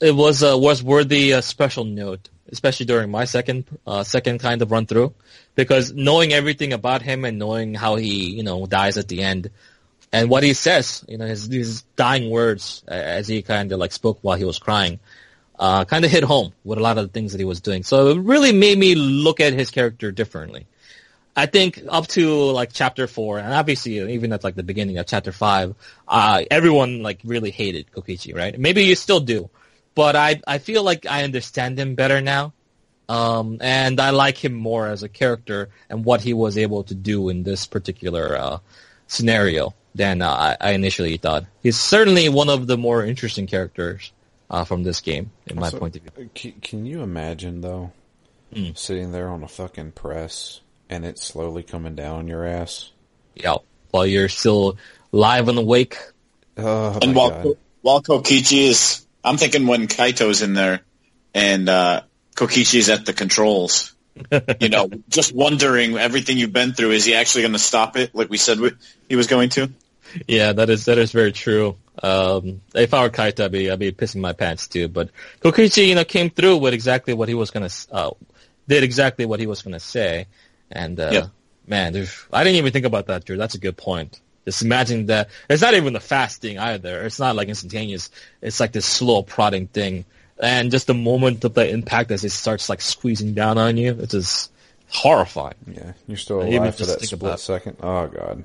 it was uh, was worthy a special note, especially during my second uh, second kind of run through, because knowing everything about him and knowing how he you know dies at the end, and what he says, you know his dying words uh, as he kind of like spoke while he was crying, uh, kind of hit home with a lot of the things that he was doing. So it really made me look at his character differently. I think up to like chapter four, and obviously even at like the beginning of chapter five, uh, everyone like really hated Kokichi, right? Maybe you still do, but I I feel like I understand him better now Um, and I like him more as a character and what he was able to do in this particular uh, scenario than uh, I, I initially thought. He's certainly one of the more interesting characters uh, from this game, in my So, point of view. Can, can you imagine though, Mm. sitting there on a fucking press and it's slowly coming down on your ass? Yeah, while you're still live and awake. Oh And my while god! while Kokichi is, I'm thinking when Kaito's in there, and uh, Kokichi's at the controls. *laughs* you know, just wondering everything you've been through. Is he actually going to stop it, like we said we- he was going to? Yeah, that is that is very true. Um, if I were Kaito, I'd be I'd be pissing my pants too. But Kokichi, you know, came through with exactly what he was gonna uh, did exactly what he was gonna say, and uh, Yeah. man, I didn't even think about that, Drew. That's a good point. Just imagine that it's not even the fast thing either. It's not like instantaneous. It's like this slow prodding thing, and just the moment of the impact as it starts like squeezing down on you, it's just horrifying. Yeah, you're still Even alive for that split second. Oh god!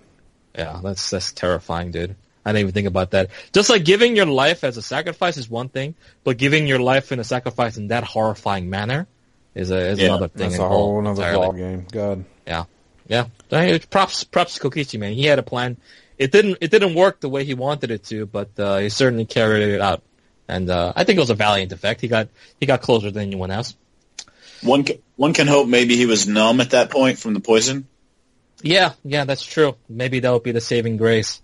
Yeah, that's that's terrifying, dude. I didn't even think about that. Just like giving your life as a sacrifice is one thing, but giving your life in a sacrifice in that horrifying manner is a is Yeah, another thing. That's a whole other ball game. God. Yeah, yeah. Props, props to Kokichi, man. He had a plan. It didn't it didn't work the way he wanted it to, but uh, he certainly carried it out. And uh, I think it was a valiant effect. He got he got closer than anyone else. One ca- one can hope maybe he was numb at that point from the poison. Yeah, yeah, that's true. Maybe that would be the saving grace.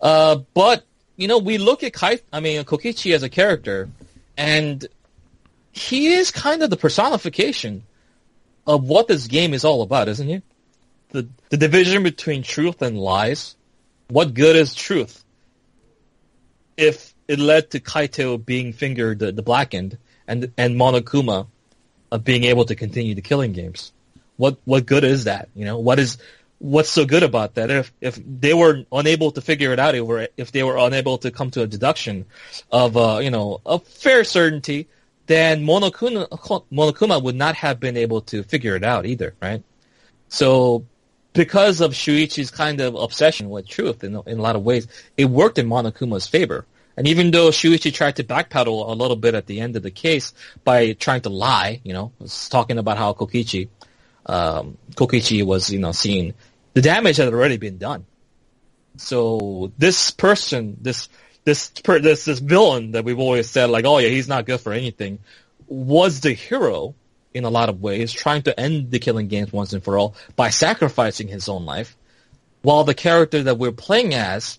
Uh, but you know, we look at Kai, I mean, Kokichi as a character, and he is kind of the personification of what this game is all about, isn't he? The the division between truth and lies. What good is truth? If it led to Kaito being fingered the, the blackened and and Monokuma uh, being able to continue the killing games what what good is that? You know, what is what's so good about that? If if they were unable to figure it out, if they were unable to come to a deduction of uh, you know a fair certainty, then Monokuma Monokuma would not have been able to figure it out either, right? So because of Shuichi's kind of obsession with truth in, in a lot of ways, it worked in Monokuma's favor. And even though Shuichi tried to backpedal a little bit at the end of the case by trying to lie, you know, was talking about how Kokichi, um, Kokichi was, you know, seen, the damage had already been done. So this person, this, this, per, this, this villain that we've always said, like, oh yeah, he's not good for anything, was the hero in a lot of ways, trying to end the killing games once and for all by sacrificing his own life, while the character that we're playing as,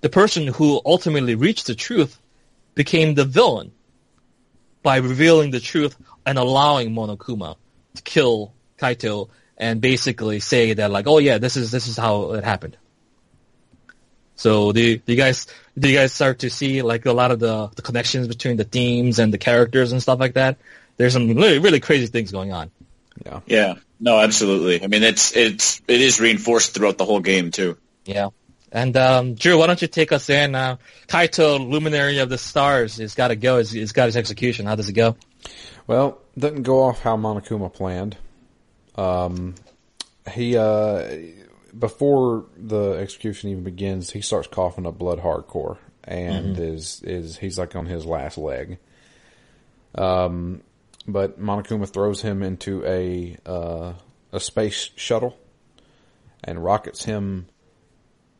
the person who ultimately reached the truth, became the villain by revealing the truth and allowing Monokuma to kill Kaito and basically say that like, oh yeah, this is this is how it happened. So do you, do you guys do you guys start to see like a lot of the, the connections between the themes and the characters and stuff like that? There's some really really crazy things going on. Yeah. Yeah, no, absolutely. I mean, it's it's it is reinforced throughout the whole game too. Yeah. And um, Drew, why don't you take us in? Uh, Kaito, Luminary of the Stars, has got to go. He's, he's got his execution. How does it go? Well, it didn't go off how Monokuma planned. Um, he uh, before the execution even begins, he starts coughing up blood hardcore, and is is he's like on his last leg. Um, but Monokuma throws him into a uh, a space shuttle, and rockets him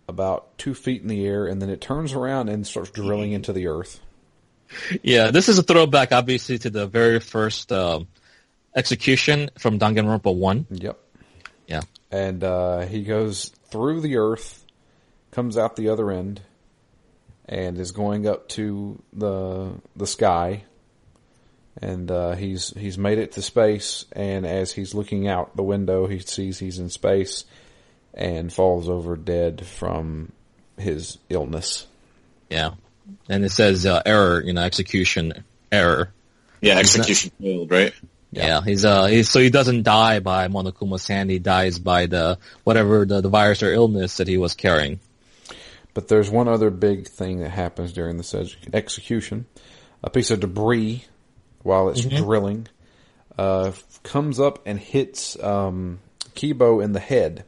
about two feet in the air, and then it turns around and starts drilling into the earth. Yeah, this is a throwback, obviously, to the very first um, execution from Danganronpa 1. Yep. Yeah. and uh, he goes through the earth, comes out the other end, and is going up to the the sky. And uh, he's he's made it to space, and as he's looking out the window, he sees he's in space, and falls over dead from his illness. Yeah. And it says uh, error, you know, execution error. Yeah, execution failed, right? Yeah, he's uh, he's, so he doesn't die by Monokuma's hand. He dies by the whatever the, the virus or illness that he was carrying. But there's one other big thing that happens during this ex- execution. A piece of debris, while it's drilling, uh, comes up and hits um, Kiibo in the head,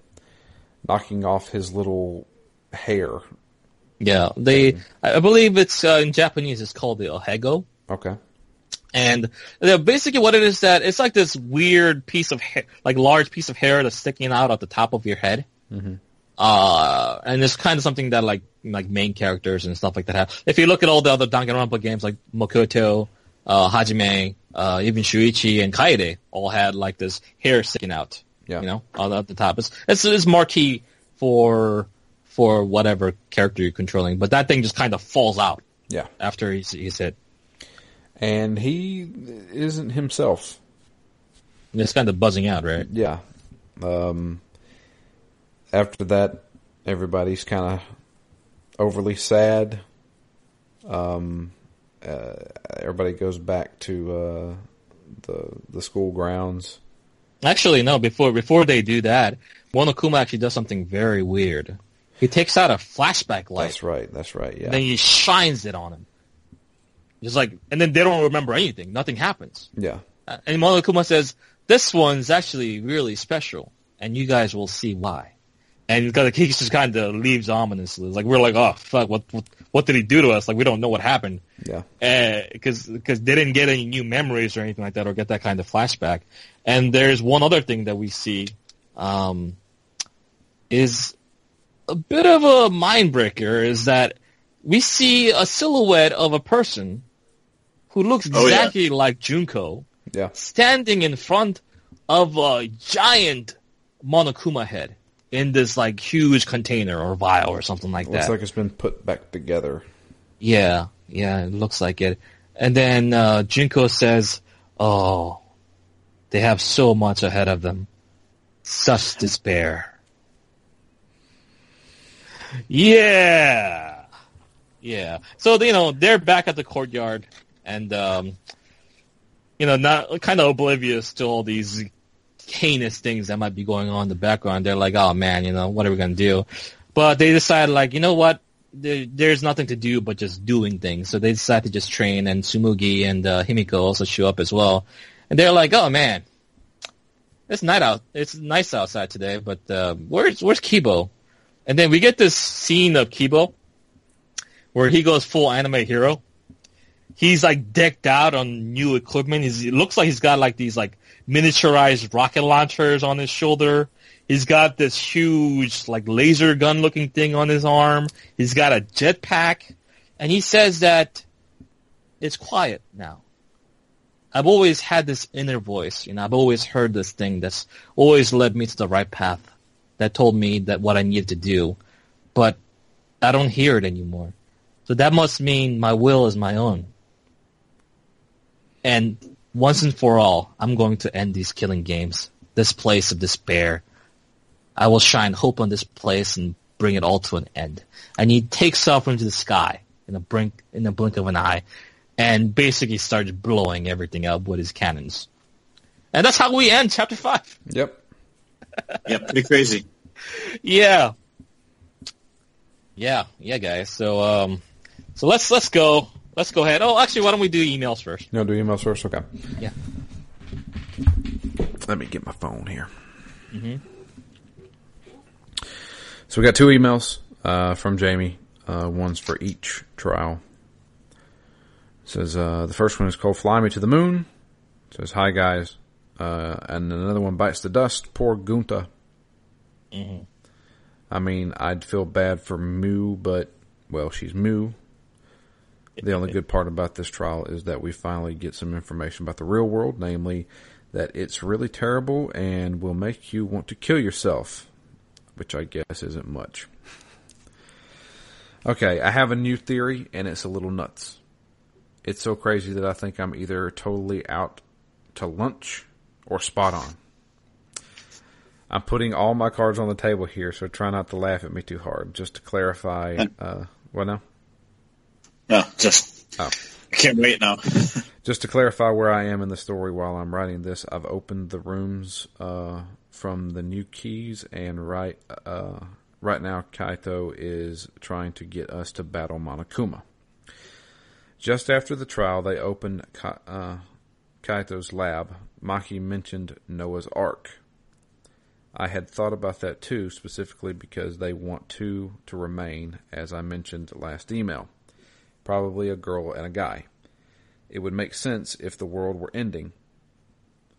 knocking off his little hair. Yeah, they, I I believe it's uh, in Japanese. It's called the ahoge. Okay. And basically what it is that it's like this weird piece of hair, like large piece of hair that's sticking out at the top of your head. Uh, and it's kind of something that like, like main characters and stuff like that have. If you look at all the other Danganronpa games like Makoto, uh, Hajime, uh, even Shuichi and Kaede all had like this hair sticking out. Yeah. You know, at the top. It's, it's, it's marquee for, for whatever character you're controlling, but that thing just kind of falls out Yeah. after he's, he's hit. And he isn't himself. And it's kind of buzzing out, right? Yeah. Um, after that, everybody's kind of overly sad. Um, uh, everybody goes back to uh, the the school grounds. Actually, no. Before before they do that, Monokuma actually does something very weird. He takes out a flashback light, That's right. That's right. Yeah. and then he shines it on him. Just like, and then they don't remember anything. Nothing happens. yeah. Uh, And Monokuma says, "This one's actually really special, and you guys will see why." And kind of, he just kind of leaves ominously. Like we're like, "Oh fuck, what, what what did he do to us?" Like we don't know what happened Yeah. because because they didn't get any new memories or anything like that, or get that kind of flashback. And there's one other thing that we see um, is a bit of a mind breaker. Is that we see a silhouette of a person who looks Oh, yeah. exactly like Junko Yeah. standing in front of a giant Monokuma head in this like huge container or vial or something like Looks that. Looks like it's been put back together. Yeah, yeah, it looks like it. And then uh, Junko says, "Oh, they have so much ahead of them, such despair." Yeah, yeah. So you know they're back at the courtyard, and um, you know not kind of oblivious to all these heinous things that might be going on in the background. They're like, "Oh man, you know what are we gonna do?" But they decide, like, you know what? There, there's nothing to do but just doing things. So they decide to just train, and Tsumugi and uh, Himiko also show up as well. And they're like, "Oh man, it's night out. It's nice outside today, but uh, where's where's Kiibo?" And then we get this scene of Kiibo where he goes full anime hero. He's like decked out on new equipment. He's, it looks like he's got like these like miniaturized rocket launchers on his shoulder. He's got this huge like laser gun looking thing on his arm. He's got a jetpack, and he says that it's quiet now. I've always had this inner voice, you know, I've always heard this thing that's always led me to the right path that told me that what I needed to do, but I don't hear it anymore. So that must mean my will is my own. And once and for all, I'm going to end these killing games, this place of despair. I will shine hope on this place and bring it all to an end. And he takes off into the sky in a blink, in a blink of an eye, and basically starts blowing everything up with his cannons. And that's how we end chapter five. Yep. *laughs* Yeah, pretty crazy. Yeah. Yeah, yeah, guys. So, um, so let's let's go. Let's go ahead. Oh, actually, why don't we do emails first? No, do emails first? Okay. Yeah. Let me get my phone here. So we got two emails uh, from Jamie. Uh, one's for each trial. It says uh, the first one is called "Fly Me to the Moon." It says hi guys, uh, and another one bites the dust. Poor Gonta. I mean, I'd feel bad for Miu, but well, she's Miu. The only good part about this trial is that we finally get some information about the real world, namely that it's really terrible and will make you want to kill yourself, which I guess isn't much. Okay, I have a new theory and it's a little nuts. It's so crazy that I think I'm either totally out to lunch or spot on. I'm putting all my cards on the table here, so try not to laugh at me too hard. Just to clarify, uh, what now? No, just Oh. I can't wait now. *laughs* Just to clarify where I am in the story while I'm writing this, I've opened the rooms uh, from the new keys, and right uh, right now Kaito is trying to get us to battle Monokuma. Just after the trial, they opened Ka- uh, Kaito's lab. Maki mentioned Noah's Ark. I had thought about that too, specifically because they want two to remain, as I mentioned last email. Probably a girl and a guy. It would make sense if the world were ending.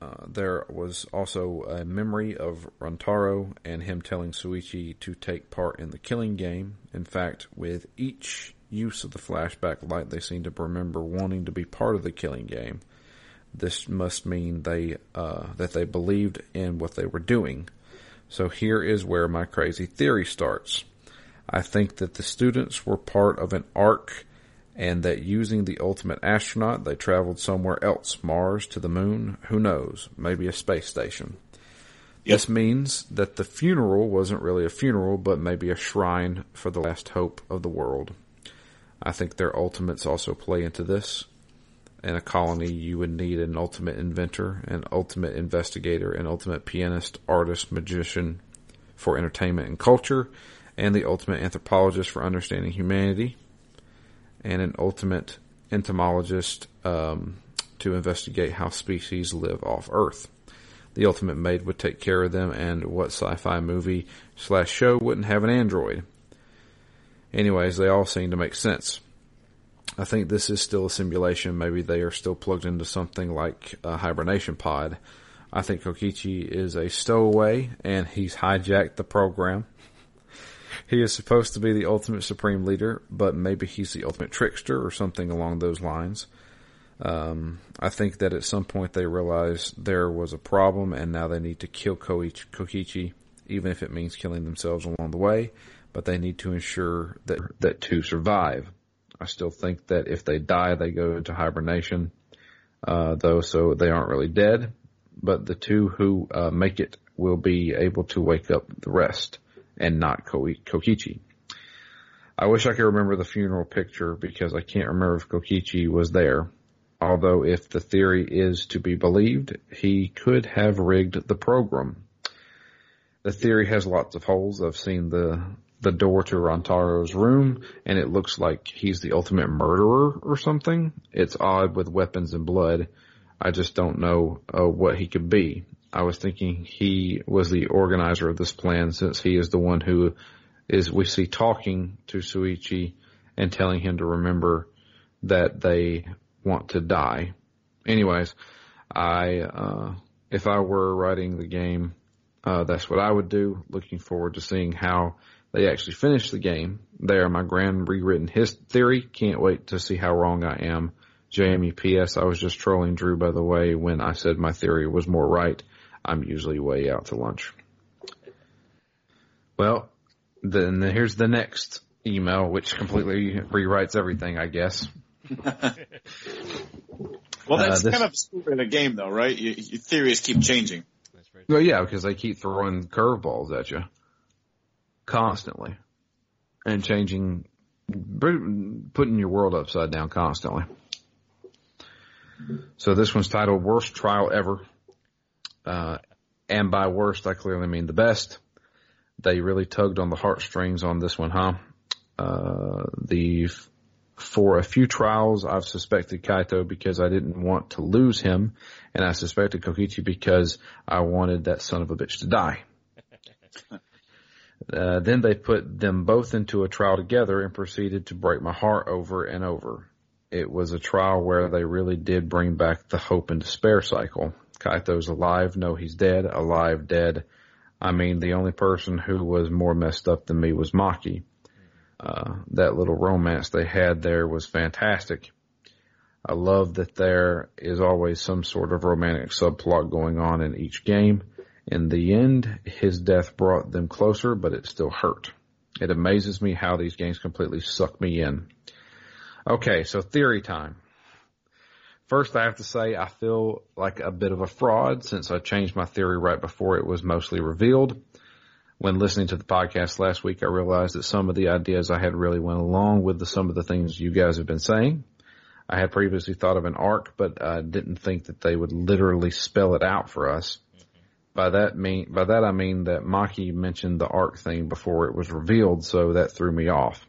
Uh, there was also a memory of Rantaro and him telling Shuichi to take part in the killing game. In fact, with each use of the flashback light, they seem to remember wanting to be part of the killing game. This must mean they uh, that they believed in what they were doing. So here is where my crazy theory starts. I think that the students were part of an arc and that using the ultimate astronaut, they traveled somewhere else, Mars to the moon, who knows, maybe a space station. Yep. This means that the funeral wasn't really a funeral, but maybe a shrine for the last hope of the world. I think their ultimates also play into this. In a colony, you would need an ultimate inventor, an ultimate investigator, an ultimate pianist, artist, magician for entertainment and culture, and the ultimate anthropologist for understanding humanity, and an ultimate entomologist um, to investigate how species live off Earth. The ultimate maid would take care of them, and what sci-fi movie slash show wouldn't have an android? Anyways, they all seem to make sense. I think this is still a simulation. Maybe they are still plugged into something like a hibernation pod. I think Kokichi is a stowaway and he's hijacked the program. He is supposed to be the ultimate supreme leader, but maybe he's the ultimate trickster or something along those lines. Um, I think that at some point they realized there was a problem and now they need to kill Koichi, Kokichi, even if it means killing themselves along the way, but they need to ensure that, that to survive. I still think that if they die, they go into hibernation, uh, though, so they aren't really dead. But the two who uh, make it will be able to wake up the rest, and not Kokichi. I wish I could remember the funeral picture because I can't remember if Kokichi was there. Although if the theory is to be believed, he could have rigged the program. The theory has lots of holes. I've seen the the door to Rantaro's room and it looks like he's the ultimate murderer or something. It's odd with weapons and blood. I just don't know uh, what he could be. I was thinking he was the organizer of this plan since he is the one who is we see talking to Shuichi and telling him to remember that they want to die. Anyways, I uh, if I were writing the game, uh, that's what I would do. Looking forward to seeing how they actually finish the game. There, my grand rewritten his theory. Can't wait to see how wrong I am. Jamie P.S. I was just trolling Drew by the way when I said my theory was more right. I'm usually way out to lunch. Well, then here's the next email, which completely rewrites everything, I guess. *laughs* well, that's uh, this, kind of the game, though, right? Your, your theories keep changing. Well, yeah, because they keep throwing curveballs at you constantly and changing, putting your world upside down constantly. So this one's titled Worst Trial Ever. Uh, and by worst, I clearly mean the best. They really tugged on the heartstrings on this one, huh? Uh, the, for a few trials, I've suspected Kaito because I didn't want to lose him, and I suspected Kokichi because I wanted that son of a bitch to die. *laughs* Uh, then they put them both into a trial together and proceeded to break my heart over and over. It was a trial where they really did bring back the hope and despair cycle. Kaito's alive. No, he's dead. Alive, dead. I mean, the only person who was more messed up than me was Maki. Uh, that little romance they had there was fantastic. I love that there is always some sort of romantic subplot going on in each game. In the end, his death brought them closer, but it still hurt. It amazes me how these games completely suck me in. Okay, so theory time. First, I have to say I feel like a bit of a fraud since I changed my theory right before it was mostly revealed. When listening to the podcast last week, I realized that some of the ideas I had really went along with the, some of the things you guys have been saying. I had previously thought of an arc, but I didn't think that they would literally spell it out for us. By that mean, by that I mean that Maki mentioned the arc thing before it was revealed, so that threw me off.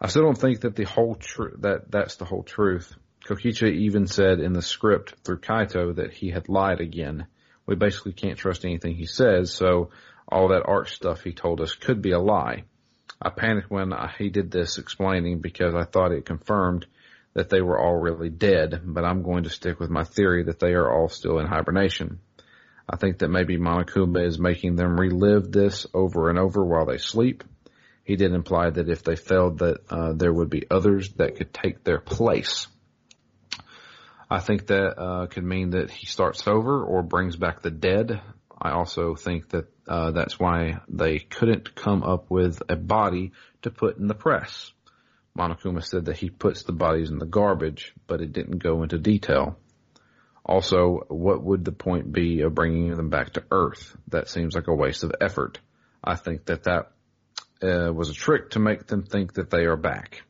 I still don't think that the whole tr- that that's the whole truth. Kokichi even said in the script through Kaito that he had lied again. We basically can't trust anything he says, so all that arc stuff he told us could be a lie. I panicked when he did this explaining because I thought it confirmed that they were all really dead, but I'm going to stick with my theory that they are all still in hibernation. I think that maybe Monokuma is making them relive this over and over while they sleep. He did imply that if they failed that uh, there would be others that could take their place. I think that uh, could mean that he starts over or brings back the dead. I also think that uh, that's why they couldn't come up with a body to put in the press. Monokuma said that he puts the bodies in the garbage, but it didn't go into detail. Also, what would the point be of bringing them back to Earth? That seems like a waste of effort. I think that that uh, was a trick to make them think that they are back.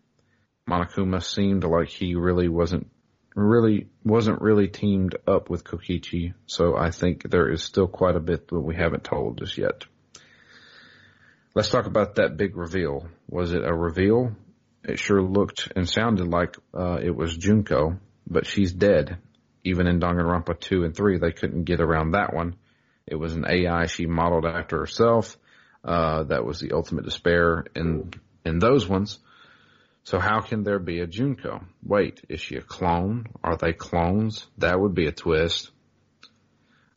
Monokuma seemed like he really wasn't really wasn't really teamed up with Kokichi, so I think there is still quite a bit that we haven't told just yet. Let's talk about that big reveal. Was it a reveal? It sure looked and sounded like uh, it was Junko, but she's dead. Even in Danganronpa 2 and 3, they couldn't get around that one. It was an AI she modeled after herself. Uh, that was the ultimate despair in, in those ones. So how can there be a Junko? Wait, is she a clone? Are they clones? That would be a twist.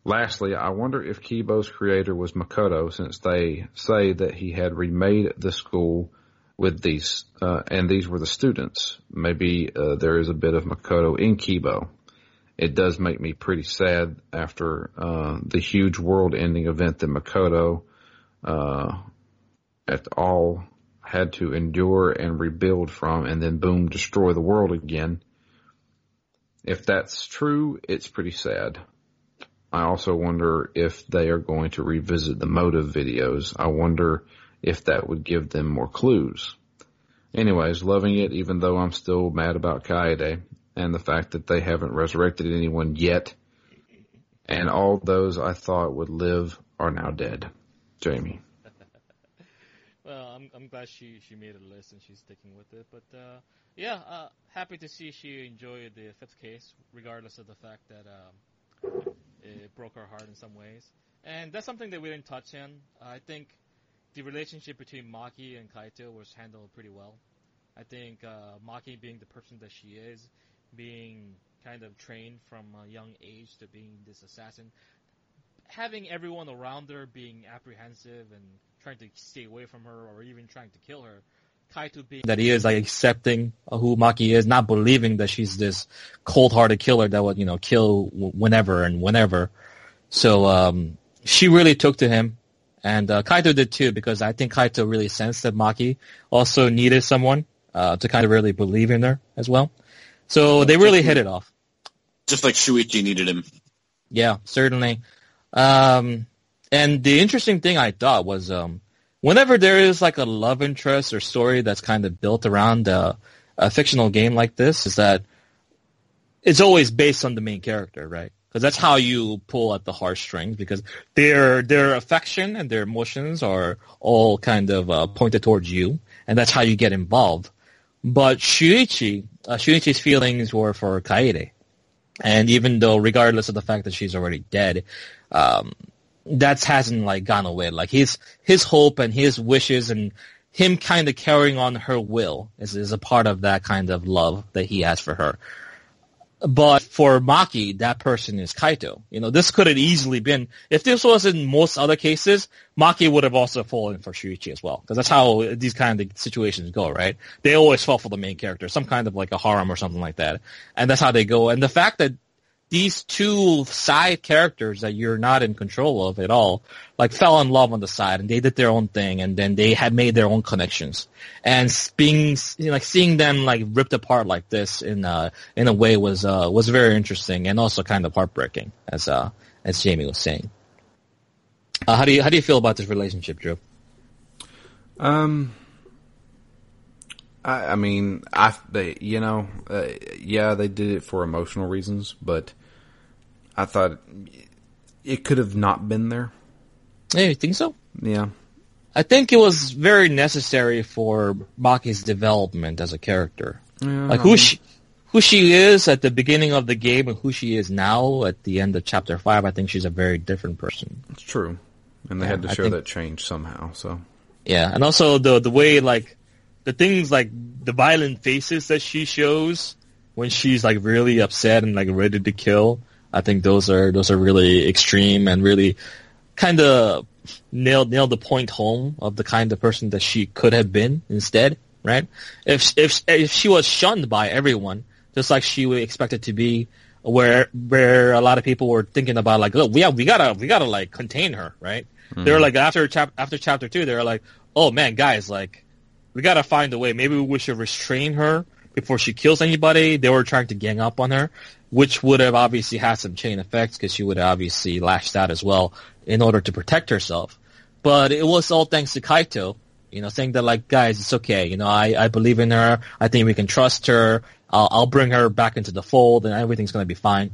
Lastly, I wonder if Kiibo's creator was Makoto since they say that he had remade the school with these, uh, and these were the students. Maybe uh, there is a bit of Makoto in Kiibo. It does make me pretty sad after uh, the huge world-ending event that Makoto uh, at all had to endure and rebuild from, and then boom, destroy the world again. If that's true, it's pretty sad. I also wonder if they are going to revisit the motive videos. I wonder if that would give them more clues. Anyways, loving it even though I'm still mad about Kaede and the fact that they haven't resurrected anyone yet. And all those I thought would live are now dead. Jamie. I'm glad she she made a list and she's sticking with it. But uh, yeah, uh, happy to see she enjoyed the fifth case, regardless of the fact that um, it broke her heart in some ways. And that's something that we didn't touch on. I think the relationship between Maki and Kaito was handled pretty well. I think uh, Maki being the person that she is, being kind of trained from a young age to being this assassin, having everyone around her being apprehensive and trying to stay away from her or even trying to kill her. Kaito being that he is like accepting who Maki is, not believing that she's this cold-hearted killer that would you know kill whenever and whenever. So um, she really took to him and uh, Kaito did too, because I think Kaito really sensed that Maki also needed someone uh, to kind of really believe in her as well. So they really hit it off. Just like Shuichi needed him. Yeah, certainly. Um, and the interesting thing I thought was um, whenever there is like a love interest or story that's kind of built around a, a fictional game like this, is that it's always based on the main character, right? because that's how you pull at the heartstrings because their their affection and their emotions are all kind of uh, pointed towards you, and that's how you get involved. But Shuichi, uh, Shuichi's feelings were for Kaede, and even though, regardless of the fact that she's already dead, um, that hasn't like gone away. Like his his hope and his wishes and him kind of carrying on her will is is a part of that kind of love that he has for her. But for Maki, that person is Kaito. You know, this could have easily been, if this was in most other cases, Maki would have also fallen for Shuichi as well. Because that's how these kind of situations go, right? They always fall for the main character, some kind of like a harem or something like that. And that's how they go. And the fact that these two side characters that you're not in control of at all, like fell in love on the side and they did their own thing and then they had made their own connections. And being, like seeing them like ripped apart like this in, uh, in a way was, uh, was very interesting and also kind of heartbreaking as, uh, as Jamie was saying. Uh, how do you, how do you feel about this relationship, Drew? Um, I, I mean, I, they, you know, uh, yeah, they did it for emotional reasons, but I thought it could have not been there. Yeah, you think so? Yeah. I think it was very necessary for Maki's development as a character. Yeah, like who she, who she is at the beginning of the game and who she is now at the end of chapter five. I think she's a very different person. It's true, and they Yeah, had to show think- that change somehow. So Yeah, and also the the way like the things like the violent faces that she shows when she's like really upset and like ready to kill. I think those are those are really extreme and really kind of nailed nailed the point home of the kind of person that she could have been instead, right? If if if she was shunned by everyone, just like she was expected to be, where where a lot of people were thinking about like, look, we have, we gotta we gotta like contain her, right? They were mm-hmm. like after chap after chapter two, they were like, oh man, guys, like we gotta find a way. Maybe we should restrain her before she kills anybody. They were trying to gang up on her, which would have obviously had some chain effects because she would have obviously lashed out as well in order to protect herself. But it was all thanks to Kaito, you know, saying that like, guys, it's okay. You know, I, I believe in her. I think we can trust her. I'll, I'll bring her back into the fold and everything's going to be fine.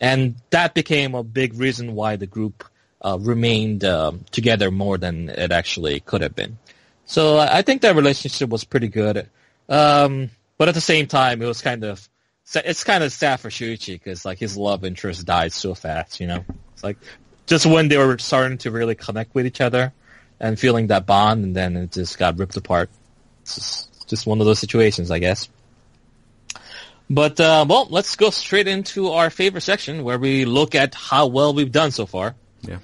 And that became a big reason why the group uh, remained um, together more than it actually could have been. So I think that relationship was pretty good. Um, but at the same time, it was kind of it's kind of sad for Shuichi because like his love interest died so fast. You know, it's like just when they were starting to really connect with each other and feeling that bond, and then it just got ripped apart. It's just, just one of those situations, I guess. But uh, well, let's go straight into our favorite section where we look at how well we've done so far. Yeah.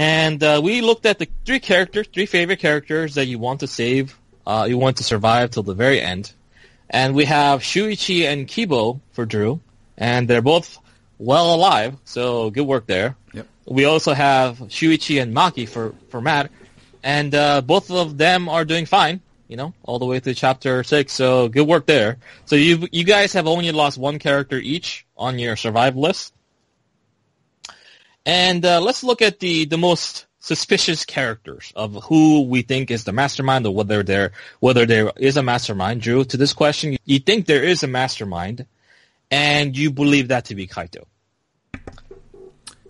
And uh, we looked at the three characters, three favorite characters that you want to save, uh, you want to survive till the very end. And we have Shuichi and Kiibo for Drew, and they're both well alive, so good work there. Yep. We also have Shuichi and Maki for, for Matt, and uh, both of them are doing fine, you know, all the way through chapter six, so good work there. So you you guys have only lost one character each on your survive list. And uh, let's look at the, the most suspicious characters of who we think is the mastermind or whether there whether there is a mastermind. Drew, to this question, you think there is a mastermind, and you believe that to be Kaito.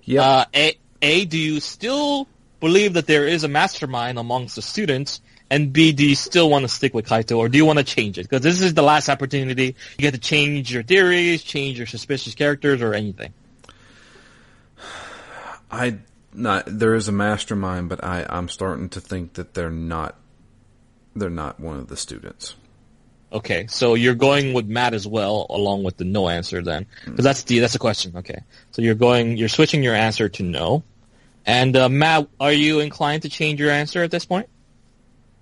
Yeah. Uh, a, a, do you still believe that there is a mastermind amongst the students? And B, do you still want to stick with Kaito, or do you want to change it? Because this is the last opportunity. You get to change your theories, change your suspicious characters, or anything. I not there is a mastermind, but I I'm starting to think that they're not they're not one of the students. Okay, so you're going with Matt as well, along with the no answer then, because that's the that's the question. Okay, so you're going you're switching your answer to no, and uh, Matt, are you inclined to change your answer at this point?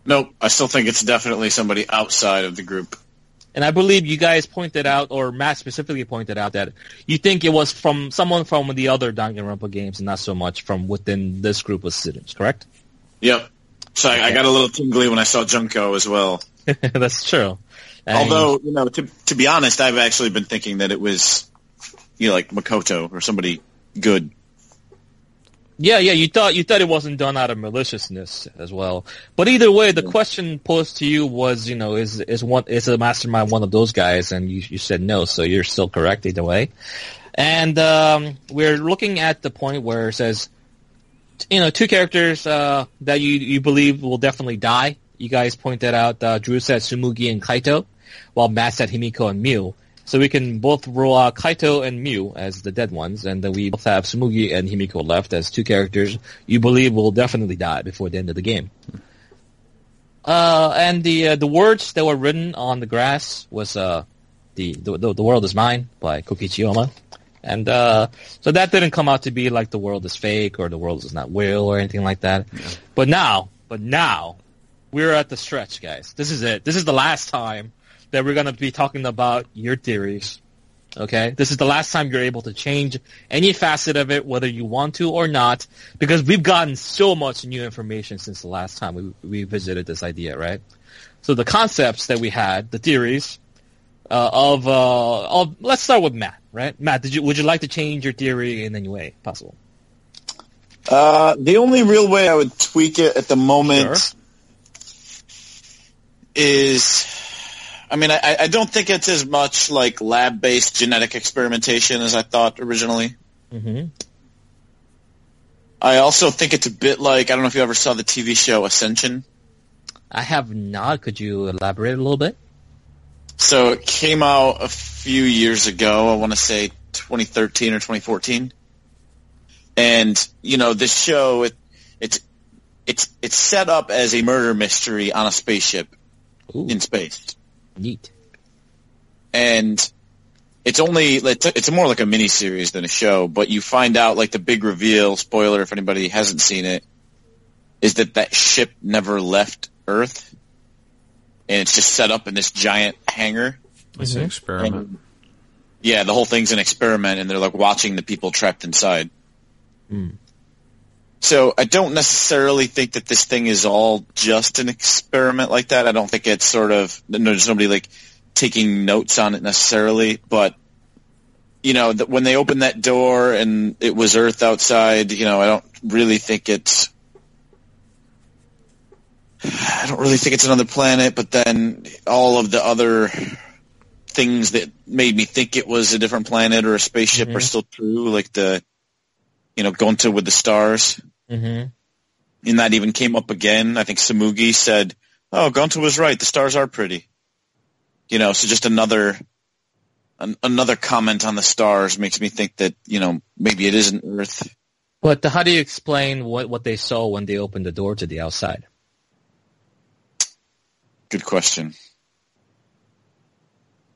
Nope. I still think it's definitely somebody outside of the group. And I believe you guys pointed out, or Matt specifically pointed out that you think it was from someone from the other Danganronpa games, and not so much from within this group of students. Correct? Yep. So I, I got a little tingly when I saw Junko as well. *laughs* that's true. And- Although, you know, to to be honest, I've actually been thinking that it was, you know, like Makoto or somebody good. Yeah, yeah, you thought you thought it wasn't done out of maliciousness as well. But either way, the question posed to you was, you know, is is one is a mastermind one of those guys, and you you said no, so you're still correct either way. And um, we're looking at the point where it says, you know, two characters uh, that you you believe will definitely die. You guys pointed out uh, Drew said Tsumugi and Kaito, while Matt said Himiko and Miu. So we can both roll out Kaito and Miu as the dead ones, and then we both have Tsumugi and Himiko left as two characters you believe will definitely die before the end of the game. Uh, and the uh, the words that were written on the grass was uh, the, the the world is mine by Kokichi Oma. And uh, so that didn't come out to be like the world is fake or the world is not real or anything like that. But now, but now, we're at the stretch, guys. This is it. This is the last time that we're going to be talking about your theories. Okay? This is the last time you're able to change any facet of it, whether you want to or not, because we've gotten so much new information since the last time we, we visited this idea, right? So the concepts that we had, the theories, uh, of, uh, of, let's start with Matt, right? Matt, did you, would you like to change your theory in any way possible? Uh, the only real way I would tweak it at the moment Sure. is, I mean, I, I don't think it's as much like lab-based genetic experimentation as I thought originally. Mm-hmm. I also think it's a bit like I don't know if you ever saw the TV show Ascension. I have not. Could you elaborate a little bit? So it came out a few years ago. I want to say 2013 or 2014. And you know, this show it it's it's it's set up as a murder mystery on a spaceship Ooh, in space. Neat. And it's only it's, it's more like a mini series than a show, but you find out like the big reveal. Spoiler if anybody hasn't seen it, is that that ship never left Earth, and it's just set up in this giant hangar. It's an mm-hmm. experiment. Yeah, the whole thing's an experiment, and they're like watching the people trapped inside. Hmm. So I don't necessarily think that this thing is all just an experiment like that. I don't think it's sort of no, there's nobody like taking notes on it necessarily, but you know, that when they opened that door and it was Earth outside, you know, I don't really think it's. I don't really think it's another planet, but then all of the other things that made me think it was a different planet or a spaceship are mm-hmm. still true, like the, you know, going with the stars. Mm-hmm. And that even came up again. I think Tsumugi said, "Oh, Gonta was right. The stars are pretty." You know, so just another an, another comment on the stars makes me think that you know maybe it isn't Earth. But how do you explain what, what they saw when they opened the door to the outside? Good question.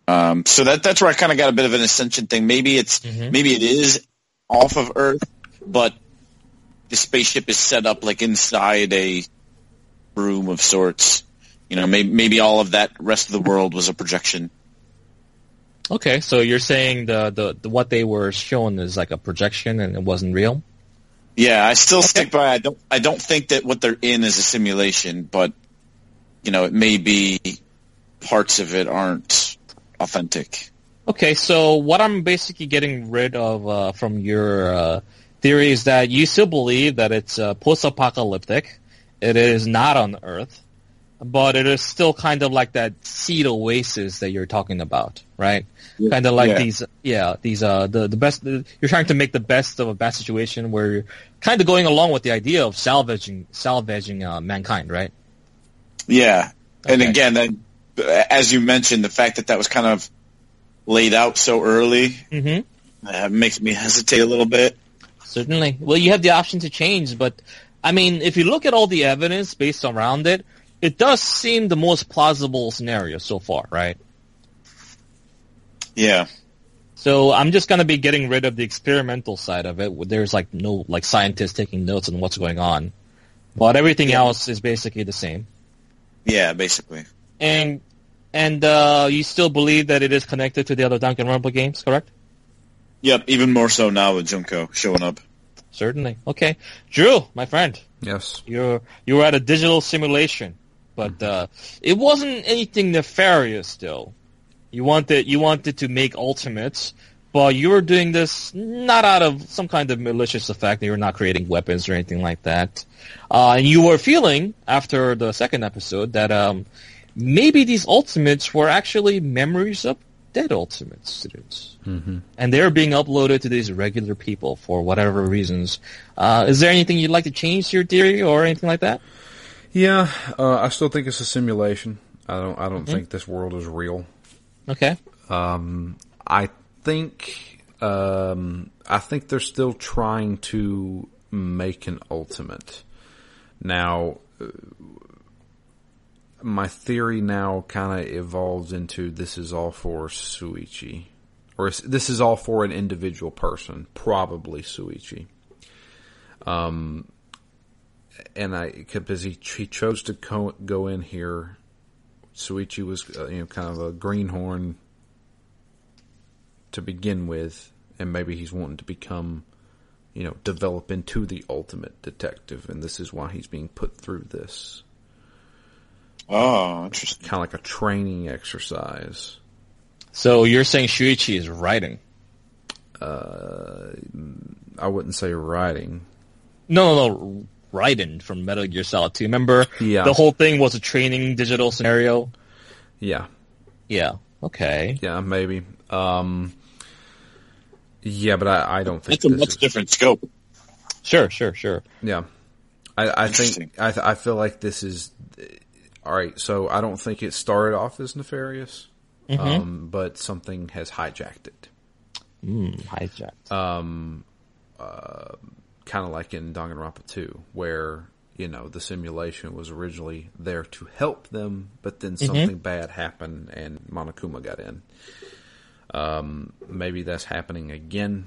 Um, so that that's where I kind of got a bit of an ascension thing. Maybe it's Mhm. maybe it is off of Earth, but the spaceship is set up like inside a room of sorts. You know, maybe maybe all of that rest of the world was a projection. Okay, so you're saying the, the, the what they were shown is like a projection and it wasn't real? Yeah, I still stick by. I don't. I don't think that what they're in is a simulation, but you know, it may be parts of it aren't authentic. Okay, so what I'm basically getting rid of uh, from your uh, theory is that you still believe that it's uh, post-apocalyptic. It is not on Earth, but it is still kind of like that seed oasis that you're talking about, right? Kind of like Yeah. these, yeah, these uh, the the best. The, you're trying to make the best of a bad situation, where you're kind of going along with the idea of salvaging salvaging uh, mankind, right? Yeah, and again, then as you mentioned, the fact that that was kind of laid out so early Mm-hmm. uh, makes me hesitate a little bit. Certainly. Well, you have the option to change, but I mean, if you look at all the evidence based around it, it does seem the most plausible scenario so far, right? Yeah, So I'm just gonna be getting rid of the experimental side of it. There's like no like scientists taking notes on what's going on, but everything Yeah. else is basically the same. yeah, basically. And and uh, you still believe that it is connected to the other Danganronpa games, correct? Yep, even more so now with Junko showing up. Certainly. Okay, Drew, my friend. Yes. You're you were at a digital simulation, but uh, it wasn't anything nefarious. Still, you wanted you wanted to make ultimates, but you were doing this not out of some kind of malicious effect. You were not creating weapons or anything like that, uh, and you were feeling after the second episode that um, maybe these ultimates were actually memories of dead ultimate students Mm-hmm. and they're being uploaded to these regular people for whatever reasons. Uh, is there anything you'd like to change to your theory or anything like that? Yeah, uh, I still think it's a simulation. I don't. I don't think this world is real. Okay. Um, I think. Um, I think they're still trying to make an ultimate. Now, uh, my theory now kind of evolves into this is all for Shuichi, or this is all for an individual person, probably Shuichi. Um, and I because he he chose to co- go in here. Shuichi was uh, you know kind of a greenhorn to begin with, and maybe he's wanting to become, you know, develop into the ultimate detective, and this is why he's being put through this Oh, interesting. kind of like a training exercise. So you're saying Shuichi is Raiden? Uh, I wouldn't say Raiden. No, no, no. Raiden from Metal Gear Solid 2. Remember? Yeah. The whole thing was a training digital scenario? Yeah, Yeah. Okay. yeah, maybe. Um, yeah, but I, I don't think That's a much is- different scope. Sure, sure, sure. Yeah, I, I think I, th- I feel like this is all right. So I don't think it started off as nefarious, um, but something has hijacked it. Mm, hijacked. Um, uh, kind of like in Danganronpa 2, where you know the simulation was originally there to help them, but then something bad happened and Monokuma got in. Um, maybe that's happening again.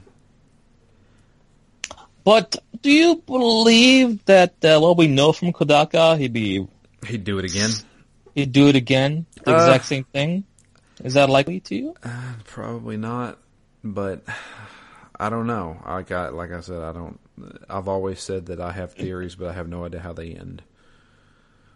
But do you believe that uh, what we know from Kodaka, he'd be He'd do it again. he'd do it again, the Uh, exact same thing? Is that likely to you? Probably not, but I don't know. I got like I said, I don't. I've always said that I have theories, but I have no idea how they end.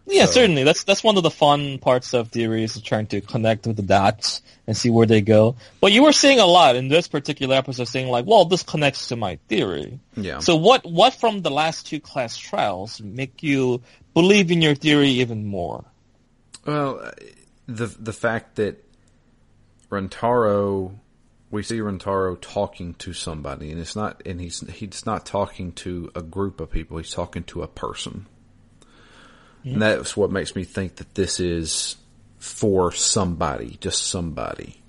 Yeah, So- certainly. That's that's one of the fun parts of theories, is trying to connect with the dots and see where they go. But you were saying a lot in this particular episode, saying like, "Well, this connects to my theory." Yeah. So what what from the last two class trials make you believe in your theory even more? Well, uh, the the fact that Rantaro, we see Rantaro talking to somebody, and it's not, and he's he's not talking to a group of people. He's talking to a person, and that's what makes me think that this is for somebody, just somebody.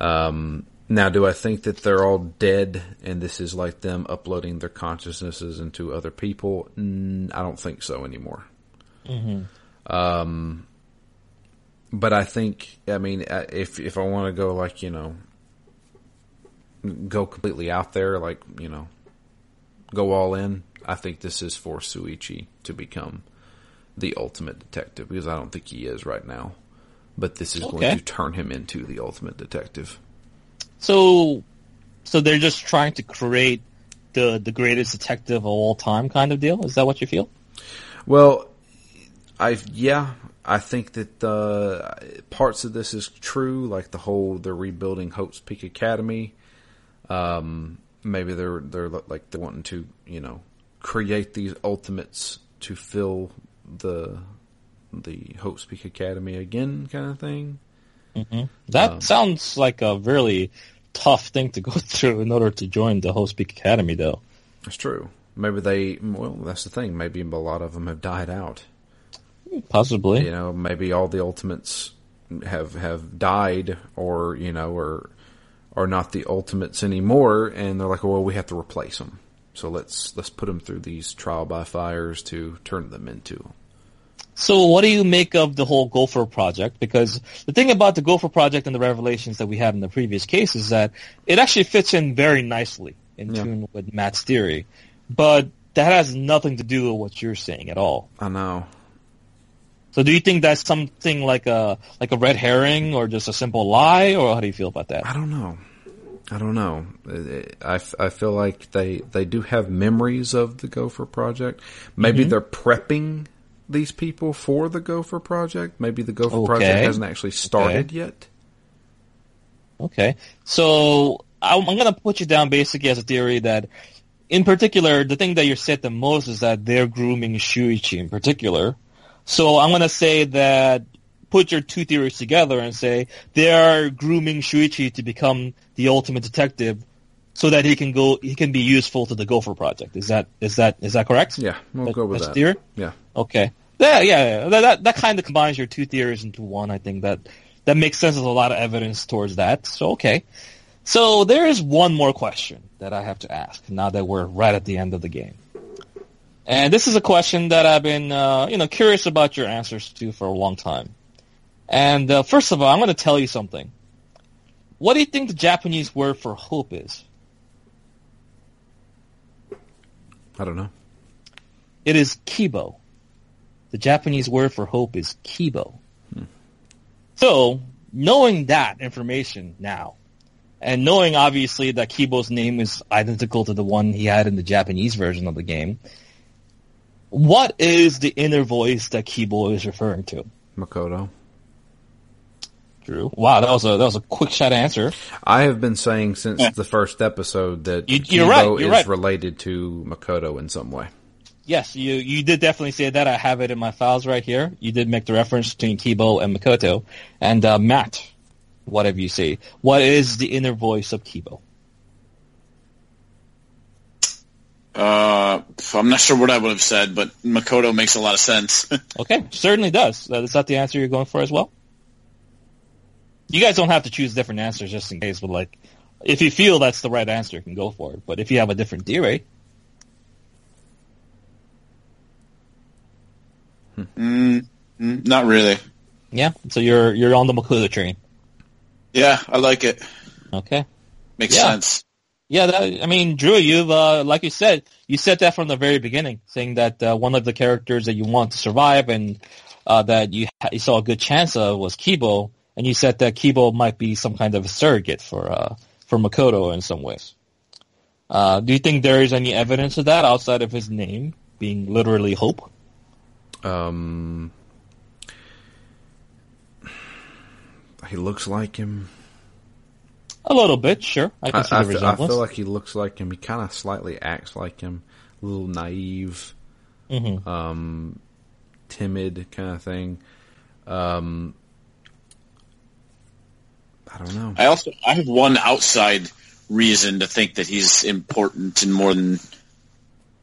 Um, now, do I think that they're all dead, and this is like them uploading their consciousnesses into other people? Mm, I don't think so anymore but I think, I mean, uh, if if I want to go like you know, go completely out there, like you know, go all in, I think this is for Shuichi to become the ultimate detective because I don't think he is right now, but this is Okay. going to turn him into the ultimate detective. So, so they're just trying to create the the greatest detective of all time, kind of deal. Is that what you feel? Well, I yeah, I think that uh, parts of this is true, like the whole they're rebuilding Hope's Peak Academy. Um, maybe they're they're like they're wanting to you know create these ultimates to fill the the Hope's Peak Academy again, kind of thing. That Um, sounds like a really tough thing to go *laughs* through in order to join the Hope's Peak Academy, though. That's true. Maybe they well, that's the thing. Maybe a lot of them have died out. Possibly. you know maybe all the ultimates have have died or you know or are not the ultimates anymore and they're like well we have to replace them so let's let's put them through these trial by fires to turn them into So what do you make of the whole Gofer project? Because the thing about the Gofer project and the revelations that we had in the previous case is that it actually fits in very nicely in Yeah. tune with Matt's theory. But that has nothing to do with what you're saying at all. i know So do you think that's something like a like a red herring or just a simple lie or how do you feel about that? i don't know i don't know I, I feel like they they do have memories of the gofer project maybe mm-hmm. they're prepping these people for the gofer project maybe the gofer project hasn't actually started yet Okay. So I'm, I'm going to put you down basically as a theory that, in particular, the thing that you're said the most is that they're grooming Shuichi in particular. So I'm going to say that put your two theories together and say they are grooming Shuichi to become the ultimate detective so that he can go he can be useful to the Gofer project. Is that is that is that correct? yeah we'll That- go with that theory? yeah Okay. Yeah, yeah, yeah. That, that, that kind of combines your two theories into one. I think that that makes sense. There's a lot of evidence towards that. So, okay. So there is one more question that I have to ask now that we're right at the end of the game. And this is a question that I've been, uh, you know, curious about your answers to for a long time. And uh, first of all, I'm going to tell you something. What do you think the Japanese word for hope is? i don't know It is kibo. The Japanese word for hope is kibo. So, knowing that information now, and knowing obviously that Kiibo's name is identical to the one he had in the Japanese version of the game, what is the inner voice that Kiibo is referring to? makoto Drew. Wow, that was a that was a quick shot answer. I have been saying since Yeah. the first episode that You- Kiibo right, is right. related to Makoto in some way. Yes, you you did definitely say that. I have it in my files right here. You did make the reference between Kiibo and Makoto. And uh, Matt, whatever you say, what is the inner voice of Kiibo? Uh, I'm not sure what I would have said, but Makoto makes a lot of sense. *laughs* Okay, certainly does. Uh, is that the answer you're going for as well? You guys don't have to choose different answers just in case, but like, if you feel that's the right answer, you can go for it. But if you have a different theory, mm, mm, not really. yeah, so you're you're on the Makoto train. Yeah, I like it. Okay. Makes Yeah. sense. Yeah, that, I mean, Drew, you've uh, like you said, you said that from the very beginning, saying that uh, one of the characters that you want to survive and uh, that you ha- you saw a good chance of was Kiibo, and you said that Kiibo might be some kind of a surrogate for uh, for Makoto in some ways. Uh, do you think there is any evidence of that outside of his name being literally Hope? Um, he looks like him. A little bit, sure. I can I, see I the feel, I feel like he looks like him. He kind of slightly acts like him, a little naive, Mhm. um, timid kind of thing. Um, I don't know. I also I have one outside reason to think that he's important in more than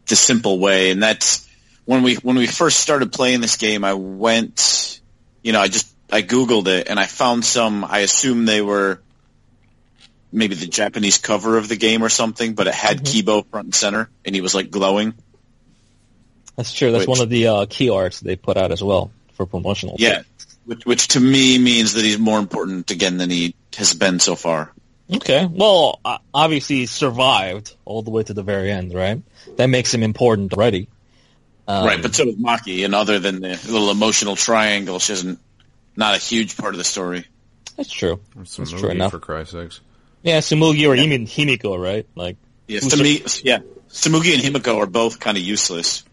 the simple way, and that's when we when we first started playing this game. I went, you know, I just I googled it and I found some. I assume they were maybe the Japanese cover of the game or something, but it had Kiibo front and center, and he was like glowing. That's true. That's Which- one of the uh, key arts they put out as well for promotional. Yeah, which, which to me means that he's more important again than he has been so far. Okay. Well, obviously he survived all the way to the very end, right? That makes him important already. Um, right, but so is Maki, and other than the little emotional triangle, she isn't not a huge part of the story. that's true. It's a That's true movie, enough. for Christ's sakes. Yeah, Tsumugi or even Himiko, right? Like, Yeah, Who's Sami- yeah, Tsumugi and Himiko are both kind of useless.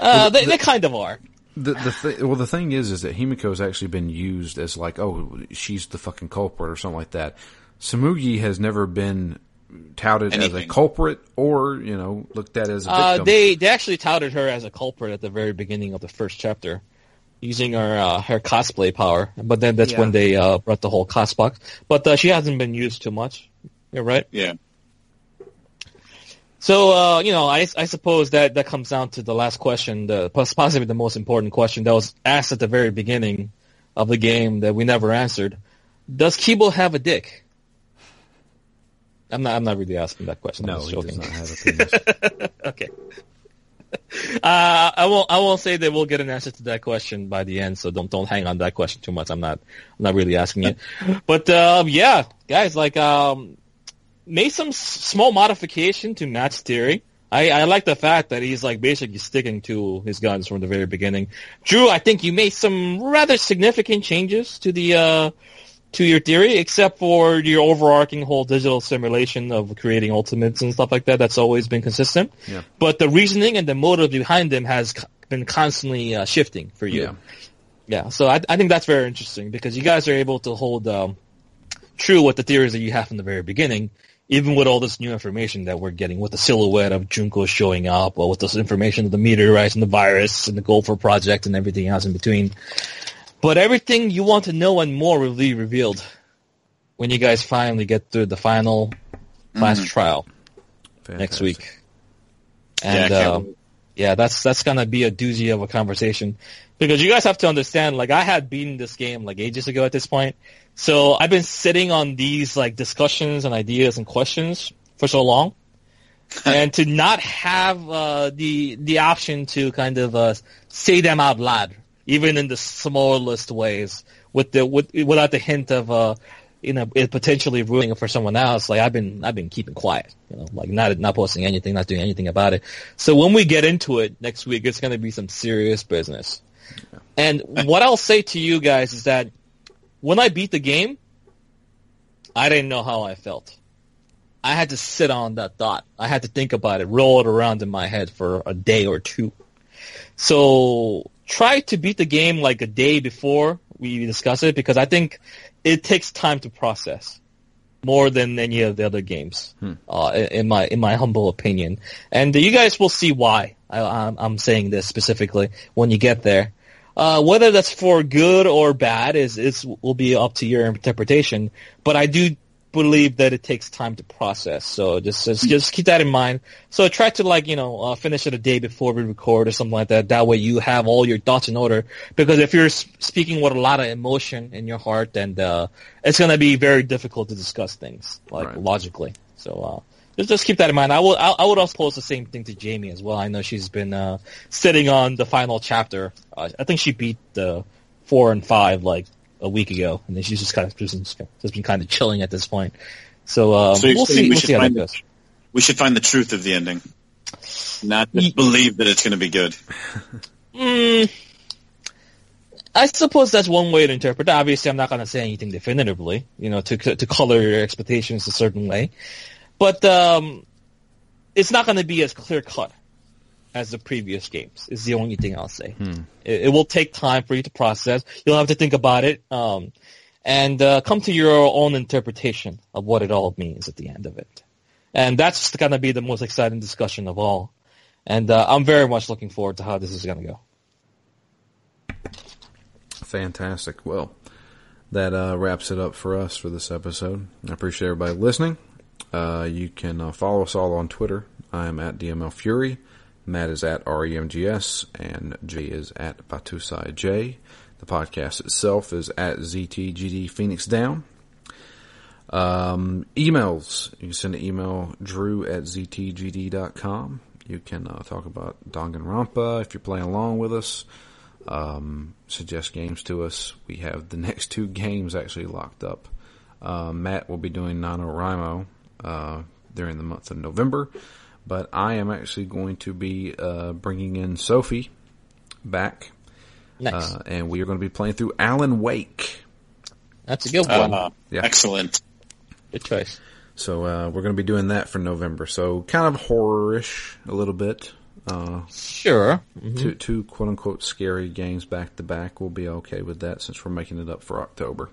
uh, they, they kind of are. The the th- well, the thing is, is that Himiko has actually been used as like, oh, she's the fucking culprit or something like that. Tsumugi has never been touted as a culprit or you know looked at as a Uh, victim. they they actually touted her as a culprit at the very beginning of the first chapter, using her uh, her cosplay power. But then that's Yeah. when they uh, brought the whole cost box. But uh, she hasn't been used too much. You're right. Yeah, So, uh, you know, I, I suppose that, that comes down to the last question, the possibly the most important question that was asked at the very beginning of the game that we never answered. Does Kiibo have a dick? I'm not. I'm not really asking that question. no, I'm he does not have a penis. *laughs* okay. Uh, I won't. I won't say that we'll get an answer to that question by the end. So don't don't hang on that question too much. I'm not. I'm not really asking it. *laughs* But um, yeah, guys, like um, made some s- small modification to Matt's theory. I, I like the fact that he's like basically sticking to his guns from the very beginning. Drew, I think you made some rather significant changes to the uh, to your theory, except for your overarching whole digital simulation of creating ultimates and stuff like that. That's always been consistent. Yeah. But the reasoning and the motive behind them has been constantly uh, shifting for you. Yeah. Yeah, so I, I think that's very interesting because you guys are able to hold um, true what the theories that you have from the very beginning, even with all this new information that we're getting, with the silhouette of Junko showing up, or with this information of the meteorites and the virus and the Gofer project and everything else in between. But everything you want to know and more will be revealed when you guys finally get through the final class trial next week. And can't uh, yeah, that's that's gonna be a doozy of a conversation. Because you guys have to understand. Like, I had beaten this game like ages ago at this point, so I've been sitting on these like discussions and ideas and questions for so long, *laughs* and to not have uh, the the option to kind of uh, say them out loud, even in the smallest ways, with the with without the hint of uh, you know it potentially ruining it for someone else. Like I've been I've been keeping quiet, you know, like not not posting anything, not doing anything about it. So when we get into it next week, it's going to be some serious business. And what I'll say to you guys is that when I beat the game, I didn't know how I felt. I had to sit on that thought. I had to think about it, roll it around in my head for a day or two. So try to beat the game like a day before we discuss it because I think it takes time to process more than any of the other games, uh, in my in my humble opinion. And you guys will see why I, I'm, I'm saying this specifically when you get there. Uh, whether that's for good or bad is is will be up to your interpretation. But I do believe that it takes time to process. So just just, just keep that in mind. So try to like you know uh, finish it a day before we record or something like that. That way you have all your thoughts in order. Because if you're speaking with a lot of emotion in your heart, then uh, it's gonna be very difficult to discuss things like Right. logically. So. Uh, just, just keep that in mind. I will. I, I would also pose the same thing to Jamie as well. I know she's been uh, sitting on the final chapter. Uh, I think she beat the four and five like a week ago, and then she's just kind of just, just been kind of chilling at this point. So, um, So we'll see. we we'll should see how that find the- We should find the truth of the ending, not just believe that it's going to be good. Mm, I suppose that's one way to interpret it. Obviously, I'm not going to say anything definitively, you know, to to color your expectations a certain way. But um, it's not going to be as clear cut as the previous games. Is the only thing I'll say. It, it will take time for you to process. You'll have to think about it um, and uh, come to your own interpretation of what it all means at the end of it. And that's going to be the most exciting discussion of all. And uh, I'm very much looking forward to how this is going to go. Fantastic. Well, that uh, wraps it up for us for this episode. I appreciate everybody listening. Uh, you can uh, follow us all on Twitter. I am at DML Fury. Matt is at REMGS, and Jay is at Batusai J. The podcast itself is at ZTGD Phoenix Down. Um, emails. You can send an email, drew at ztgd.com. You can uh, talk about Danganronpa if you're playing along with us. Um, suggest games to us. We have the *laughs* next two games actually locked up. Uh, Matt will be doing NaNoWriMo uh, during the month of November, but I am actually going to be uh, bringing in Sophie back, Nice. uh, and we are going to be playing through Alan Wake. That's a good one. Uh, Yeah. Excellent. good choice. So uh, we're going to be doing that for November. So kind of horror-ish a little bit. Uh, Sure. two, two quote unquote scary games back to back. We'll be okay with that since we're making it up for October.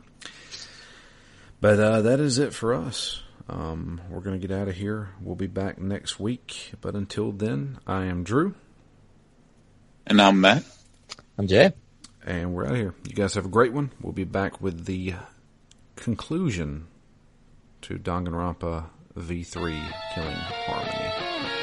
But uh, that is it for us. Um, we're going to get out of here. We'll be back next week. But until then, I am Drew, And I'm Matt. I'm Jay. and we're out of here. You guys have a great one. We'll be back with the conclusion to Danganronpa V3 Killing Harmony.